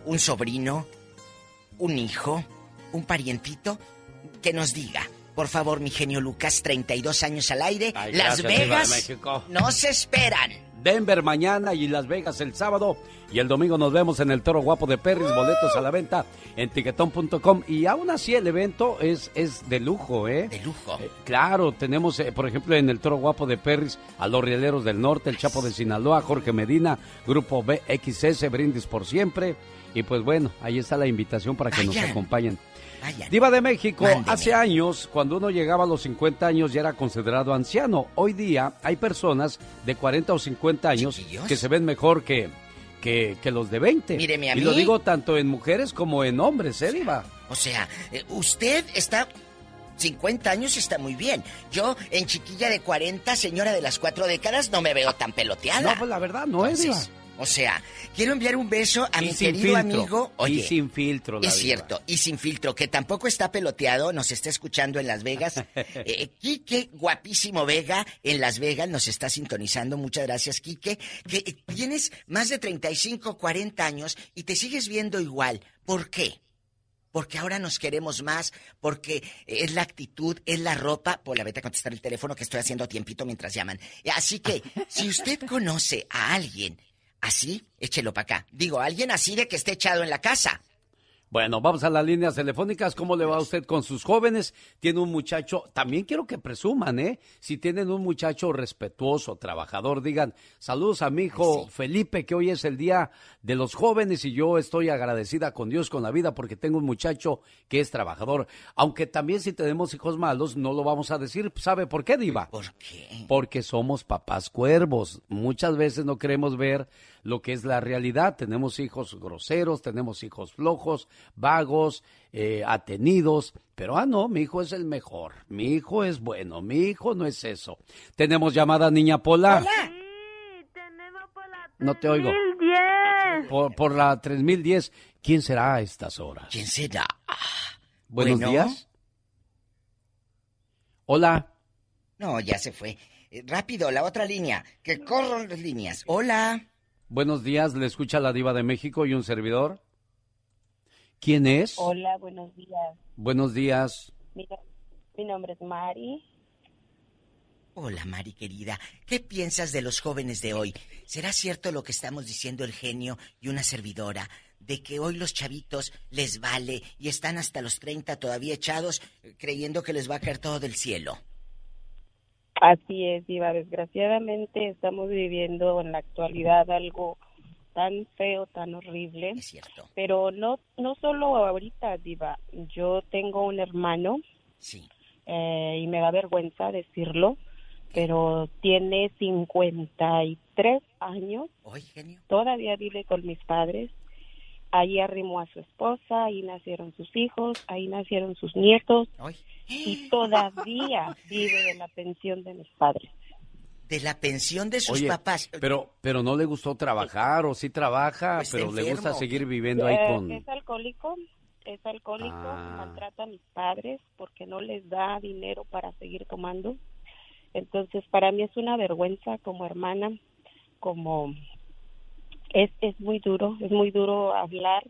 un sobrino, un hijo, un parientito, que nos diga. Por favor, mi genio Lucas, 32 años al aire. Ay, Las gracias, Vegas no se esperan. Denver mañana y Las Vegas el sábado. Y el domingo nos vemos en el Toro Guapo de Perris, boletos a la venta en tiquetón.com. Y aún así el evento es, es de lujo, ¿eh? De lujo. Eh, claro, tenemos, eh, por ejemplo, en el Toro Guapo de Perris a los Rieleros del Norte, el Chapo de Sinaloa, Jorge Medina, Grupo BXS, Brindis por Siempre. Y pues bueno, ahí está la invitación para que nos acompañen. Vayan. Diva de México, Mándeme. hace años, cuando uno llegaba a los 50 años ya era considerado anciano. Hoy día hay personas de 40 o 50 años que se ven mejor que, que, que los de 20. Míreme a y lo digo tanto en mujeres como en hombres, ¿eh, Diva? O sea, eh, usted está... 50 años está muy bien. Yo, en chiquilla de 40, señora de las cuatro décadas, no me veo tan peloteada. No, pues la verdad, no es, Entonces, O sea, quiero enviar un beso a Y mi querido filtro. amigo. Y Oye, sin filtro, la Es cierto, y sin filtro, que tampoco está peloteado, nos está escuchando en Las Vegas. Eh, Quique, guapísimo Vega, en Las Vegas nos está sintonizando. Muchas gracias, Quique. Que eh, tienes más de 35, 40 años y te sigues viendo igual. ¿Por qué? Porque ahora nos queremos más, porque es la actitud, es la ropa. Pues la vete a contestar el teléfono que estoy haciendo tiempito mientras llaman. Así que, si usted conoce a alguien así, échelo para acá. Digo, alguien así de que esté echado en la casa. Bueno, vamos a las líneas telefónicas. ¿Cómo le va a usted con sus jóvenes? Tiene un muchacho, también quiero que presuman, ¿eh? Si tienen un muchacho respetuoso, trabajador, digan, saludos a mi hijo Felipe, que hoy es el día de los jóvenes y yo estoy agradecida con Dios, con la vida, porque tengo un muchacho que es trabajador. Aunque también si tenemos hijos malos, no lo vamos a decir. ¿Sabe por qué, Diva? ¿Por qué? Porque somos papás cuervos. Muchas veces no queremos ver lo que es la realidad. Tenemos hijos groseros, tenemos hijos flojos, vagos, eh, atenidos. Pero, ah, no, mi hijo es el mejor. Mi hijo es bueno. Mi hijo no es eso. Tenemos llamada Niña Pola. No te oigo. 3010. Por, por la 3010. ¿Quién será a estas horas? ¿Quién será? Buenos Bueno. días. Hola. No, ya se fue. Eh, rápido, la otra línea. Que corran las líneas. Hola. Buenos días. Le escucha la diva de México y un servidor. ¿Quién es? Hola, buenos días. Buenos días. Mira, mi nombre es Mari. Hola, Mari querida. ¿Qué piensas de los jóvenes de hoy? ¿Será cierto lo que estamos diciendo el genio y una servidora? De que hoy los chavitos les vale y están hasta los 30 todavía echados eh, creyendo que les va a caer todo del cielo. Así es, Diva. Desgraciadamente estamos viviendo en la actualidad algo tan feo, tan horrible. Es cierto. Pero no, no solo ahorita, Diva. Yo tengo un hermano. Sí. eh, y me da vergüenza decirlo, pero tiene 53 años. Hoy, genio. Todavía vive con mis padres. Ahí arrimó a su esposa, ahí nacieron sus hijos, ahí nacieron sus nietos. Y todavía vive de la pensión de mis padres. De la pensión de sus Oye, papás. pero, pero no le gustó trabajar o sí trabaja, Pues pero le gusta seguir viviendo ahí Eh, con... Es alcohólico, es alcohólico, Ah. maltrata a mis padres porque no les da dinero para seguir tomando. Entonces, para mí es una vergüenza como hermana, como es, es muy duro, es muy duro hablar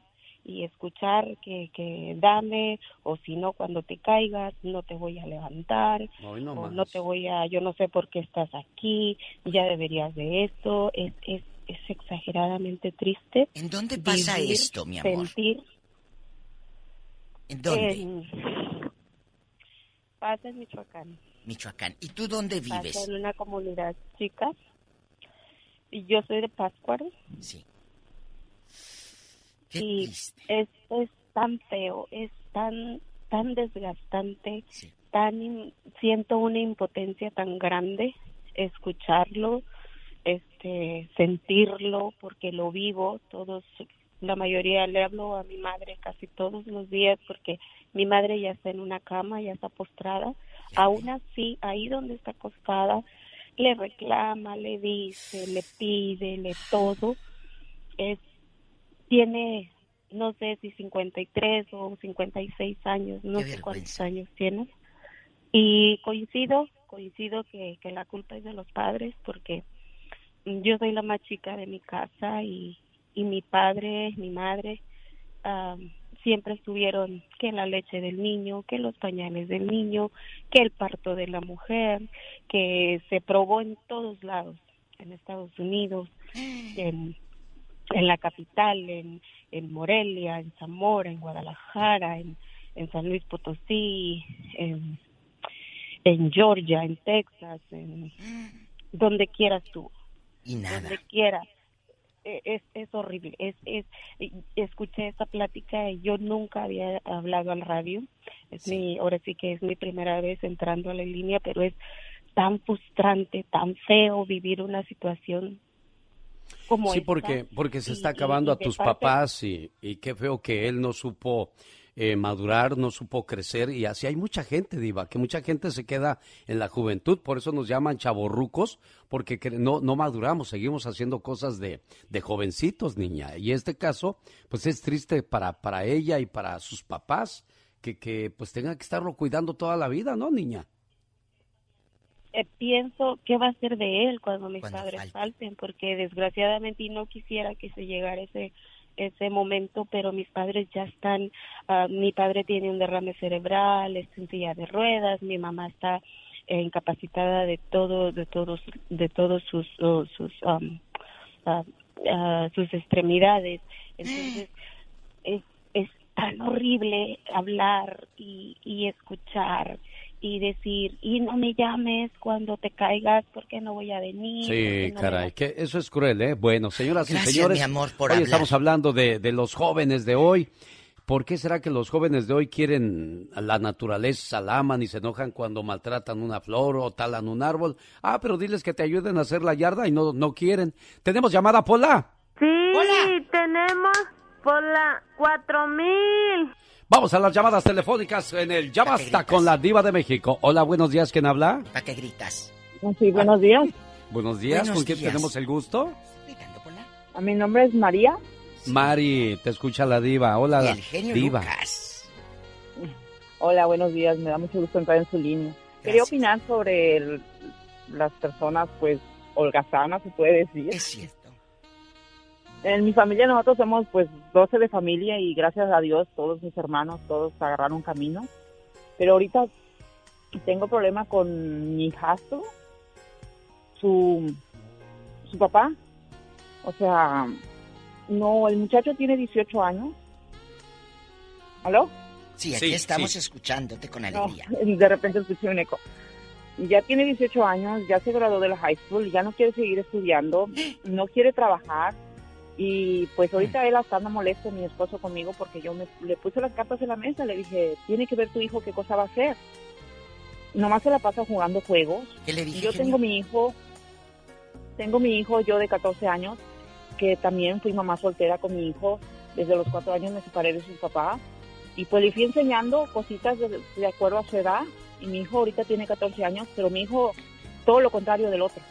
y escuchar que, que dame o si no cuando te caigas no te voy a levantar no o no te voy a yo no sé por qué estás aquí ya deberías de esto es es, es exageradamente triste ¿En dónde pasa vivir, esto, mi amor? sentir ¿En dónde? en- pasa en Michoacán Michoacán. ¿Y tú dónde vives? en una comunidad chica y yo soy de Pátzcuaro Sí. y es, es tan feo, es tan tan desgastante, tan siento una impotencia tan grande escucharlo, este sentirlo porque lo vivo todos la mayoría le hablo a mi madre casi todos los días porque mi madre ya está en una cama, ya está postrada, aún así ahí donde está acostada le reclama, le dice, le pide, le todo es tiene, no sé si 53 o 56 años, no sé cuántos años tiene. Y coincido, coincido que, que la culpa es de los padres porque yo soy la más chica de mi casa y, y mi padre, mi madre, am, siempre estuvieron que la leche del niño, que los pañales del niño, que el parto de la mujer, que se probó en todos lados en Estados Unidos, en, en la capital, en, en Morelia, en Zamora, en Guadalajara, en, en San Luis Potosí, en, en Georgia, en Texas, en donde quieras tú. Y nada. Donde quieras. E- Es, es horrible. Es, es, escuché esta plática y yo nunca había hablado al radio. Es mi, ahora sí que es mi primera vez entrando a la línea, pero es tan frustrante, tan feo vivir una situación como Sí, esta. porque, porque se está y- acabando y a tus parte- papás y, y qué feo que él no supo eh, madurar, no supo crecer y así hay mucha gente, Diva, que mucha gente se queda en la juventud, por eso nos llaman chavorrucos, porque no, no maduramos, seguimos haciendo cosas de, de jovencitos, niña. Y este caso, pues es triste para, para ella y para sus papás, que, que pues tengan que estarlo cuidando toda la vida, ¿no, niña? eh, pienso qué va a ser de él cuando mis Cuando padres falte. falten, porque desgraciadamente y no quisiera que se llegara ese ese momento, pero mis padres ya están, ah, mi padre tiene un derrame cerebral, está en silla de ruedas, mi mamá está eh, incapacitada de todo, de todos, de todos sus, sus, um, ah, sus extremidades. Entonces, es, es tan horrible hablar y, y escuchar y decir, y no me llames cuando te caigas porque no voy a venir. Sí, no caray, que eso es cruel, ¿eh? Bueno, señoras Gracias, y señores, mi amor, por hoy hablar. estamos hablando de, de los jóvenes de hoy. ¿Por qué será que los jóvenes de hoy quieren la naturaleza, la aman y se enojan cuando maltratan una flor o talan un árbol? Ah, pero diles que te ayuden a hacer la yarda y no, no quieren. ¿Tenemos llamada, Pola? Sí, tenemos por la 4000. Vamos a las llamadas telefónicas en el Ya Basta con la Diva de México. Hola, buenos días, ¿quién habla? ¿Para qué gritas? Sí, buenos días. Buenos días, Buenos ¿con quién días. tenemos el gusto? A mi nombre es María. Mari, te escucha la Diva. Hola, Y el genio Diva. Lucas. Hola, buenos días. Me da mucho gusto entrar en su línea. Quería opinar sobre el- las personas, pues, holgazanas, se puede decir. Es cierto. En mi familia nosotros somos, pues, 12 de familia y gracias a Dios todos mis hermanos, todos agarraron camino. Pero ahorita tengo problema con mi hijastro, su, su papá. O sea, no, el muchacho tiene 18 años. ¿Aló? Sí, aquí Sí, estamos sí. escuchándote con No, alegría. de repente escuché un eco. Ya tiene 18 años, ya se graduó de la high school, ya no quiere seguir estudiando, no quiere trabajar y pues ahorita él hasta anda molesto mi esposo conmigo porque yo me, le puse las cartas en la mesa, le dije, tiene que ver tu hijo qué cosa va a hacer. Nomás se la pasa jugando juegos. ¿Qué le dije, Yo tengo mi hijo, tengo mi hijo yo de 14 años, que también fui mamá soltera con mi hijo, desde los cuatro años me separé de sus papás y pues le fui enseñando cositas de, de acuerdo a su edad y mi hijo ahorita tiene 14 años, pero mi hijo todo lo contrario del otro.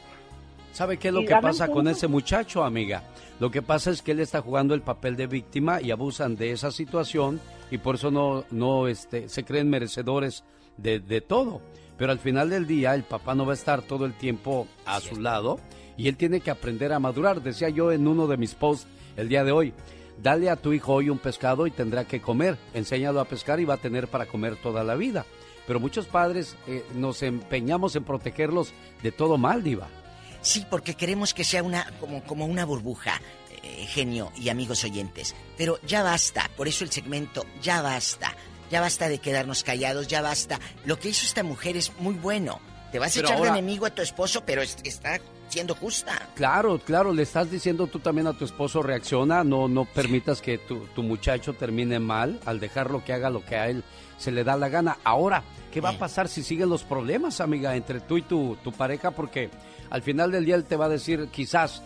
¿Sabe qué es lo que pasa con ese muchacho, amiga? Lo que pasa es que él está jugando el papel de víctima y abusan de esa situación y por eso no, no este, se creen merecedores de, de todo. Pero al final del día el papá no va a estar todo el tiempo a su lado y él tiene que aprender a madurar. Decía yo en uno de mis posts el día de hoy, dale a tu hijo hoy un pescado y tendrá que comer. Enséñalo a pescar y va a tener para comer toda la vida. Pero muchos padres eh, nos empeñamos en protegerlos de todo mal, diva. Sí, porque queremos que sea una como, como una burbuja, eh, genio y amigos oyentes. Pero ya basta, por eso el segmento ya basta. Ya basta de quedarnos callados, ya basta. Lo que hizo esta mujer es muy bueno. Te vas a echar de enemigo a tu esposo, pero es- está siendo justa. Claro, claro, le estás diciendo tú también a tu esposo reacciona, no no permitas que tu, tu muchacho termine mal al dejarlo que haga lo que a él se le da la gana. Ahora, ¿qué va a pasar si siguen los problemas, amiga, entre tú y tu, tu pareja? Porque al final del día él te va a decir quizás,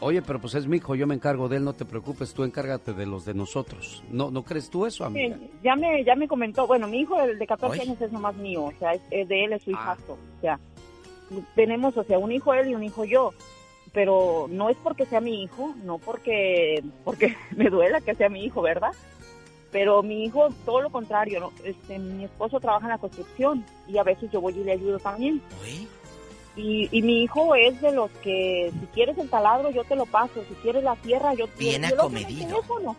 oye, pero pues es mi hijo, yo me encargo de él, no te preocupes, tú encárgate de los de nosotros. ¿No, no crees tú eso, amiga? Sí, ya me, ya me comentó, bueno, mi hijo el de 14 Ay. años es nomás mío, o sea, es, es de él, es su Ah. hijastro, o sea, tenemos, o sea, un hijo él y un hijo yo, pero no es porque sea mi hijo, no porque, porque me duela que sea mi hijo, ¿verdad? Pero mi hijo, todo lo contrario, ¿no? este, mi esposo trabaja en la construcción y a veces yo voy y le ayudo también. Y, y mi hijo es de los que, si quieres el taladro, yo te lo paso, si quieres la tierra, yo Bien yo- yo lo hago en el acomedido. teléfono.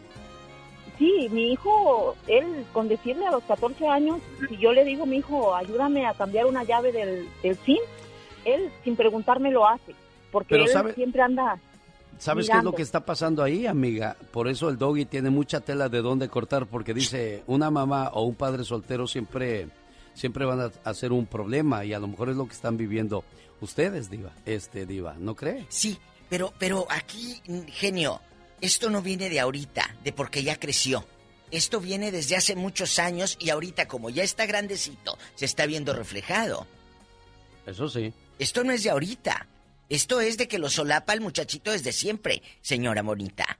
Sí, mi hijo, él con decirle a los 14 años, si yo le digo, mi hijo, ayúdame a cambiar una llave del, del zinc, él sin preguntarme lo hace. porque Pero él sabe- siempre anda ¿Sabes qué es lo mirando. que está pasando ahí, amiga? Por eso el doggy tiene mucha tela de dónde cortar, porque dice, una mamá o un padre soltero siempre, siempre van a hacer un problema y a lo mejor es lo que están viviendo ustedes, diva, este diva, ¿no cree? Sí, pero, pero aquí, genio, esto no viene de ahorita, de porque ya creció. Esto viene desde hace muchos años y ahorita como ya está grandecito, se está viendo reflejado. Eso sí. Esto no es de ahorita. Esto es de que lo solapa el muchachito desde siempre, señora bonita.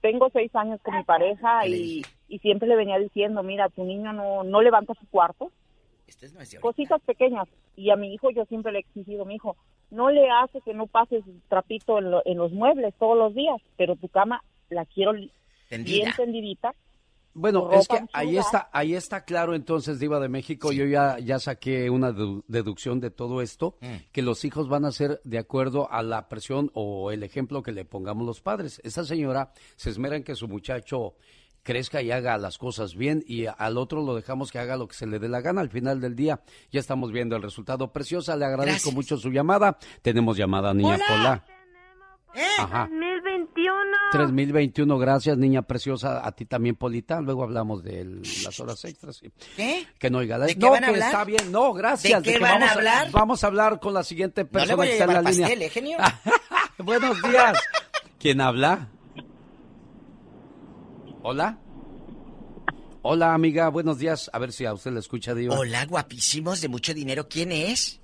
tengo seis años con mi pareja y, y siempre le venía diciendo, mira, tu niño no, no levanta su cuarto. Este no es. Cositas pequeñas. Y a mi hijo yo siempre le he exigido, mi hijo, no le hace que no pases trapito en, lo- en los muebles todos los días, pero tu cama la quiero Tendida. bien tendidita. Bueno, es que ahí está, ahí está claro entonces, Diva de México, yo ya, ya saqué una dedu- deducción de todo esto, que los hijos van a ser de acuerdo a la presión o el ejemplo que le pongamos los padres. Esta señora se esmera en que su muchacho crezca y haga las cosas bien y al otro lo dejamos que haga lo que se le dé la gana. Al final del día ya estamos viendo el resultado. Preciosa, le agradezco Gracias. mucho su llamada. Tenemos llamada, niña Hola. Pola. ¿Eh? Ajá. 2021. 3021, gracias, niña preciosa. A ti también, Polita. Luego hablamos de el- las horas extras. sí. ¿Qué? Que no oiga la... ¿De qué no, van a que hablar? está bien. No, gracias. ¿De qué que van a vamos hablar? vamos a hablar con la siguiente No le persona que está en la llevar línea. pastel, ¿eh, genio? Buenos días. ¿Quién habla? Hola. Hola, amiga. Buenos días. A ver si a usted le escucha, Diva. Hola, guapísimos de mucho dinero. ¿Quién es?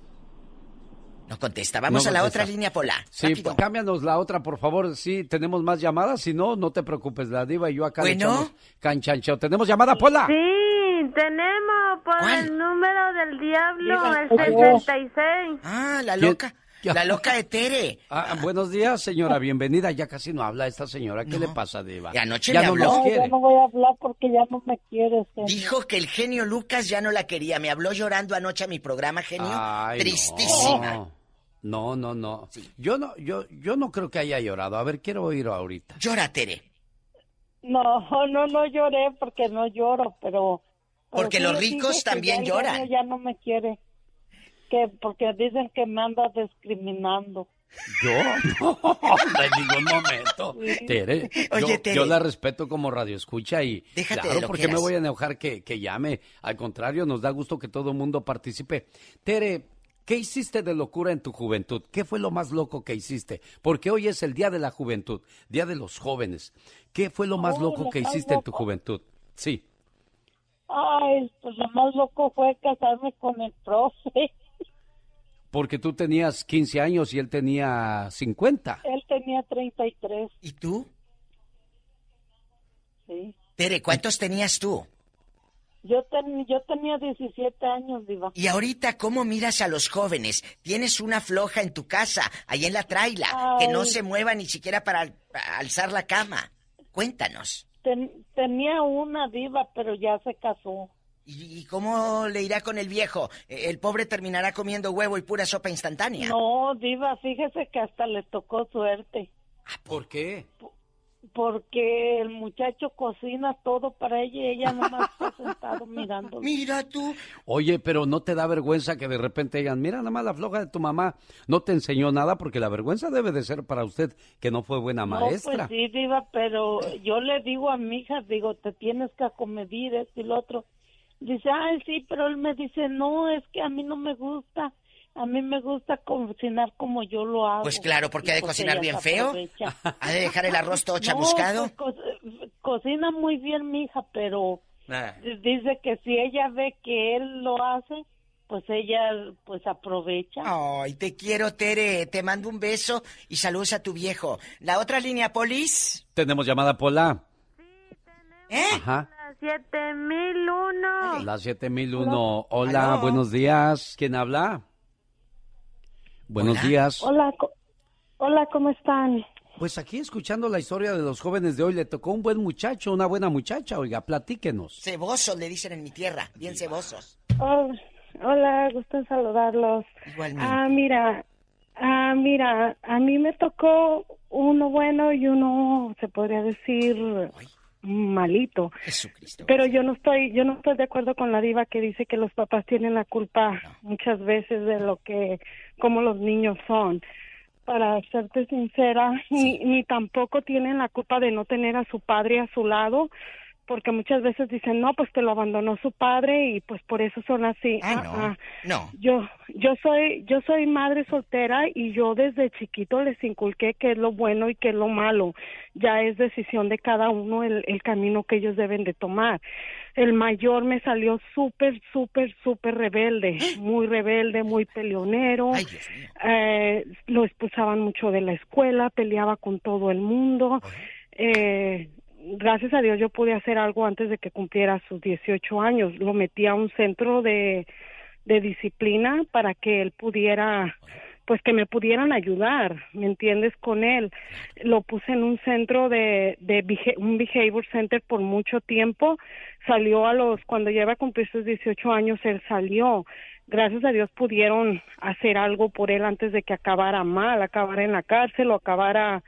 No contesta. Vamos No a la contesta. otra línea, Pola. Sí, pues, cámbianos la otra, por favor. Sí, tenemos más llamadas. Si no, no te preocupes. La Diva y yo acá Bueno. canchancheo. ¿Tenemos llamada, Pola? Sí, tenemos por ¿Cuál? el número del diablo, el por favor. 66. Ah, la ¿Quién? La loca de Tere. Ah, buenos días, señora. Bienvenida. Ya casi no habla esta señora. ¿Qué No. le pasa, Diva? Y anoche ya no habló. nos No, quiere. ya no voy a hablar porque ya no me quieres. genio. Dijo que el genio Lucas ya no la quería. Me habló llorando anoche a mi programa, genio. Ay, Tristísima. No. No, no, no. Yo no, yo, yo no creo que haya llorado. A ver, quiero oír ahorita. Llora, Tere. No, no, no lloré porque no lloro, pero... pero Porque sí los ricos también lloran. Ya no me quiere. Que porque dicen que me anda discriminando. Yo, no, en ningún momento. Sí. Tere, Oye, yo, Tere. yo la respeto como radio escucha y Déjate claro, porque que me voy a enojar que, que llame. Al contrario, nos da gusto que todo el mundo participe. Tere, ¿qué hiciste de locura en tu juventud? ¿Qué fue lo más loco que hiciste? Porque hoy es el Día de la Juventud, Día de los Jóvenes. ¿Qué fue lo más Oh, loco lo que más hiciste en tu juventud? Sí. Ay, pues lo más loco fue casarme con el profe. Porque tú tenías 15 años y él tenía 50. Él tenía 33, ¿Y tú? sí. Tere, ¿cuántos tenías tú? Yo, ten- yo tenía 17 años, Diva. Y ahorita, ¿cómo miras a los jóvenes? Tienes una floja en tu casa, ahí en la traila, que no se mueva ni siquiera para al- para alzar la cama. Cuéntanos. Ten- tenía una diva, pero ya se casó. ¿Y, y cómo le irá con el viejo? El pobre terminará comiendo huevo y pura sopa instantánea. No, diva, fíjese que hasta le tocó suerte, ¿Por qué? porque el muchacho cocina todo para ella y ella nomás está sentado mirando. Mira tú. Oye, pero no te da vergüenza que de repente digan, mira nada más la floja de tu mamá, no te enseñó nada, porque la vergüenza debe de ser para usted que no fue buena No, maestra. pues sí, diva, pero yo le digo a mi hija, digo, te tienes que acomedir esto y lo otro. Dice, ay, sí, pero él me dice, no, es que a mí no me gusta. A mí me gusta cocinar como yo lo hago. Pues claro, porque Y ha de pues cocinar bien feo. aprovecha. ¿Ha de dejar el arroz todo No, chamuscado? pues, co- cocina muy bien mi hija, pero Ah. dice que si ella ve que él lo hace, pues ella pues aprovecha. Ay, te quiero, Tere. Te mando un beso y saludos a tu viejo. La otra línea, Polis. Tenemos llamada Pola. ¿Eh? Ajá. La 7001. La 7001. Hola, Aló. buenos días. ¿Quién habla? Buenos Hola. días. Hola, co- hola, ¿cómo están? Pues aquí escuchando la historia de los jóvenes de hoy, le tocó un buen muchacho, una buena muchacha. Oiga, platíquenos. Cebosos le dicen en mi tierra. Bien cebosos. Oh, hola, gusto en saludarlos. Igualmente. Ah, mira, ah, mira, a mí me tocó uno bueno y uno, se podría decir, malito. Jesucristo. Pero yo no estoy, yo no estoy de acuerdo con la diva que dice que los papás tienen la culpa muchas veces de lo que, como los niños son. para serte sincera, ni, ni tampoco tienen la culpa de no tener a su padre a su lado, porque muchas veces dicen, no, pues te lo abandonó su padre y pues por eso son así. Ah, no. ah. No. Yo, yo soy, yo soy madre soltera y yo desde chiquito les inculqué qué es lo bueno y qué es lo malo. Ya es decisión de cada uno el, el camino que ellos deben de tomar. El mayor me salió súper, súper, súper rebelde, muy rebelde, muy peleonero. Eh, lo expulsaban mucho de la escuela, peleaba con todo el mundo. Eh, gracias a Dios yo pude hacer algo antes de que cumpliera sus 18 años. Lo metí a un centro de, de disciplina para que él pudiera, pues que me pudieran ayudar, ¿me entiendes? Con él. Lo puse en un centro de, de un behavior center por mucho tiempo. Salió a los, cuando lleva a cumplir sus 18 años, él salió. Gracias a Dios pudieron hacer algo por él antes de que acabara mal, acabara en la cárcel o acabara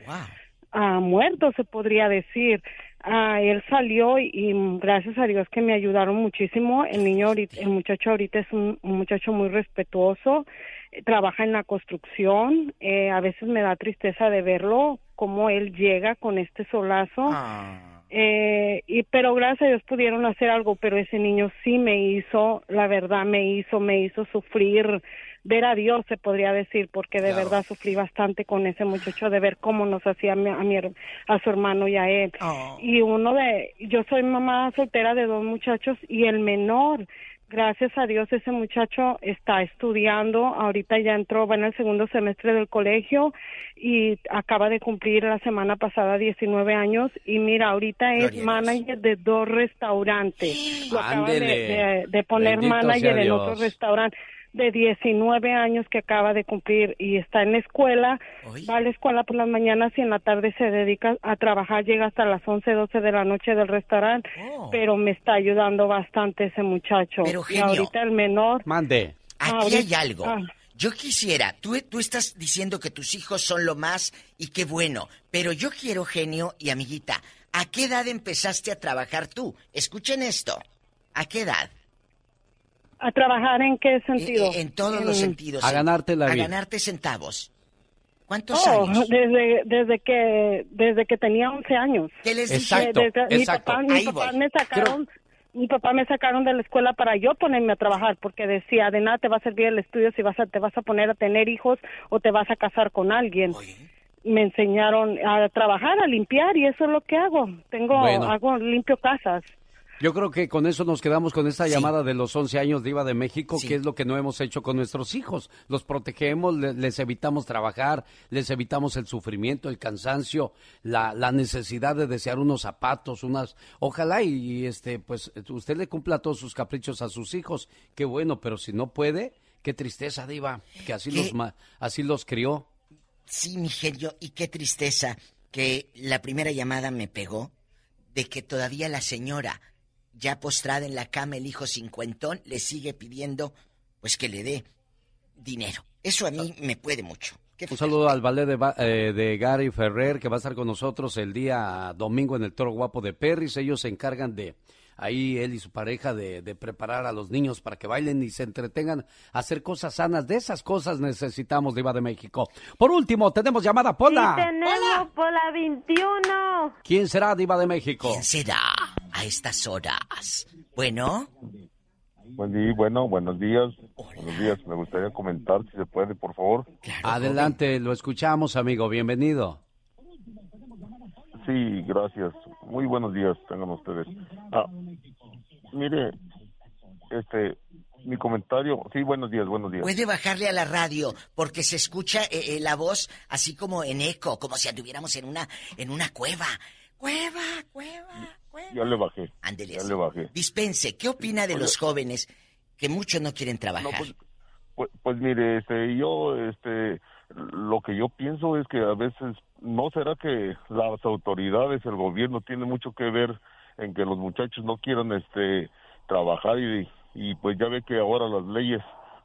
muerto, se podría decir. Ah, él salió y, y gracias a Dios que me ayudaron muchísimo. El niño, ahorita- el muchacho ahorita es un, un muchacho muy respetuoso, eh, trabaja en la construcción. Eh, a veces me da tristeza de verlo, cómo él llega con este solazo. Eh, y pero gracias a Dios pudieron hacer algo, pero ese niño sí me hizo, la verdad me hizo, me hizo sufrir, ver a Dios se podría decir, porque de verdad sufrí bastante con ese muchacho de ver cómo nos hacía a mi, a, mi a su hermano y a él. Y uno de, yo soy mamá soltera de dos muchachos y el menor, gracias a Dios ese muchacho está estudiando, ahorita ya entró, va en el segundo semestre del colegio y acaba de cumplir la semana pasada 19 años y mira, ahorita es manager de dos restaurantes. Lo acaban de, Ándele. de- de poner Bendito manager en otro restaurante de 19 años que acaba de cumplir y está en la escuela, va a la escuela por las mañanas y en la tarde se dedica a trabajar, llega hasta las 11, 12 de la noche del restaurante, pero me está ayudando bastante ese muchacho. Pero, y genio. ahorita el menor... Mande. Aquí ahorita- hay algo. ah. Yo quisiera, tú, tú estás diciendo que tus hijos son lo más y qué bueno, pero yo quiero, genio y amiguita, ¿a qué edad empezaste a trabajar tú? Escuchen esto. ¿A qué edad? ¿A trabajar en qué sentido? En todos los sentidos. A ganarte la A vida. ganarte centavos. ¿Cuántos Oh, años? desde, desde que desde que tenía 11 años. ¿Qué les dije? Exacto, Desde- mi exacto. papá, mi Ahí papá me sacaron mi papá me sacaron de la escuela para yo ponerme a trabajar porque decía de nada te va a servir el estudio si vas a te vas a poner a tener hijos o te vas a casar con alguien. Me enseñaron a trabajar, a limpiar y eso es lo que hago. Tengo Bueno. hago limpio casas. Yo creo que con eso nos quedamos con esta llamada de los 11 años de Iba de México, que es lo que no hemos hecho con nuestros hijos. Los protegemos, le- les evitamos trabajar, les evitamos el sufrimiento, el cansancio, la, la necesidad de desear unos zapatos, unas... Ojalá y, y, este, pues usted le cumpla todos sus caprichos a sus hijos. Qué bueno, pero si no puede, qué tristeza, Diva, que así, ¿Qué? los, así los crió. Sí, mi genio, y qué tristeza que la primera llamada me pegó de que todavía la señora, ya postrada en la cama, el hijo cincuentón, le sigue pidiendo, pues que le dé dinero. Eso a mí me puede mucho. Un saludo al ballet de, Ba- eh, de Gary Ferrer, que va a estar con nosotros el día domingo en el Toro Guapo de Perris. Ellos se encargan de, ahí él y su pareja, de, de preparar a los niños para que bailen y se entretengan, a hacer cosas sanas. De esas cosas necesitamos, Diva de México. Por último, tenemos llamada, Pola. tenemos por la 21. ¿Quién será Diva de México? ¿Quién será a estas horas? Bueno, Buen día, bueno, buenos días. Buenos días. Me gustaría comentar, si se puede, por favor. Adelante, lo escuchamos, amigo. Bienvenido. Sí, gracias. Muy buenos días tengan ustedes. Ah, mire, este, mi comentario. Sí, buenos días, buenos días. puede bajarle a la radio porque se escucha eh, eh, la voz así como en eco, como si anduviéramos en una, en una cueva. Cueva, cueva. Ya le bajé. Ándele. Ya le bajé. Dispense, ¿qué opina de Oye. los jóvenes que muchos no quieren trabajar? Pues, pues mire, este, yo, este, lo que yo pienso es que a veces, ¿no será que las autoridades, el gobierno tiene mucho que ver en que los muchachos no quieran, este, trabajar y, y pues ya ve que ahora las leyes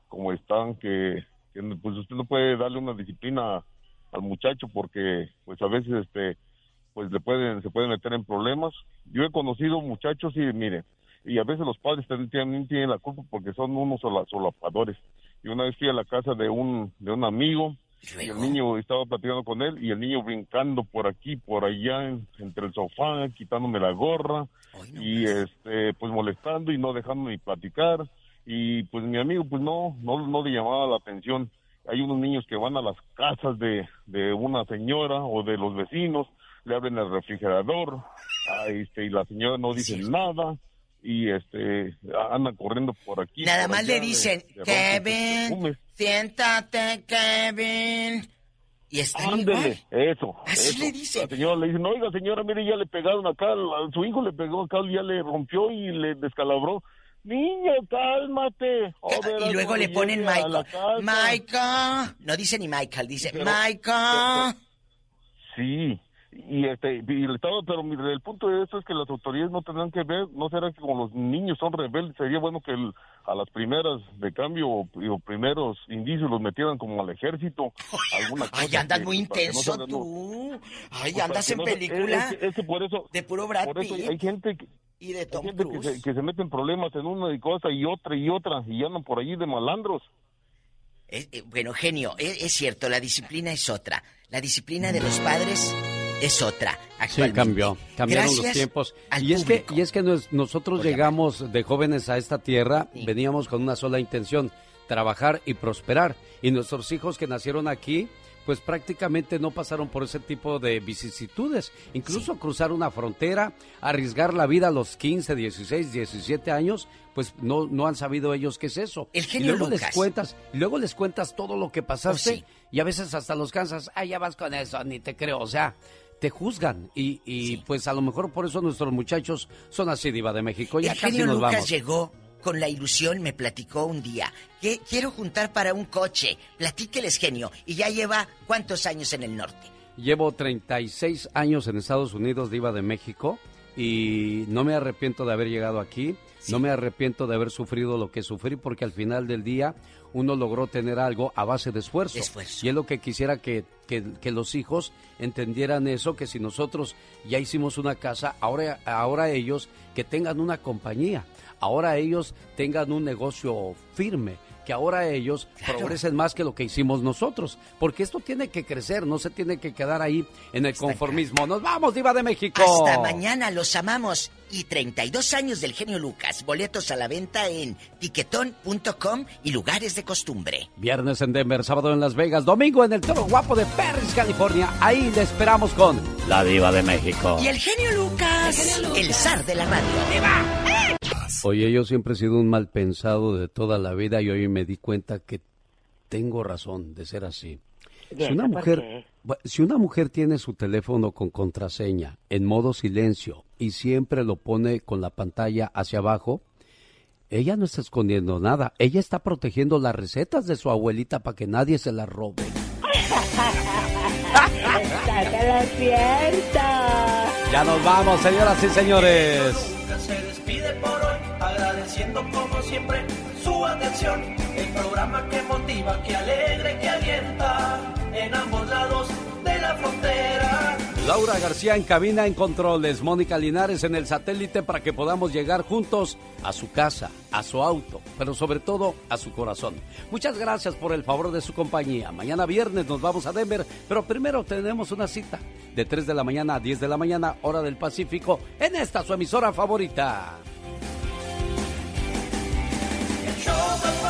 como están, que, que, pues usted no puede darle una disciplina al muchacho porque, pues a veces, este, pues le pueden, se pueden meter en problemas. Yo he conocido muchachos y mire, y a veces los padres también tienen, la culpa porque son unos sola- solapadores. Y una vez fui a la casa de un, de un amigo Y el niño estaba platicando con él y el niño brincando por aquí, por allá, en- entre el sofá, quitándome la gorra y este, pues molestando y no dejándome ni platicar. Y pues mi amigo, pues no, no, no le llamaba la atención. Hay unos niños que van a las casas de, de una señora o de los vecinos, le abren el refrigerador, este, y la señora no dice nada y este andan corriendo por aquí. Nada por más allá, le dicen, sus Kevin, siéntate, Kevin. Y están Ándele, igual. eso. Así eso. le dicen. La señora le dice, no, oiga, señora, mire, ya le pegaron acá, a su hijo le pegó acá, ya le rompió y le descalabró. Niño, cálmate. Oh, Y luego le ponen Michael. Michael. No dice ni Michael, dice Michael. Sí, y este, y el Estado, pero mi- el punto de esto es que las autoridades no tendrán que ver, no será que como los niños son rebeldes, sería bueno que el- a las primeras de cambio o, o primeros indicios los metieran como al ejército, alguna cosa. Ay, andas que- muy no intenso tú. Ay, Pues andas en no película. Es, que- es que por eso, de puro Brad por eso Pitt. hay gente que, y de hay Tom gente que se, que se meten problemas en una y cosa y otra y otra y andan por allí de malandros. Eh, eh, bueno, genio, eh, es cierto, la disciplina es otra. La disciplina de los padres es otra. Sí, cambió. Cambiaron los tiempos. Y es que, y es que nos- nosotros llegamos de jóvenes a esta tierra, veníamos con una sola intención, trabajar y prosperar. Y nuestros hijos que nacieron aquí, pues prácticamente no pasaron por ese tipo de vicisitudes. Incluso cruzar una frontera, arriesgar la vida a los 15, 16, 17 años, pues no, no han sabido ellos qué es eso. El y genio luego les Lucas. cuentas, y luego les cuentas todo lo que pasaste Oh, sí. y a veces hasta los cansas, ah, ya vas con eso, ni te creo. O sea, te juzgan y, y pues a lo mejor por eso nuestros muchachos son así, Diva de México. Ya el casi genio nos Lucas vamos. llegó con la ilusión, me platicó un día, que quiero juntar para un coche. Platíqueles, genio. Y ya lleva cuántos años en el norte. Llevo 36 años en Estados Unidos, Diva de México, y no me arrepiento de haber llegado aquí. No me arrepiento de haber sufrido lo que sufrí porque al final del día uno logró tener algo a base de esfuerzo. Y es lo que quisiera que, que- que los hijos entendieran eso, que si nosotros ya hicimos una casa, ahora, ahora ellos que tengan una compañía, ahora ellos tengan un negocio firme, que ahora ellos progresen más que lo que hicimos nosotros. Porque esto tiene que crecer, no se tiene que quedar ahí en el conformismo. Nos vamos, Diva de México. Hasta mañana, los amamos. Y 32 años del genio Lucas. Boletos a la venta en tiquetón.com y lugares de costumbre. Viernes en Denver, sábado en Las Vegas, domingo en el Toro Guapo de Perris, California. Ahí le esperamos con la Diva de México. Y el genio Lucas, el, zar de la radio. ¡Te va! Oye, yo siempre he sido un mal pensado de toda la vida y hoy me di cuenta que tengo razón de ser así. ¿Y Si una mujer, si una mujer tiene su teléfono con contraseña en modo silencio y siempre lo pone con la pantalla hacia abajo, ella no está escondiendo nada. Ella está protegiendo las recetas de su abuelita para que nadie se las robe. Ya nos vamos, señoras y señores. Se despide por hoy, agradeciendo como siempre su atención. El programa que motiva, que alegra y que alienta en ambos lados de la frontera. Laura García en cabina en controles, Mónica Linares en el satélite para que podamos llegar juntos a su casa, a su auto, pero sobre todo a su corazón. Muchas gracias por el favor de su compañía. Mañana viernes nos vamos a Denver, pero primero tenemos una cita de 3 de la mañana a 10 de la mañana, hora del Pacífico, en esta su emisora favorita. show the